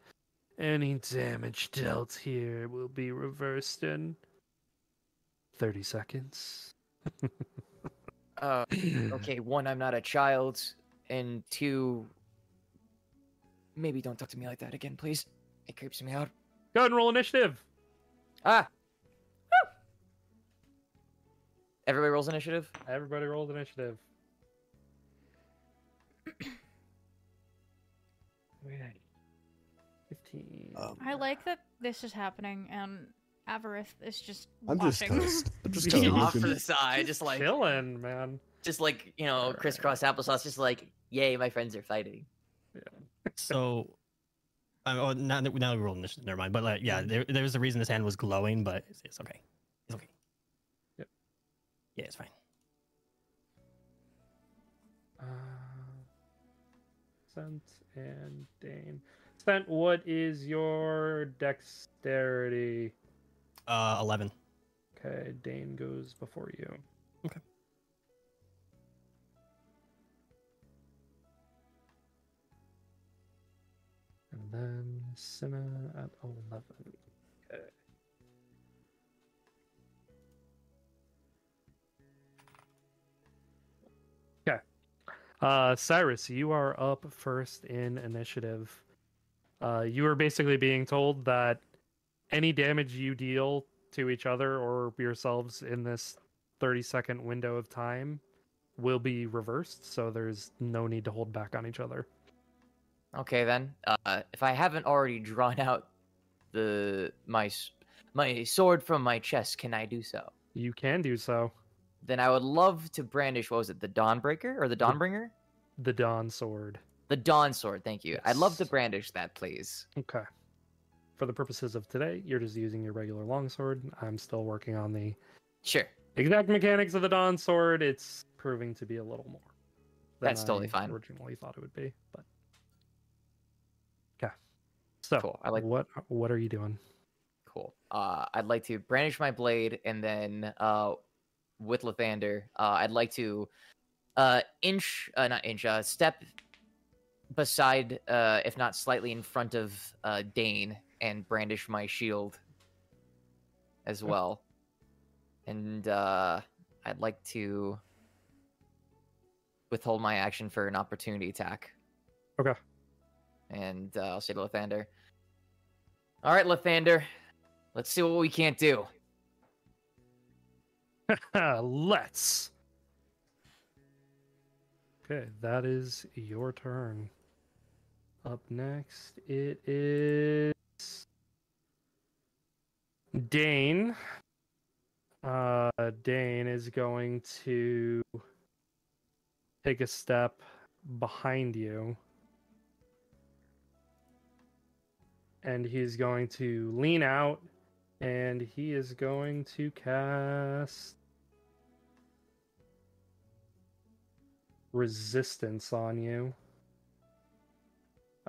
Any damage dealt here will be reversed in 30 seconds. Uh, okay, one, I'm not a child, and two, maybe don't talk to me like that again, please. It creeps me out. Go ahead and roll initiative. Ah. Woo! Everybody rolls initiative. Everybody rolls initiative. Wait, 15. Um, I like that this is happening and Avaref is just I'm just watching. kind of, I'm just He's kind Just of off looking. to the side, just like, chilling, man. just like you know, crisscross applesauce. Just like, yay, my friends are fighting. Yeah. So, uh, oh, now, that- now we rolled initiative. Never mind. But like, yeah, there, there was a reason his hand was glowing, but it's, it's okay. It's okay. Yep. Yeah, it's fine. Uh, Sent and Dane. Sent, what is your dexterity? Uh, eleven. Okay, Dane goes before you. Okay. And then Sinna at 11. Okay. Okay. Uh, Syrus, you are up first in initiative. Uh, you are basically being told that any damage you deal to each other or yourselves in this 30 second window of time will be reversed, so there's no need to hold back on each other. Okay then. Uh, if I haven't already drawn out the my my sword from my chest, can I do so? You can do so. Then I would love to brandish. What was it? The Dawnbreaker or the Dawnbringer? The Dawn Sword. The Dawn Sword. Thank you. I'd love to brandish that, please. Okay. For the purposes of today, you're just using your regular longsword. I'm still working on the Sure. exact mechanics of the Dawn Sword. It's proving to be a little more. than That's totally I fine. Originally thought it would be, but okay. So, Cool. I like- what what are you doing? Cool. Uh, I'd like to brandish my blade, and then uh, with Lathander, uh, I'd like to uh, inch, uh, not inch, uh, step beside, uh, if not slightly in front of uh, Dane, and brandish my shield as well. And uh, I'd like to withhold my action for an opportunity attack. Okay. And uh, I'll say to Lathander, "All right, Lathander, let's see what we can't do." Let's. Okay, that is your turn. Up next, it is Dane. Uh, Dane is going to take a step behind you. And he's going to lean out and he is going to cast resistance on you.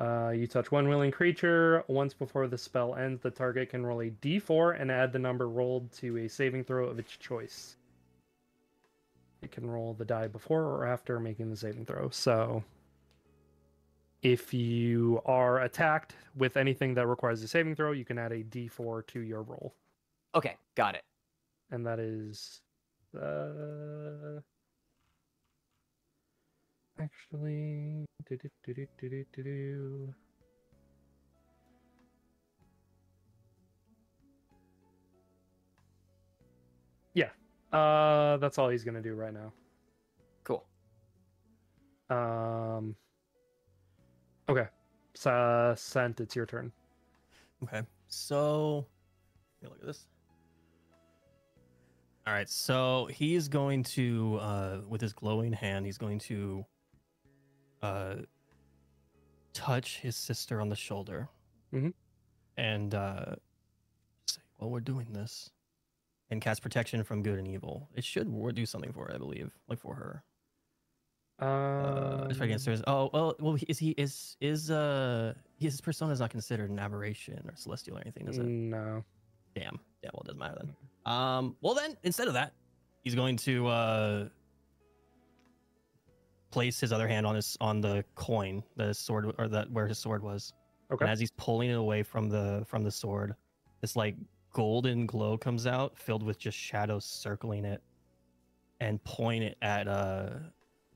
Uh, you touch one willing creature once before the spell ends. The target can roll a d4 and add the number rolled to a saving throw of its choice. It can roll the die before or after making the saving throw. So, if you are attacked with anything that requires a saving throw, you can add a d4 to your roll, Okay, got it. and that is uh, actually do, do, do, do, do, do, do, do. Yeah, uh, that's all he's gonna do right now. Cool. Um. Okay, so, Sent, it's your turn. Okay. So, let me look at this. All right. So he's going to, uh, with his glowing hand, he's going to, uh, touch his sister on the shoulder, Mhm. and uh, say, "Well, we're doing this," and cast protection from good and evil. It should do something for her, I believe, like for her. Uh, it's right against Um, hers. Oh well, well, is he is is uh his persona is not considered an aberration or celestial or anything, is it? No. Damn. Yeah, well, it doesn't matter then. Um, well then, instead of that, he's going to uh place his other hand on his on the coin, the sword or that where his sword was. Okay. And as he's pulling it away from the from the sword, this like golden glow comes out, filled with just shadows circling it, and point it at uh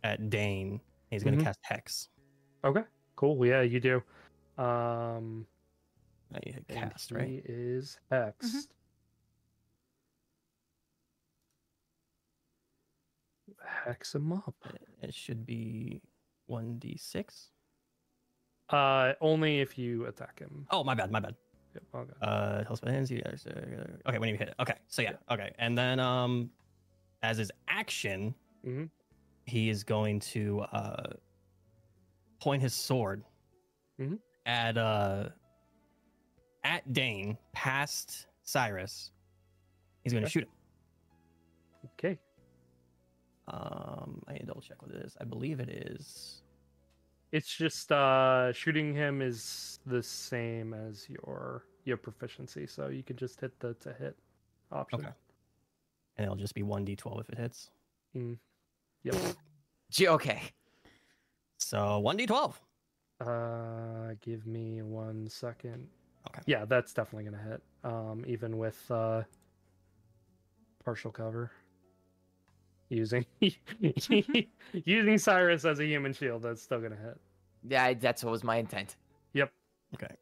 at Dane. He's gonna Mhm. cast hex. Okay. Cool. Yeah, you do. Um. You hit cast, right? He is hexed. Hex him up. It should be one d six. Uh, only if you attack him. Oh, my bad, my bad. Yep, okay. Uh, health hands. you uh, Okay, when you hit it. Okay, so yeah, okay, and then um, as his action, Mhm. he is going to uh point his sword Mhm. at uh at Dane past Syrus. He's going to Okay. shoot him. Okay. Um, I need to double check what it is. I believe it is. It's just uh shooting him is the same as your your proficiency, so you can just hit the to hit option. Okay. And it'll just be one d12 if it hits. Mm. Yep. G- okay. So one d12. Uh, give me one second. Okay. Yeah, that's definitely gonna hit. Um, even with uh partial cover. Using using Syrus as a human shield, that's still gonna hit. Yeah, that's what was my intent. Yep. Okay.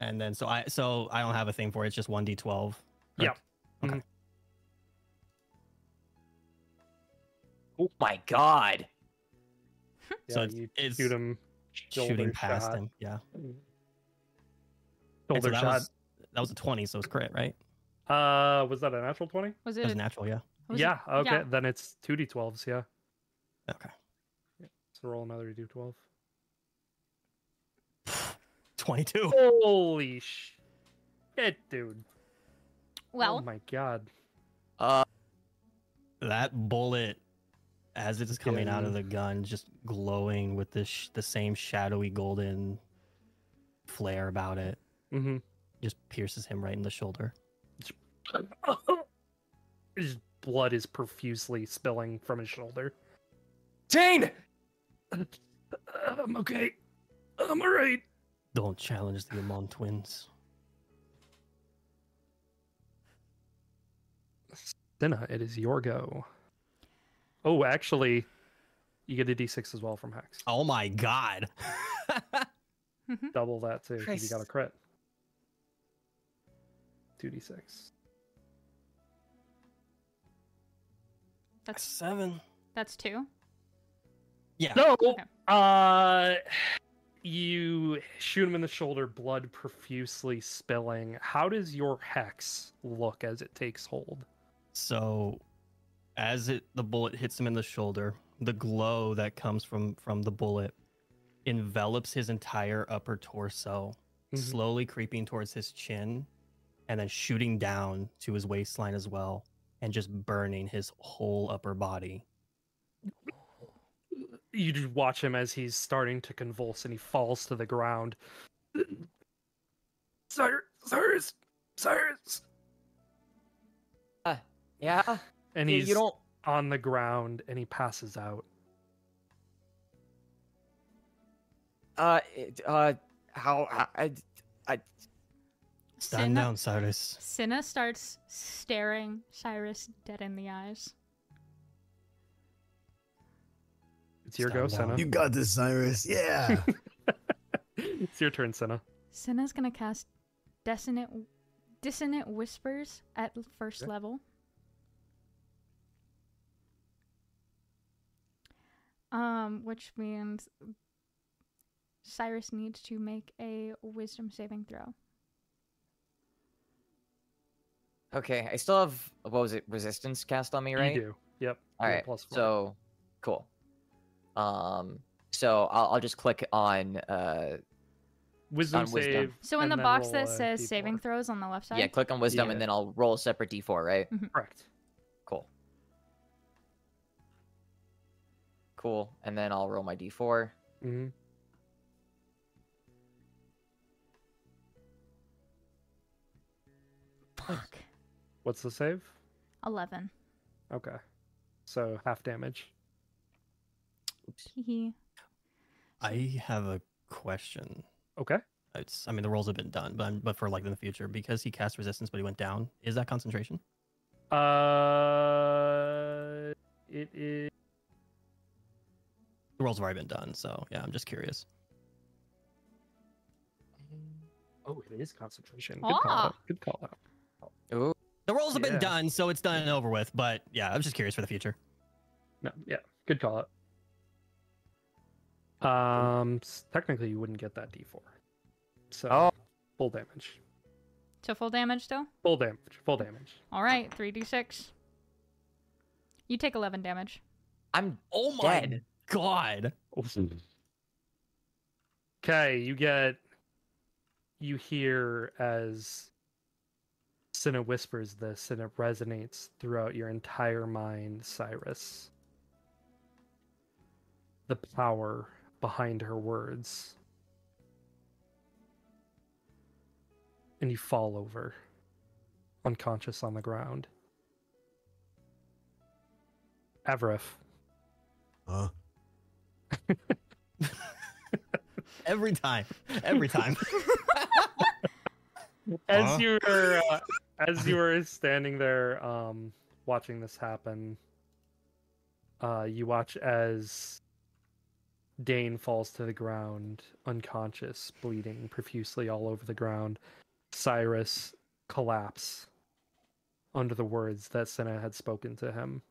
And then so I so I don't have a thing for it. It's just one d12. Yep. Okay. Oh my god. Yeah, So it's- you it's shoot him Shooting past shot. him. Yeah. And so shoulder that shot. Was, that was a 20, so it's crit, right? Uh, was that a natural twenty? Was That it? was a- natural, yeah. Was it- Yeah. Okay. yeah. Then it's two d12s. Yeah. Okay. So roll another d12. 22. Holy shit, dude! Well, oh my god. Uh, That bullet, as it's coming out of the gun, just glowing with this sh- the same shadowy golden flare about it, Mm-hmm. just pierces him right in the shoulder. His blood is profusely spilling from his shoulder. Dane! I'm okay. I'm alright. Don't challenge the Amon twins. Dinah, it is your go. Oh, actually, you get a d6 as well from Hex. Oh my god. Double that too, because you got a crit. 2d6. That's Seven. that's two. Yeah. No. Okay. Uh, you shoot him in the shoulder, blood profusely spilling. How does your hex look as it takes hold? So, as it the bullet hits him in the shoulder, the glow that comes from from the bullet envelops his entire upper torso, Mhm. slowly creeping towards his chin, and then shooting down to his waistline as well, and just burning his whole upper body. You just watch him as he's starting to convulse and he falls to the ground. Syrus, Syrus, Syrus, Yeah? and You- he's you don't. on the ground and he passes out. Uh, uh, how. I, I, Stand Sinna, down, Syrus. Sinna starts staring Syrus dead in the eyes. It's your Stand go, down. Sinna. You got this, Syrus. Yeah. it's your turn, Sinna. Sinna's gonna cast dissonant dissonant whispers at first Okay. level. Um, which means Syrus needs to make a wisdom saving throw. Okay, I still have. What was it? Resistance cast on me, right? You do. Yep. All you get right. plus four. So, cool. Um, so I'll, I'll just click on uh wisdom on wisdom. save. So in the box that says D4. saving throws on the left side. yeah, click on wisdom Yeah. and then I'll roll a separate d4, right? Correct. Cool. Cool. And then I'll roll my d4. hmm Fuck. What's the save? Eleven. Okay. So half damage. Hee. I have a question. Okay. It's, I mean, the rolls have been done, but I'm, but for like in the future, because he cast resistance, but he went down. Is that concentration? Uh, it is. The rolls have already been done, so yeah, I'm just curious. Oh, it is concentration. Good call Ah. out. Good call out. Ooh. The rolls have Yeah. been done, so it's done and over with. But yeah, I'm just curious for the future. No, yeah, good call it. Um, technically, you wouldn't get that D4. So Oh. full damage. So full damage still? Full damage. Full damage. All right, 3d6. You take 11 damage. I'm Oh my dead. god! Okay, you get. You hear as Sinna whispers this, and it resonates throughout your entire mind, Syrus. The power behind her words. And you fall over, unconscious on the ground. Avaref. Huh? Every time, every time. as Huh? you were uh, as you were standing there um watching this happen uh you watch as Dane falls to the ground unconscious bleeding profusely all over the ground Syrus collapse under the words that Sinna had spoken to him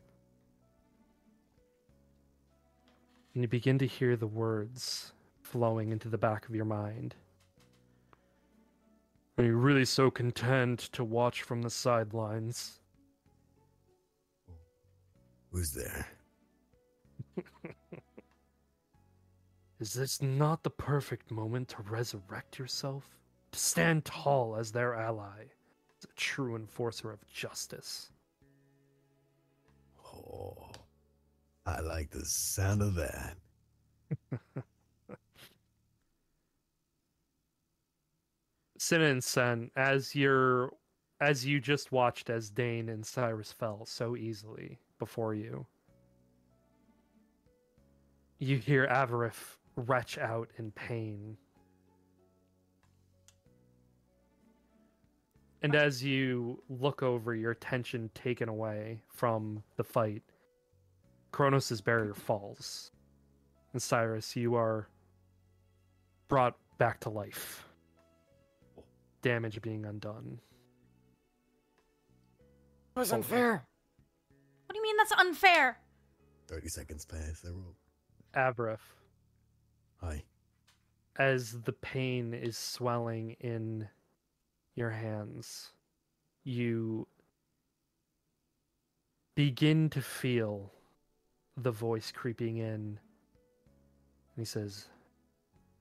And you begin to hear the words flowing into the back of your mind. Are you really so content to watch from the sidelines? Who's there? Is this not the perfect moment to resurrect yourself? To stand tall as their ally, as a true enforcer of justice? Oh, I like the sound of that. Sin and Sen, as you're as you just watched as Dane and Syrus fell so easily before you, you hear Avaref retch out in pain. And as you look over, your attention taken away from the fight, Kronos' barrier falls. And Syrus, you are brought back to life. Damage being undone. It was unfair. What do you mean that's unfair? 30 seconds past. I roll. Avaref, Hi. as the pain is swelling in your hands, you begin to feel the voice creeping in. And he says,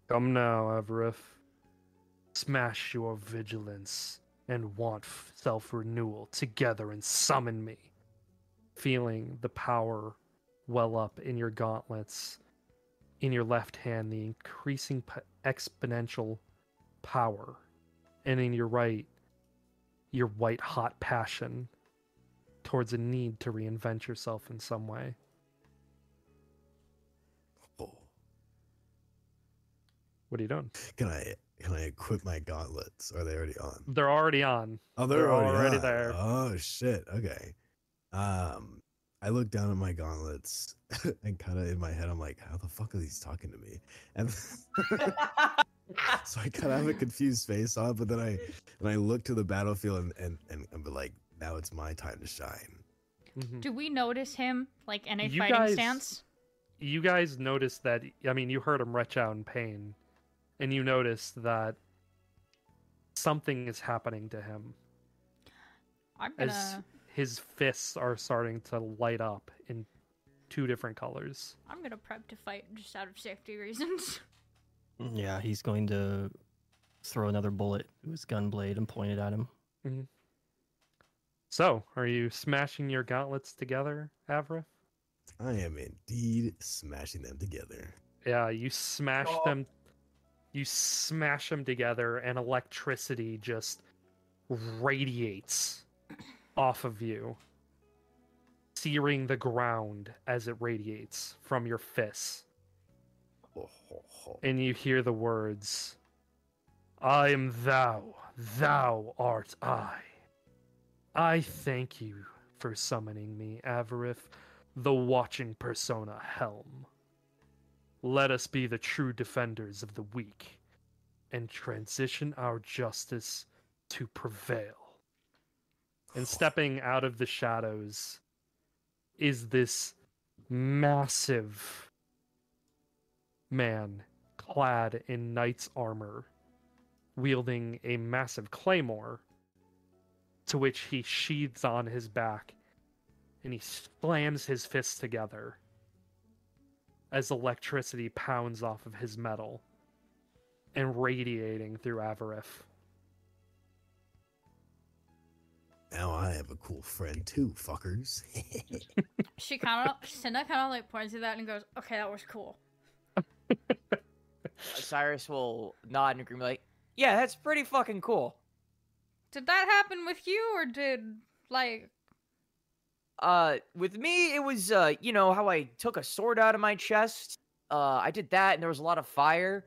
Come now, Avaref. Smash your vigilance and want self renewal together and summon me. Feeling the power well up in your gauntlets, in your left hand, the increasing p- exponential power, and in your right, your white hot passion towards a need to reinvent yourself in some way. Oh. What are you doing? Can I can I equip my gauntlets? Are they already on? They're already on. Oh, they're, They're already, already on. there. Oh shit. Okay. Um, I look down at my gauntlets and kind of in my head, I'm like, how the fuck are these talking to me? And so I kind of have a confused face on, but then I and I look to the battlefield and and and, and be like, now it's my time to shine. Mhm. Do we notice him like in a You fighting guys- stance? You guys notice that, I mean, you heard him retch out in pain, and you notice that something is happening to him. I'm gonna. as his fists are starting to light up in two different colors. I'm gonna prep to fight just out of safety reasons. Yeah, he's going to throw another bullet to his gun blade and point it at him. Mm-hmm. So, are you smashing your gauntlets together, Avra? I am indeed smashing them together. Yeah, you smash Oh. them. You smash them together, and electricity just radiates off of you, searing the ground as it radiates from your fists. And you hear the words, I am thou, thou art I. I thank you for summoning me, Avaref, the watching persona Helm. Let us be the true defenders of the weak and transition our justice to prevail. And stepping out of the shadows is this massive man clad in knight's armor, wielding a massive claymore, to which he sheathes on his back, and he slams his fists together as electricity pounds off of his metal and radiating through Avaref. Now I have a cool friend too, fuckers. she kind of, Sinna kind of like points at that and goes, "Okay, that was cool." Syrus will nod in agreement, like, yeah, that's pretty fucking cool. Did that happen with you, or did like? Uh, with me, it was, uh, you know, how I took a sword out of my chest. Uh, I did that, and there was a lot of fire,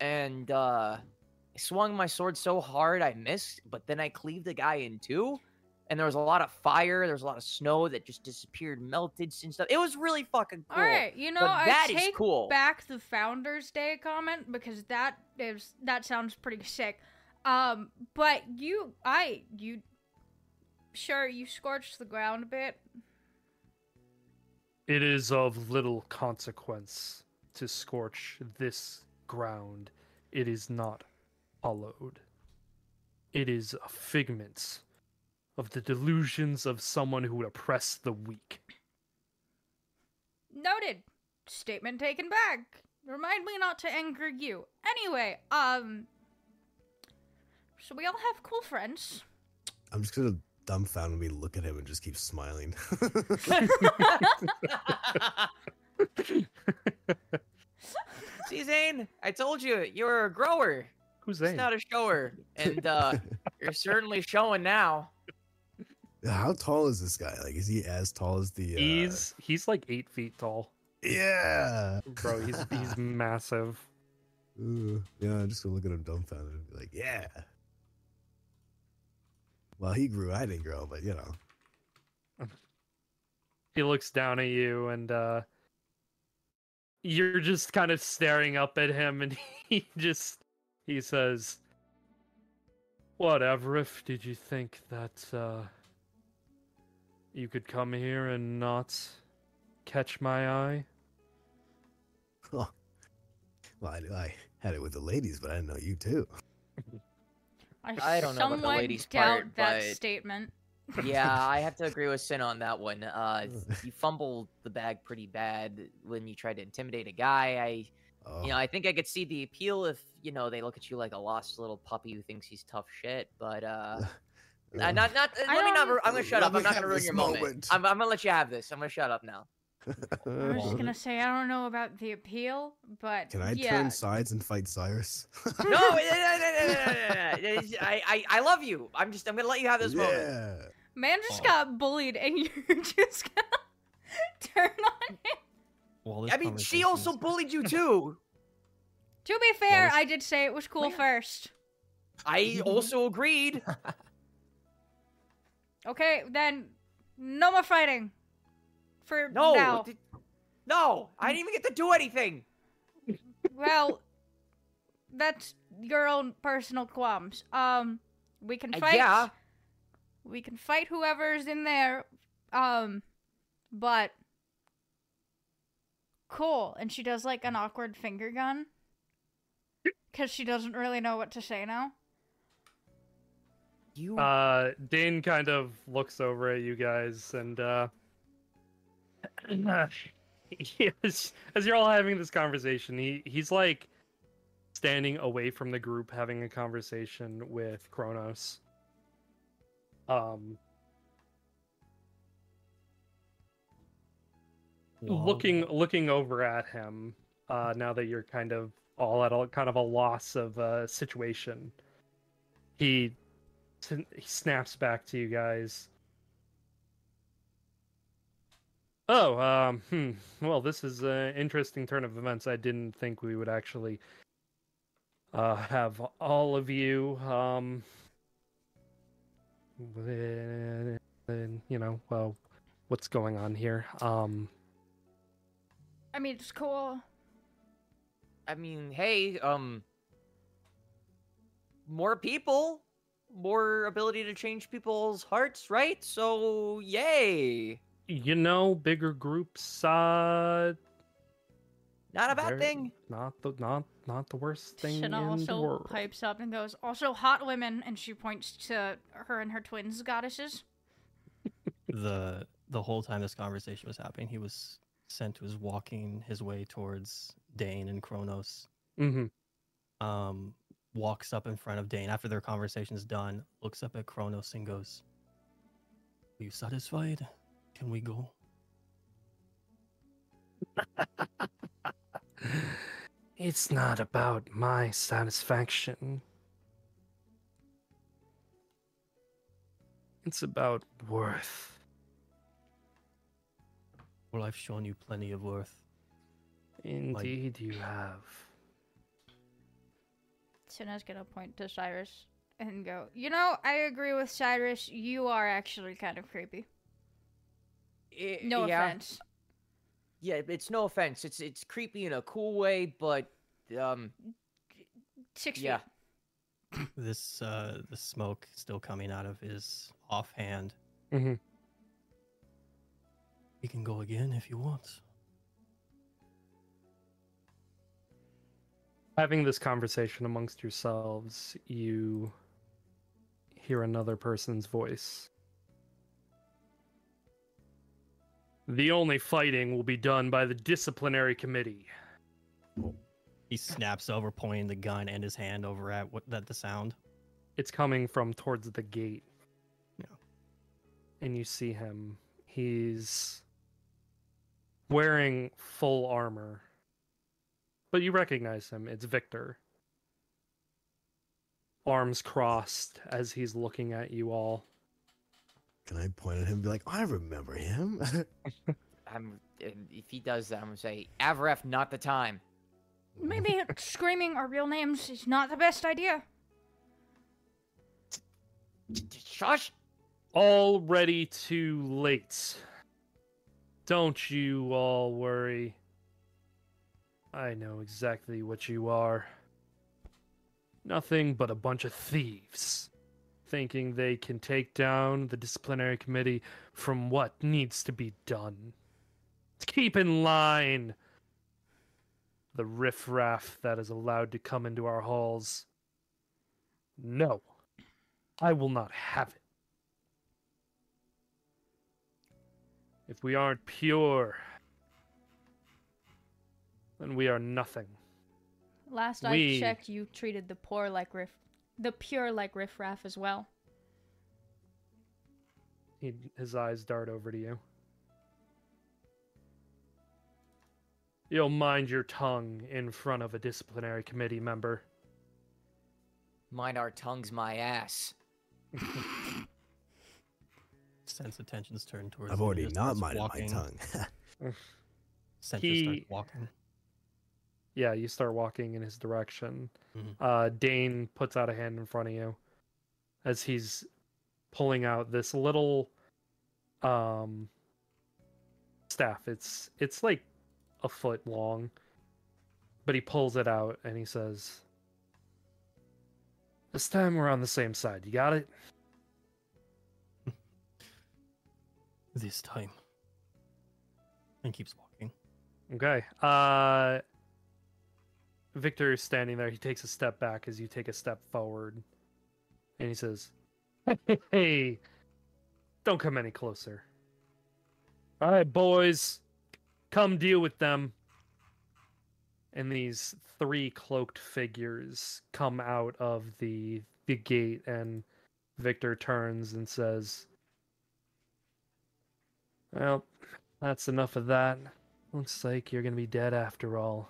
and, uh, I swung my sword so hard I missed, but then I cleaved the guy in two, and there was a lot of fire, there was a lot of snow that just disappeared, melted and stuff. It was really fucking cool. All right, you know, But I that is take cool. back the Founders Day comment because that is that sounds pretty sick. Um, but you, I, you, sure, you scorched the ground a bit. It is of little consequence to scorch this ground. It is not hallowed. It is a figment of the delusions of someone who would oppress the weak. Noted. Statement taken back. Remind me not to anger you. Anyway, um. So we all have cool friends. I'm just gonna dumbfoundedly look at him and just keep smiling. See, Zayn, I told you you're a grower, Who's it's Zayn? not a shower, and uh, you're certainly showing now. How tall is this guy? Like, is he as tall as the? Uh... He's he's like eight feet tall, yeah. bro. He's he's massive. Ooh, yeah, I'm just gonna look at him dumbfounded and be like, yeah. Well, he grew. I didn't grow, but you know. He looks down at you, and uh, you're just kind of staring up at him, and he just he says, "Whatever. If did you think that uh, you could come here and not catch my eye?" Well, I knew I had it with the ladies, but I didn't know you too. I don't know about the somewhat ladies' doubt part, that but- statement. Yeah, I have to agree with Sin on that one. Uh, you fumbled the bag pretty bad when you tried to intimidate a guy. I, Oh, you know, I think I could see the appeal if you know they look at you like a lost little puppy who thinks he's tough shit. But uh, uh, uh, not not. uh, I Let me not. I'm gonna shut up. I'm not gonna ruin your moment. moment. I'm, I'm gonna let you have this. I'm gonna shut up now. I was just gonna say I don't know about the appeal, but can I yeah. turn sides and fight Syrus? no, no, no, no, no, no, no. I, I, I love you. I'm just I'm gonna let you have this yeah. moment. Man just oh. got bullied, and you're just gonna turn on him. Well, I mean, she also bullied you too. to be fair, well, I did say it was cool first. I also agreed. okay, then no more fighting. For No, now. th- no, I didn't even get to do anything. Well, that's your own personal qualms. Um, we can Uh, fight. yeah. We can fight whoever's in there. Um, but cool. And she does like an awkward finger gun because she doesn't really know what to say now. You. Uh, Dane kind of looks over at you guys, and uh, he is, as you're all having this conversation, he he's like standing away from the group, having a conversation with Kronos. Um, looking looking over at him. Uh, now that you're kind of all at a kind of a loss of uh, situation, he he snaps back to you guys. Oh, um, hmm. Well, this is an interesting turn of events. I didn't think we would actually uh, have all of you, um, and, and, you know, well, what's going on here? Um, I mean, it's cool. I mean, hey, um, more people, more ability to change people's hearts, right? So, yay! You know, bigger groups, uh, Not a bad thing. not the not not the worst thing Shana in the also world. pipes up and goes, also hot women, and she points to her and her twins goddesses. the the whole time this conversation was happening, he was Sent was walking his way towards Dane and Kronos. hmm Um, walks up in front of Dane after their conversation is done, looks up at Kronos and goes, "Are you satisfied? Can we go?" It's not about my satisfaction. It's about worth. Well, I've shown you plenty of worth. Indeed, you have. Sinna's gonna point to Syrus and go, You know, I agree with Syrus. You are actually kind of creepy. I- No yeah. offense. Yeah, it's no offense. It's it's creepy in a cool way, but um, Six yeah. feet. This uh, the smoke still coming out of his offhand. Mm-hmm. We can go again if you want. Having this conversation amongst yourselves, you hear another person's voice. The only fighting will be done by the disciplinary committee. He snaps over, pointing the gun and his hand over at what that the sound. It's coming from towards the gate. Yeah. And you see him. He's wearing full armor. But you recognize him. It's Victor. Arms crossed as he's looking at you all. Can I point at him and be like, I remember him? I'm, if he does that, I'm gonna say, Avaref, not the time. Maybe screaming our real names is not the best idea. Shush! Already too late. Don't you all worry. I know exactly what you are. Nothing but a bunch of thieves. Thinking they can take down the disciplinary committee from what needs to be done. Keep in line. The riffraff that is allowed to come into our halls. No, I will not have it. If we aren't pure, then we are nothing. Last We- I checked, you treated the poor like riff, the pure like riffraff as well. He, his eyes dart over to you. You'll mind your tongue in front of a disciplinary committee member. Mind our tongues, my ass. Sent's attention's turned towards. I've already not starts minded my tongue. Sense just He- starts walking. Yeah, you start walking in his direction. Mhm. Uh, Dane puts out a hand in front of you as he's pulling out this little um staff. It's it's like a foot long, but he pulls it out and he says, "This time we're on the same side. You got it." This time. And keeps walking. Okay. Uh Victor is standing there. He takes a step back as you take a step forward. And he says, Hey, don't come any closer. All right, boys, come deal with them. And these three cloaked figures come out of the the gate and Victor turns and says, Well, that's enough of that. Looks like you're gonna be dead after all.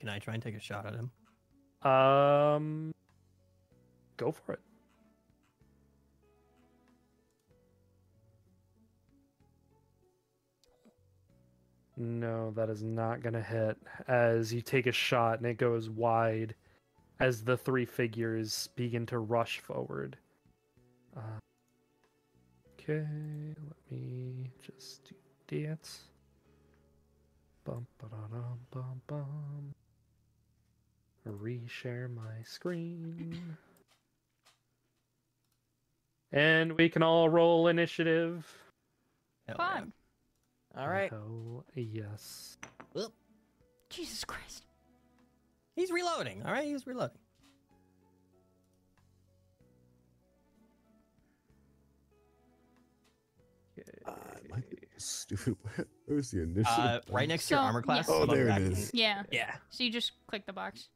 Can I try and take a shot at him? Um, go for it. No, that is not gonna hit. As you take a shot and it goes wide, as the three figures begin to rush forward. Uh, okay, let me just do dance. Bum ba da dum bum bum. Reshare my screen. And we can all roll initiative. Hell yeah. All right. Hell yes. Jesus Christ. He's reloading. All right, he's reloading. uh, my stupid. Where's the initiative? Uh, right next to your armor class. yeah. Oh, there it that is. can- Yeah. Yeah. So you just click the box.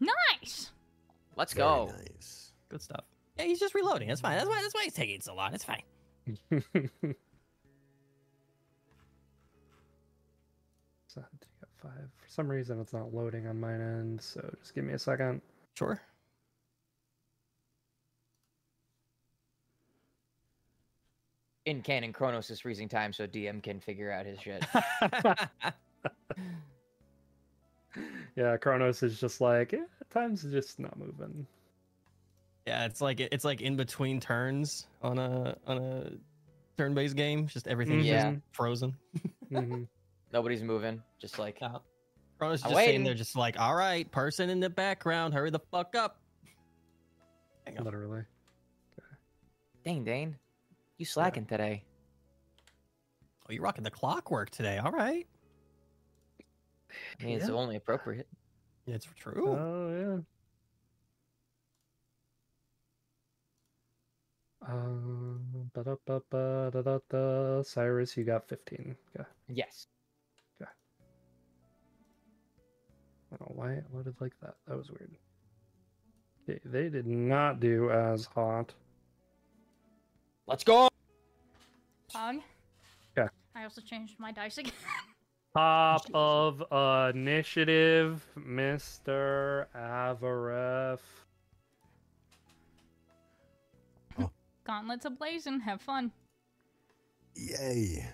Nice. Let's Very go. Nice. Good stuff. Yeah, he's just reloading. That's fine. That's why. That's why he's taking so long. It's fine. So, I got five. For some reason, it's not loading on my end, so just give me a second. Sure. In canon, Kronos is freezing time, so DM can figure out his shit. yeah, Kronos is just like, eh, time's just not moving. Yeah, it's like it's like in between turns on a on a turn-based game. Just everything's Yeah. just frozen. hmm Nobody's moving. Just like, Yeah. Kronos I'm just sitting there, just like, all right, person in the background, hurry the fuck up. Hang on. Literally. dang, Dane, you slacking today. Oh, you're rocking the clockwork today. All right. I mean, it's only appropriate. It's true. Oh yeah. Um, ba-da-ba-ba-da-da-da. Syrus, you got 15. Okay. Yes. I don't know why it loaded like that. That was weird. Okay, they did not do as hot. Let's go. Pog. Yeah. I also changed my dice again. Top of initiative, Mr. Avaref. Gauntlets ablazing. Have fun. Yay.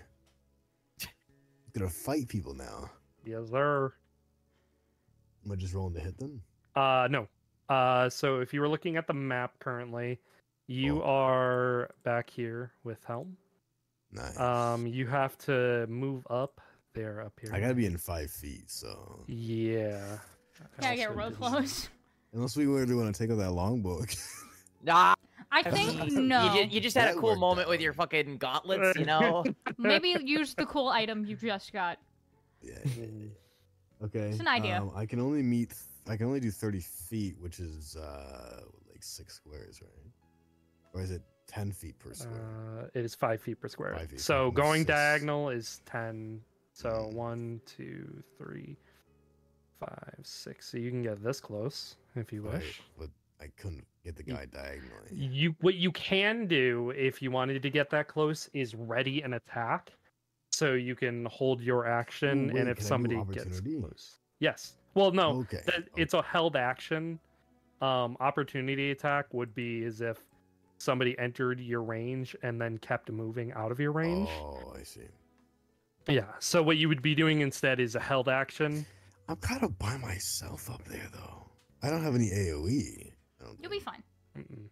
Gonna fight people now. Yes, sir. Am I just rolling to hit them? Uh, no. Uh, so if you were looking at the map currently, you Oh. are back here with Helm. Nice. Um, you have to move up. There, up here. I gotta be in five feet, so Yeah. Gotta get Also real just- close. unless we really want to take out that longbow. Nah. I I think no. You, ju- you just had That a cool worked moment with your fucking gauntlets, you know? Maybe use the cool item you just got. yeah. Okay. It's an idea. Um, I can only meet. I can only do thirty feet, which is uh like six squares, right? Or is it ten feet per square? Uh, it is five feet per square. Five feet, so going six. diagonal is ten. So one, two, three, five, six. So you can get this close if you Right, wish. but I couldn't get the guy diagonally. You what you can do if you wanted to get that close is ready an attack, so you can hold your action, wait, and if can I do somebody gets close, yes. Well, no, Okay. that- it's a held action. Um, opportunity attack would be as if somebody entered your range and then kept moving out of your range. Oh, I see. Yeah. So what you would be doing instead is a held action. I'm kind of by myself up there, though. I don't have any AOE. You'll be fine. Mm-mm.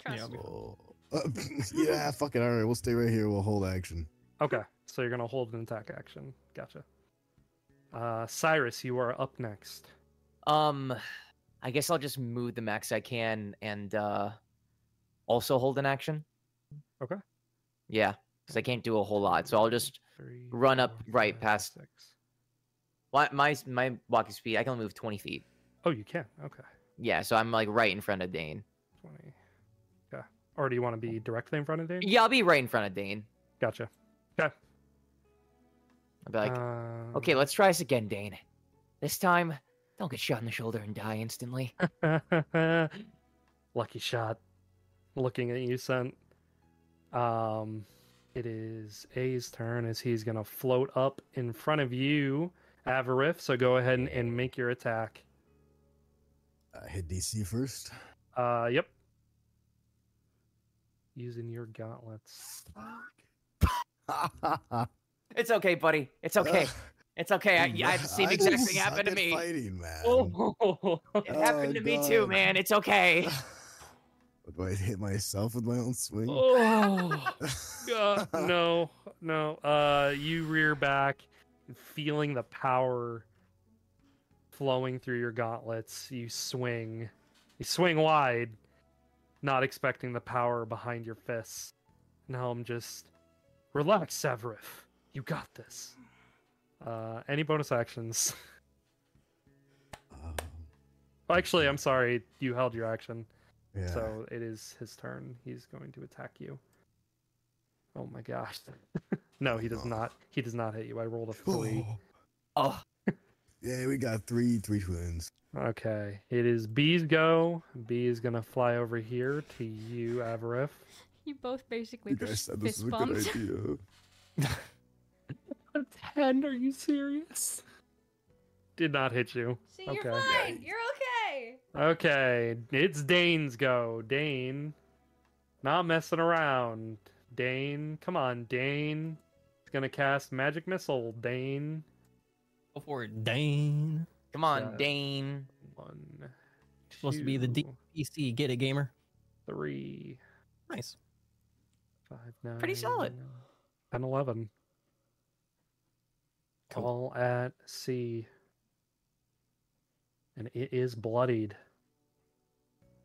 Trust. I'll Oh. Uh, yeah, fuck it. All right, we'll stay right here. We'll hold action. Okay. So you're gonna hold an attack action. Gotcha. Uh, Syrus, you are up next. Um, I guess I'll just move the max I can and uh, also hold an action. Okay. Yeah, because I can't do a whole lot, so I'll just Three, run up four, right five, past- six. my my my walking speed. I can only move twenty feet. Oh, you can. Okay. Yeah, so I'm like right in front of Dane. Twenty. Okay. Or do you want to be directly in front of Dane? Yeah, I'll be right in front of Dane. Gotcha. Okay. I'll be like, Um, okay, let's try this again, Dane. This time, don't get shot in the shoulder and die instantly. Lucky shot. Looking at you, Sent. Um, it is A's turn as he's gonna float up in front of you, Avaref. So go ahead and, and make your attack. Uh, hit DC first. Uh, yep. Using your gauntlets. It's okay, buddy. It's okay. It's okay. I, I had the same exact I'm thing happen to me. Fighting, man. Oh, It happened to Oh, me too, man. It's okay. Do I hit myself with my own swing? oh. Uh, no, no. Uh, you rear back, feeling the power flowing through your gauntlets. You swing, you swing wide, not expecting the power behind your fists. Now I'm just relax, Severif. You got this. Uh, any bonus actions? Um, actually, I'm sorry. You held your action, yeah. so it is his turn. He's going to attack you. Oh my gosh. no, he does Oh. not. He does not hit you. I rolled a three. Oh, Oh, yeah, we got three, three twins. Okay, it is B's go. B is gonna fly over here to you, Avaref. You both basically You guys said this is a good idea. A ten? Are you serious? Did not hit you. See, you're Okay. fine. You're okay. It's Dane's go. Dane, not messing around. Dane, come on, Dane. He's gonna cast magic missile. Dane, Go for it, Dane. come on. Dane. one, Two, Supposed to be the D- two, PC. Get it, gamer. three, Nice. five, nine, Pretty solid. 10, 11. Cool. All at sea. And it is bloodied.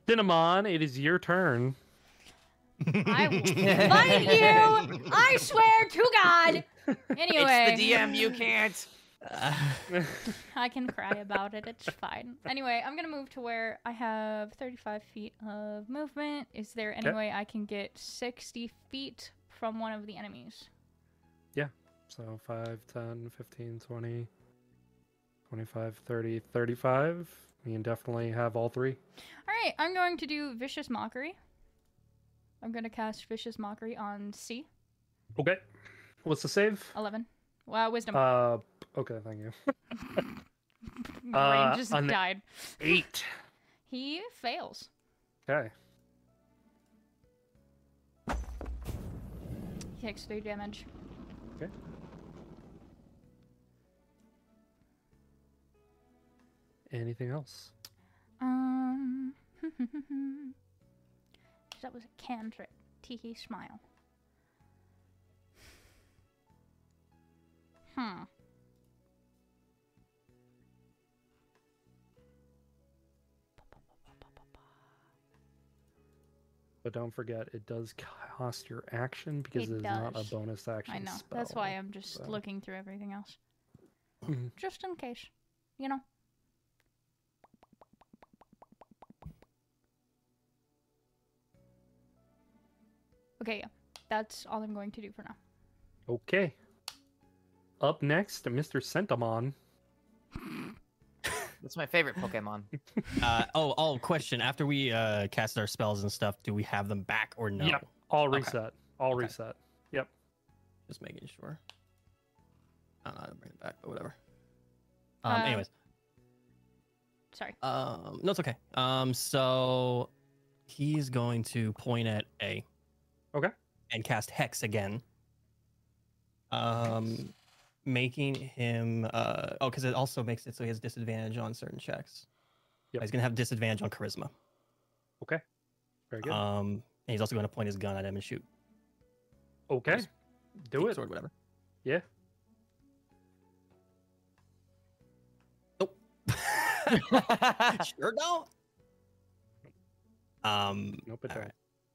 Cinnamon, it is your turn. I will fight you. I swear to God. Anyway, It's the DM. You can't. I can cry about it. It's fine. Anyway, I'm gonna move to where I have 35 feet of movement. Is there any Okay. way I can get 60 feet from one of the enemies? Yeah. So 5, 10, 15, 20, 25, 30, 35. You can definitely have all three. All right, I'm going to do vicious mockery. I'm gonna cast vicious mockery on C. Okay. What's the save? 11. Wow, wisdom. Uh, okay, thank you. My brain uh, just died. Eight. He fails. Okay. He takes three damage. Anything else? Um, that was a cantrip. Teehee smile. Hmm. But don't forget, it does cost your action because It it is not a bonus action I know. spell. That's why I'm just so- looking through everything else. Just in case. You know? Okay, yeah. That's all I'm going to do for now. Okay. Up next, Mr. Sentamon. That's my favorite Pokemon. Uh, oh, oh, question. After we uh, cast our spells and stuff, do we have them back or no? Yep. All Okay. reset. All Okay. reset. Yep. Just making sure. I don't know how to bring it back, but whatever. Um, Uh, anyways, Sorry. um, no, it's okay. Um, so he's going to point at A. Okay. And cast Hex again. Um, making him uh oh, because it also makes it so he has disadvantage on certain checks. Yep. He's gonna have disadvantage on charisma. Okay. Very good. Um, and he's also going to point his gun at him and shoot. okay. just Do it. Sword, whatever. Yeah. Nope. sure don't. Um, Nope, all right.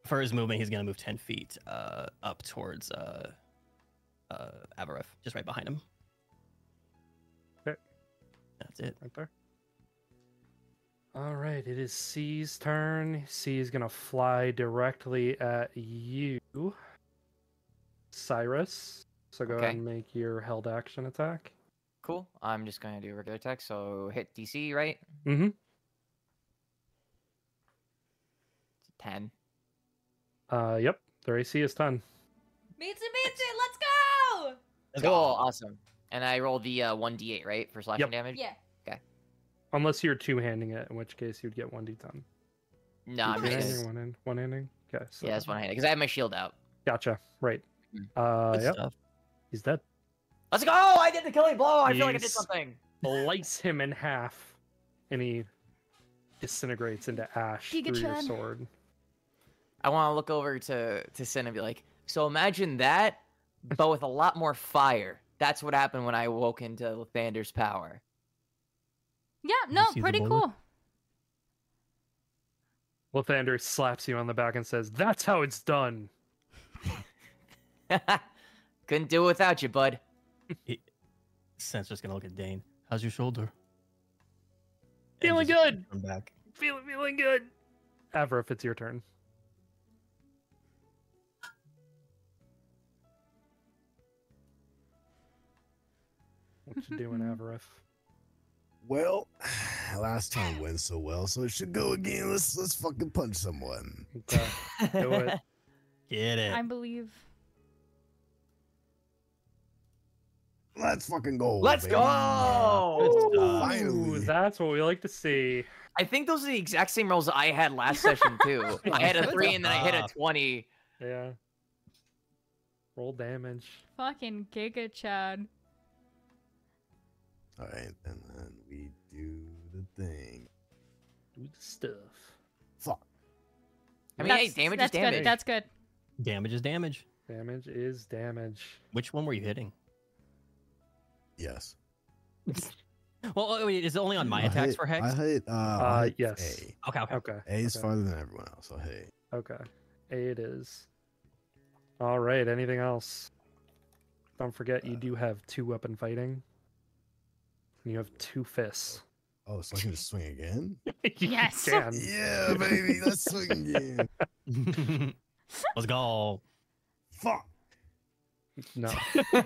For his movement, he's gonna move ten feet uh, up towards uh, uh, Avaref, just right behind him. Okay. That's it. Right there. All right, it is C's turn. C is gonna fly directly at you, Syrus. So go Okay. ahead and make your held action attack. cool. I'm just gonna do a regular attack. So hit DC, right? Mm-hmm. Ten. Uh, yep. Their AC is ten. Mitsu Mitsu, let's go! Let's Cool. go. Awesome. And I roll the uh, one d8, right, for slashing Yep. damage. Yeah. Okay. Unless you're two handing it, in which case you'd get one d10. No, I'm Two just handing, gonna. one hand, one handing. Okay. So Yeah, that's one handed because I have my shield out. Gotcha. Right. Mm. Uh, Good yep. stuff. He's dead. Let's go! I did the killing blow. I feel like I did Yes. something. Slice him in half, and he disintegrates into ash through your Giga-chan. sword. I want to look over to to Sin and be like, so imagine that, but with a lot more fire. That's what happened when I woke into Lathander's power. Yeah, no, see the pretty bullet? cool. Lathander slaps you on the back and says, "That's how it's done." Couldn't do it without you, bud. Sent's just gonna look at Dane. How's your shoulder? Feeling just good. Come back. Feeling, feeling good. Ever, if it's your turn. What you doing, hmm. Avaref? Well, last time went so well, so it should go again. Let's let's fucking punch someone. Okay. Do it. Get it. I believe. Let's fucking go. Let's baby. go! Good Ooh, that's what we like to see. I think those are the exact same rolls I had last session too. I had a three and then I hit a twenty. Yeah. Roll damage. Fucking Giga Chad. All right, and then we do the thing. Do the stuff. Fuck. I mean, hey, That's- damage that's is damage. Good. That's good. Damage is damage. Damage is damage. Which one were you hitting? Yes. Well, wait, is it only on my I attacks hit- for Hex? I hit. Uh, Uh, I hit yes. A. Okay, okay. Okay. A is okay. farther than everyone else. So hey. Okay. A it is. All right. Anything else? Don't forget, you Uh, do have two weapon fighting. You have two fists. Oh, so I can just swing again? You Yes. can. Yeah, baby, let's swing again. Let's go. Fuck. No.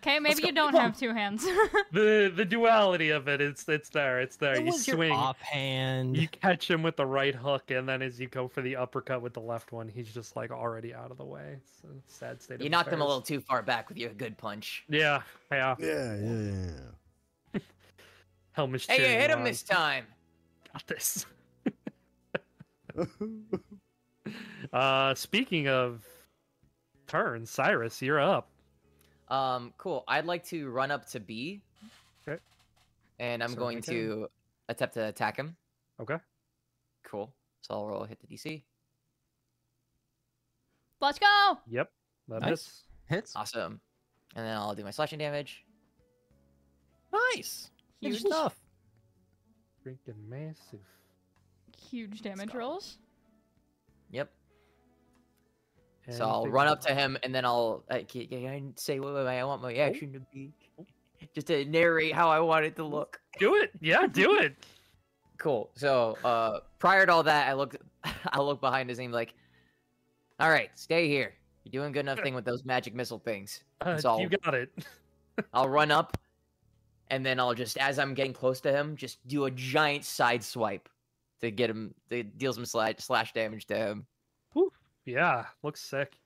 Okay, maybe you don't have two hands. the the duality of it, it's it's there. It's there. It you was your swing. offhand. You catch him with the right hook, and then as you go for the uppercut with the left one, he's just like already out of the way. It's a sad state. you of knocked him a little too far back with your good punch. Yeah, yeah. Yeah, yeah, Helmish. Hey, you cheering hit him on. this time. Got this. Uh, speaking of turns, Syrus, you're up. Um, cool. I'd like to run up to B. Okay. And I'm Certainly going to attempt to attack him. Okay. Cool. So I'll roll hit the DC. Let's go. Yep. That Nice. hits. Hits. Awesome. And then I'll do my slashing damage. Nice. Good Huge, stuff. Freaking massive. huge damage rolls. Yep. So I'll run up to him and then I'll uh, can, can I say what I want Oh. my action to be, just to narrate how I want it to look. Do it. Yeah, do it. Cool. So uh, prior to all that, I look I look behind his name like, all right, stay here. You're doing good enough thing with those magic missile things. Uh, So you got it. I'll run up, and then I'll just, as I'm getting close to him, just do a giant side swipe to get him, to deal some slash, slash damage to him. Yeah, looks sick.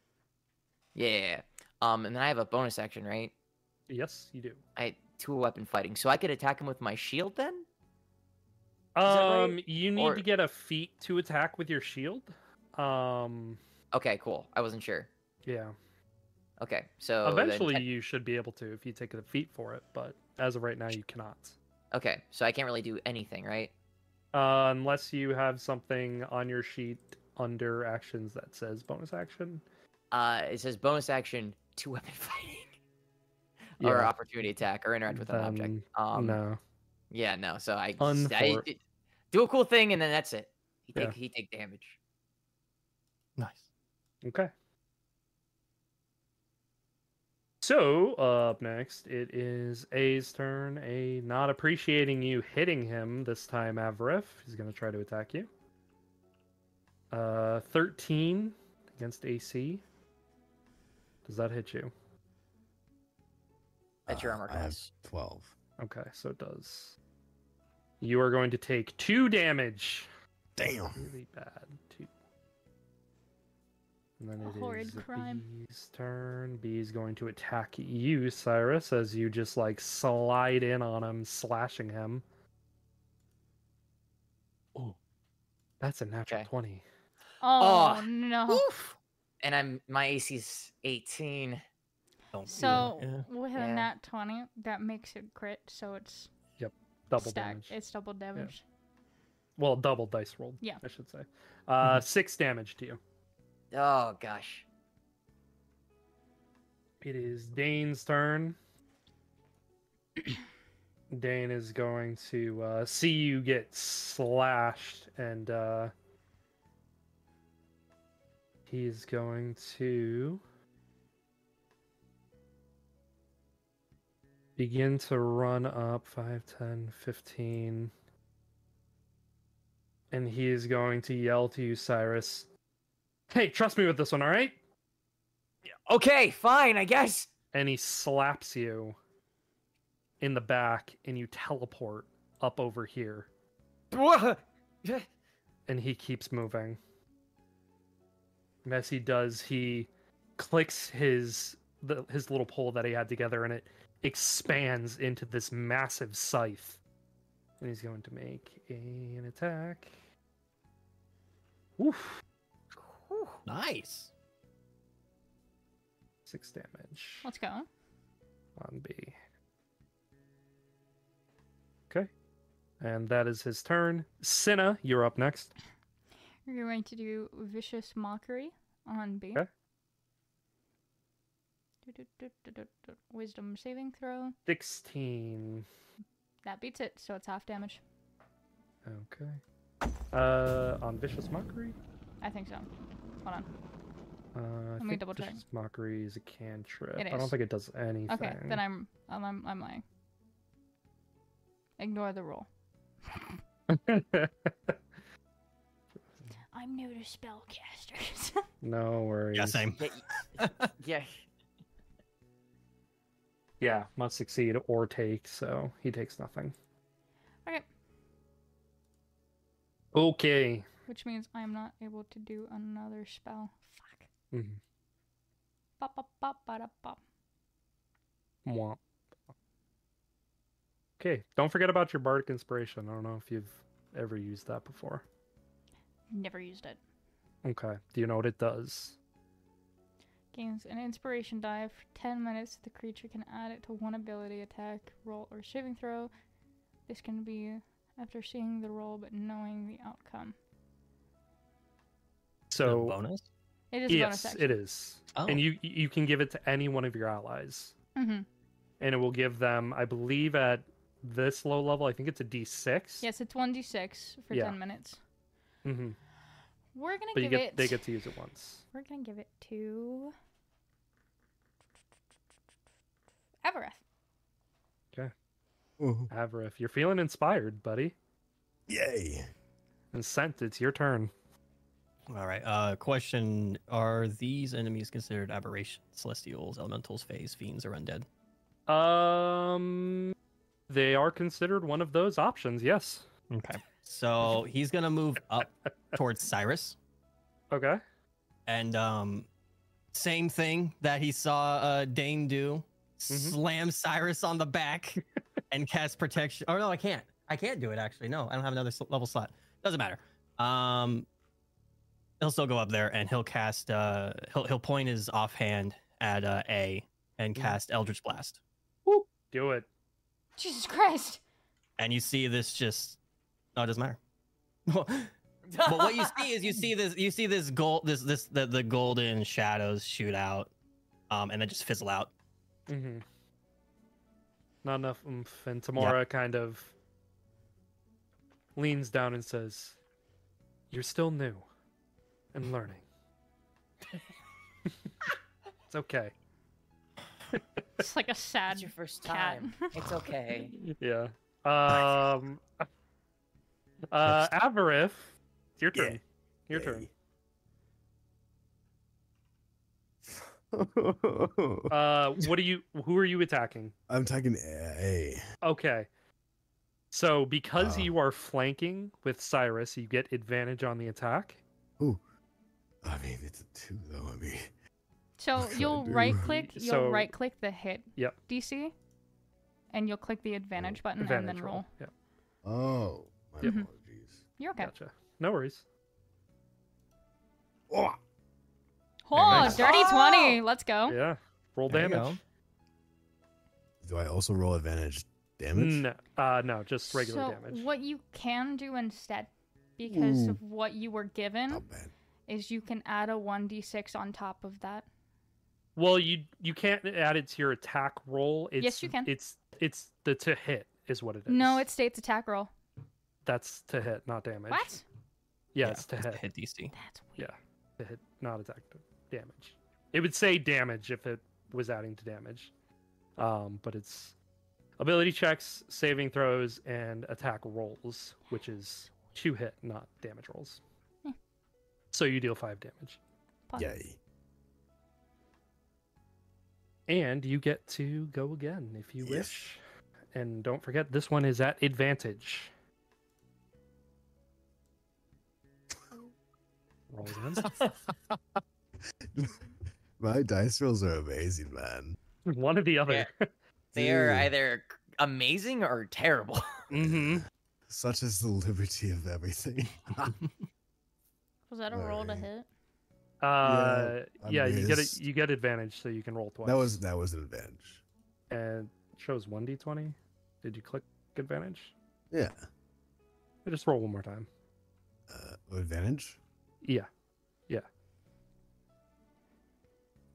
Yeah. Um, and then I have a bonus action, right? Yes, you do. I two weapon fighting, so I could attack him with my shield then. that right? Um, you need Or- to get a feat to attack with your shield. Um, Okay, cool. I wasn't sure. yeah. Okay, so Eventually, you should be able to if you take the feat for it, but as of right now, you cannot. okay, so I can't really do anything, right? Uh, unless you have something on your sheet under actions that says bonus action. Uh, it says bonus action, to weapon fighting, or opportunity attack, or interact with an object. Um, no. Yeah, no. So I, Unfor- I d- do a cool thing, and then that's it. He Yeah. take he take damage. Nice. Okay. So, up next, it is A's turn. A not appreciating you hitting him this time, Avaref. He's going to try to attack you. Uh, 13 against AC. Does that hit you? That's your Uh, armor I have class. 12. Okay, so it does. You are going to take two damage. Damn. Really bad. Two. And then A it horrid is crime. B's turn. B is going to attack you, Syrus, as you just like slide in on him, slashing him. Oh, that's a natural Okay. 20. Oh, Oh, no. Oof. And I'm my AC's 18. Don't So yeah. with a Yeah. nat twenty, that makes it crit, so it's yep, Double stacked. damage. It's double damage. Well, double dice rolled. Yeah. I should say. Uh, six damage to you. Oh gosh. It is Dane's turn. Dane is going to uh, see you get slashed, and uh, he's going to begin to run up 5, 10, 15. And he is going to yell to you, Syrus. Hey, trust me with this one, all right? Okay, fine, I guess. and he slaps you in the back and you teleport up over here. And he keeps moving. And as he does he clicks his the, his little pole that he had together and it expands into this massive scythe. And he's going to make an attack. Oof, Nice. six damage Let's go. on B. Okay. And that is his turn. Cinna, you're up next. You're going to do vicious mockery on B. Okay. Wisdom saving throw. 16. That beats it, so it's half damage. Okay. Uh, on Vicious Mockery? I think so. Hold on. Uh, I me think double check. Mockery is a cantrip. It I don't think it does anything. Okay, then I'm I'm I'm, I'm lying. Ignore the rule. I'm new to spellcasters. no worries. Yeah, same. Yeah, yeah. Yeah, must succeed or take, so he takes nothing. okay, Okay. Which means I'm not able to do another spell. Fuck. Mhm. Bop, bop, bop, ba-da, bop. Mwah. Okay, don't forget about your bardic inspiration. I don't know if you've ever used that before. Never used it. Okay. Do you know what it does? Gains an inspiration die for 10 minutes. The creature can add it to one ability, attack, roll, or saving throw. This can be after seeing the roll but knowing the outcome. So bonus. It is a bonus yes, it is, Oh. and you you can give it to any one of your allies, Mm-hmm. and it will give them, I believe, at this low level, I think it's a D6. Yes, it's 1d6 for Yeah. 10 minutes. hmm We're gonna But you give get it. they get to use it once. We're gonna give it to. Avaref. Ooh, Avaref, you're feeling inspired, buddy. Yay. And Sent, it's your turn. All right. Uh, question: Are these enemies considered aberrations, celestials, elementals, phase, fiends, or undead? Um, they are considered one of those options. Yes. Okay. So he's gonna move up towards Syrus, Okay. and um, same thing that he saw uh, Dane do: slam Syrus on the back and cast protection. Oh no, I can't. I can't do it actually. No, I don't have another level slot. Doesn't matter. Um, he'll still go up there and he'll cast. Uh, he'll he'll point his offhand at uh, A and cast Eldritch Blast. Woo. Do it. Jesus Christ! and you see this just no it doesn't matter but what you see is you see this you see this gold this this the, the golden shadows shoot out um and then just fizzle out Mm-hmm. Not enough oomph. And Tymora kind of leans down and says, You're still new and learning. it's okay. It's like a sad. It's your first cat. time. It's okay. Yeah. Um. Uh, Avaref, it's your turn. Your turn. Uh, what are you? Who are you attacking? I'm attacking A. Okay. So because Oh. you are flanking with Syrus, you get advantage on the attack. I mean, it's a two though. I mean, So What can I you'll right click. You'll So- right click the hit Yep. DC, and you'll click the advantage button Advantage and then roll. Yeah. oh, my Mhm. apologies. You're okay. Gotcha. No worries. Oh, Oh, Nice. dirty twenty. Let's go. Yeah. Roll There damage. do I also roll advantage damage? No, uh, no, just regular so damage. what you can do instead, because Ooh. of what you were given, Not bad. Is you can add a one d six on top of that. Well, you you can't add it to your attack roll. It's, Yes, you can. It's it's the to hit is what it is. No, it states attack roll. that's to hit, not damage. What? Yeah, it's to it's hit. the hit dc That's weird. Yeah, to hit, not attack damage. It would say damage if it was adding to damage, um, but it's ability checks, saving throws, and attack rolls, which is to hit, not damage rolls. So you deal five damage, Pause. Yay. and you get to go again if you Yes. wish. And don't forget, this one is at advantage. Roll again. My dice rolls are amazing, man. one or the other. They are either amazing or terrible. mm-hmm. Such is the liberty of everything. Was that a roll to hit? Uh, I yeah, you get it. You get advantage, so you can roll twice. that was that was an advantage. and it shows one d twenty. Did you click advantage? Yeah. I just roll one more time. Uh, advantage? Yeah, yeah.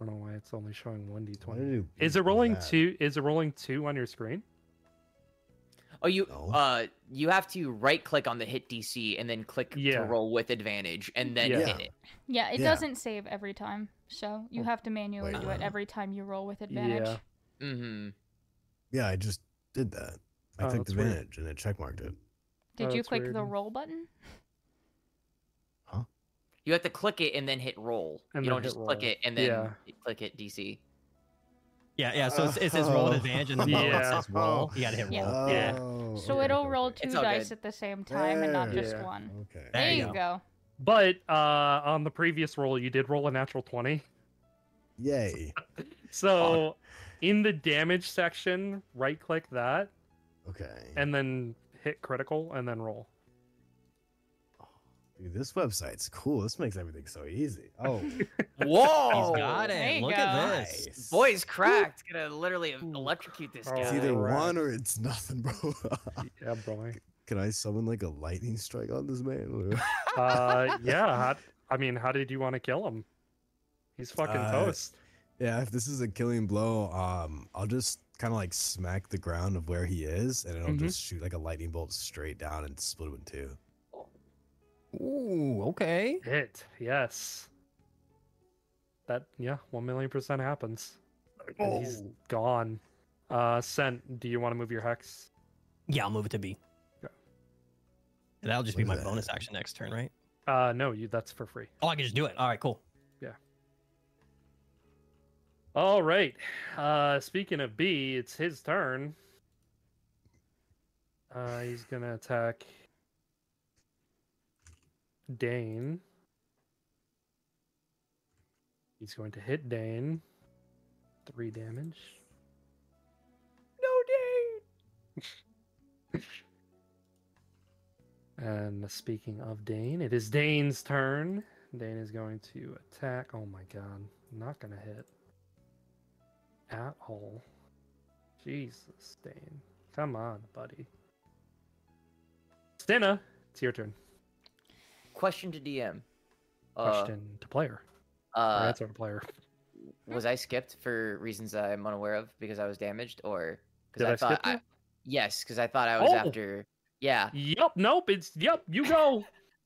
I don't know why it's only showing one d twenty. Is it rolling that? two? Is it rolling two on your screen? Oh, you No. uh, you have to right click on the hit DC and then click Yeah. to roll with advantage, and then Yeah. hit it. Yeah, it Yeah. doesn't save every time, so you have to manually Wait, do it every time you roll with advantage. Yeah. Mm-hmm. Yeah, I just did that. I Oh, clicked that's weird. advantage and it checkmarked it. Did Oh, you that's click the roll button? Huh? You have to click it and then hit roll. And you don't hit just click it and then Yeah. click it DC. Yeah, yeah. So it's, it says roll with Oh. advantage, and then below Yeah. it says roll. You gotta hit Yeah. roll. Yeah. Oh, So okay, it'll okay, roll two dice good. at the same time and not just Yeah. one. Okay. There There you you go. But uh, on the previous roll, you did roll a natural 20. Yay. So in the damage section, right click that Okay. and then hit critical and then roll. Dude, this website's cool. This makes everything so easy. Oh, Whoa! He's got it. you Look go. at this. nice. Boy's cracked. Gonna literally electrocute this Oh, It's either right. one or it's nothing, bro. Yeah, bro. Can I summon like a lightning strike on this man? Uh, yeah. How, I mean, how did you want to kill him? He's fucking Uh, toast. yeah, if this is a killing blow, um, I'll just kind of like smack the ground of where he is, and it'll Mhm. just shoot like a lightning bolt straight down and split him in two. Ooh, okay. Hit. Yes. That yeah, one million percent happens. And he's gone. Uh, Sent. Do you want to move your hex? Yeah, I'll move it to B. Okay. That'll just What be my that? bonus action next turn, right? Uh, no, you. That's for free. Oh, I can just do it. All right, cool. Yeah. All right. Uh, speaking of B, it's his turn. Uh, he's gonna attack Dane. He's going to hit Dane. Three damage. No Dane. And speaking of Dane, it is Dane's turn. Dane is going to attack. Oh my god. Not gonna hit. At all. Jesus, Dane. Come on, buddy. Stina, it's your turn. Question to DM. Uh, Question to player. or uh, answer to player. was I skipped for reasons that I'm unaware of because I was damaged, or because I skip you? yes, because I thought I was Oh! after. Yeah, Yep, nope, it's yep, you go.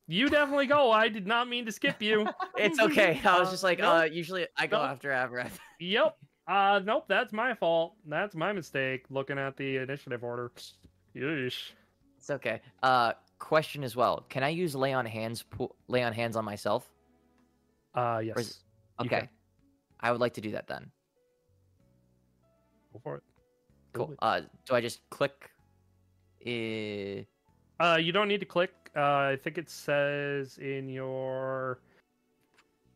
you definitely go. I did not mean to skip you. it's okay. I was Uh, just like, nope, uh, usually I go nope. after Avaref. Yep. Uh nope, that's my fault. That's my mistake looking at the initiative order. Yeesh. It's okay. Uh, question as well. Can I use lay on hands? Pool, lay on hands on myself? Uh yes. Is- Okay, I would like to do that then. Go for it. Cool. Totally. Uh, do I just click? Uh, Uh you don't need to click. Uh I think it says in your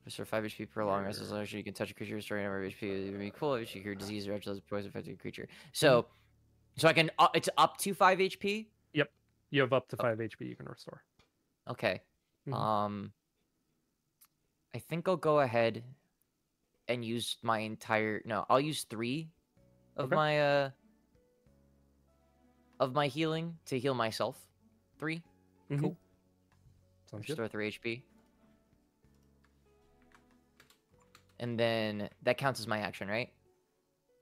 restore five HP per long rest as long as you can touch a creature restoring number of HP. It would be cool if you cure disease or actual poison affected a creature. So, so I can. Uh, it's up to five HP. You have up to five HP you can restore. Okay. Mhm. Um, I think I'll go ahead and use my entire. No, I'll use three of Okay. my uh of my healing to heal myself. Three. Mhm. Cool. Sounds good. Restore three HP. And then that counts as my action, right?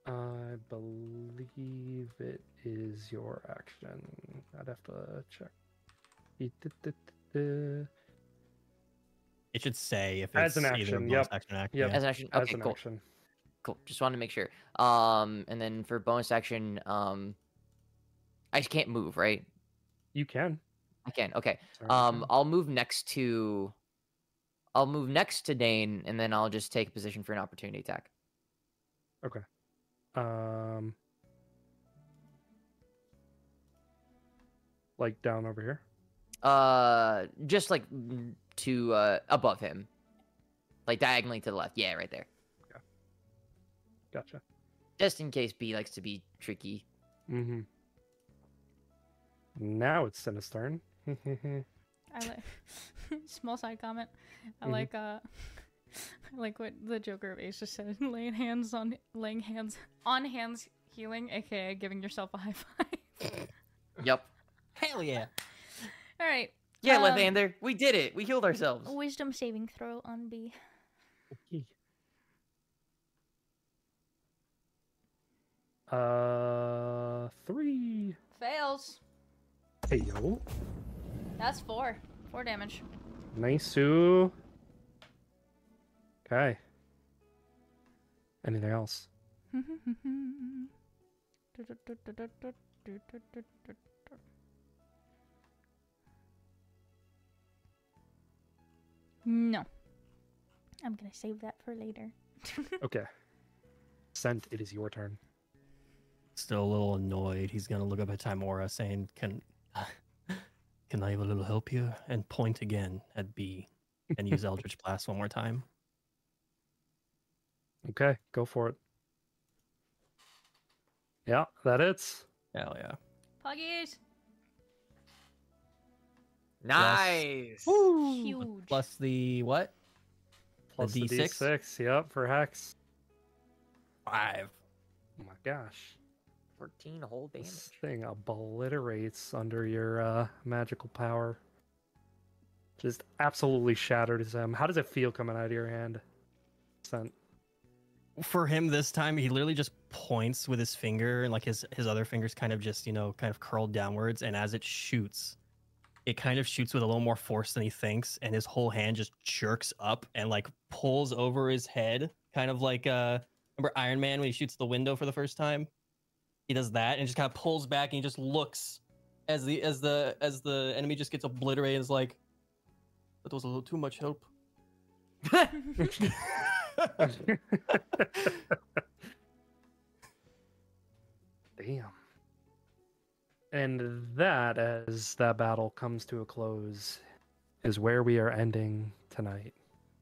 I believe it is your action. I'd have to check. It should say if As it's an either action, bonus yep. action or action. Yep. yeah. As an action. Okay, an cool. action. Cool. Just wanted to make sure. Um, and then for bonus action, um, I just can't move, right? You can. I can. Okay. Sorry, Um, can. I'll move next to. I'll move next to Dane, and then I'll just take a position for an opportunity attack. Um, like down over here. Uh, just like to uh above him, like diagonally to the left. Yeah, right there. Gotcha. Just in case B likes to be tricky. Mm-hmm. Now it's Sinna's turn. I like small side comment. I Mhm. like uh I like what the Joker of Ace just said. Laying hands on laying hands on hands healing, aka giving yourself a high five. Yep. Hell yeah. All right. Yeah, Um, Lathander, we did it. We healed ourselves. Wisdom saving throw on B. Uh, three. Fails. Hey yo. That's four. Four damage. Nice. Okay. Anything else? No. I'm gonna save that for later. Okay. Sent, it is your turn. Still a little annoyed. He's gonna look up at Tymora, saying, "Can, can I have a little help here?" And point again at B, and use Eldritch Blast one more time. Okay, go for it. Yeah, that hits. Hell yeah! Puggies! Nice. Huge. Plus the what? Plus the D6? D6. Yep, for Hex. Five. Oh my gosh. 14 whole damage. This thing obliterates under your uh, magical power. Just absolutely shatters him. How does it feel coming out of your hand? Sent. For him this time, he literally just points with his finger, and like his his other fingers kind of just you know kind of curled downwards, and as it shoots, it kind of shoots with a little more force than he thinks, and his whole hand just jerks up and like pulls over his head, kind of like uh remember Iron Man when he shoots the window for the first time. He does that and just kind of pulls back and he just looks as the as the as the enemy just gets obliterated. Is like that was a little too much help. Damn. And that, as that battle comes to a close, is where we are ending tonight.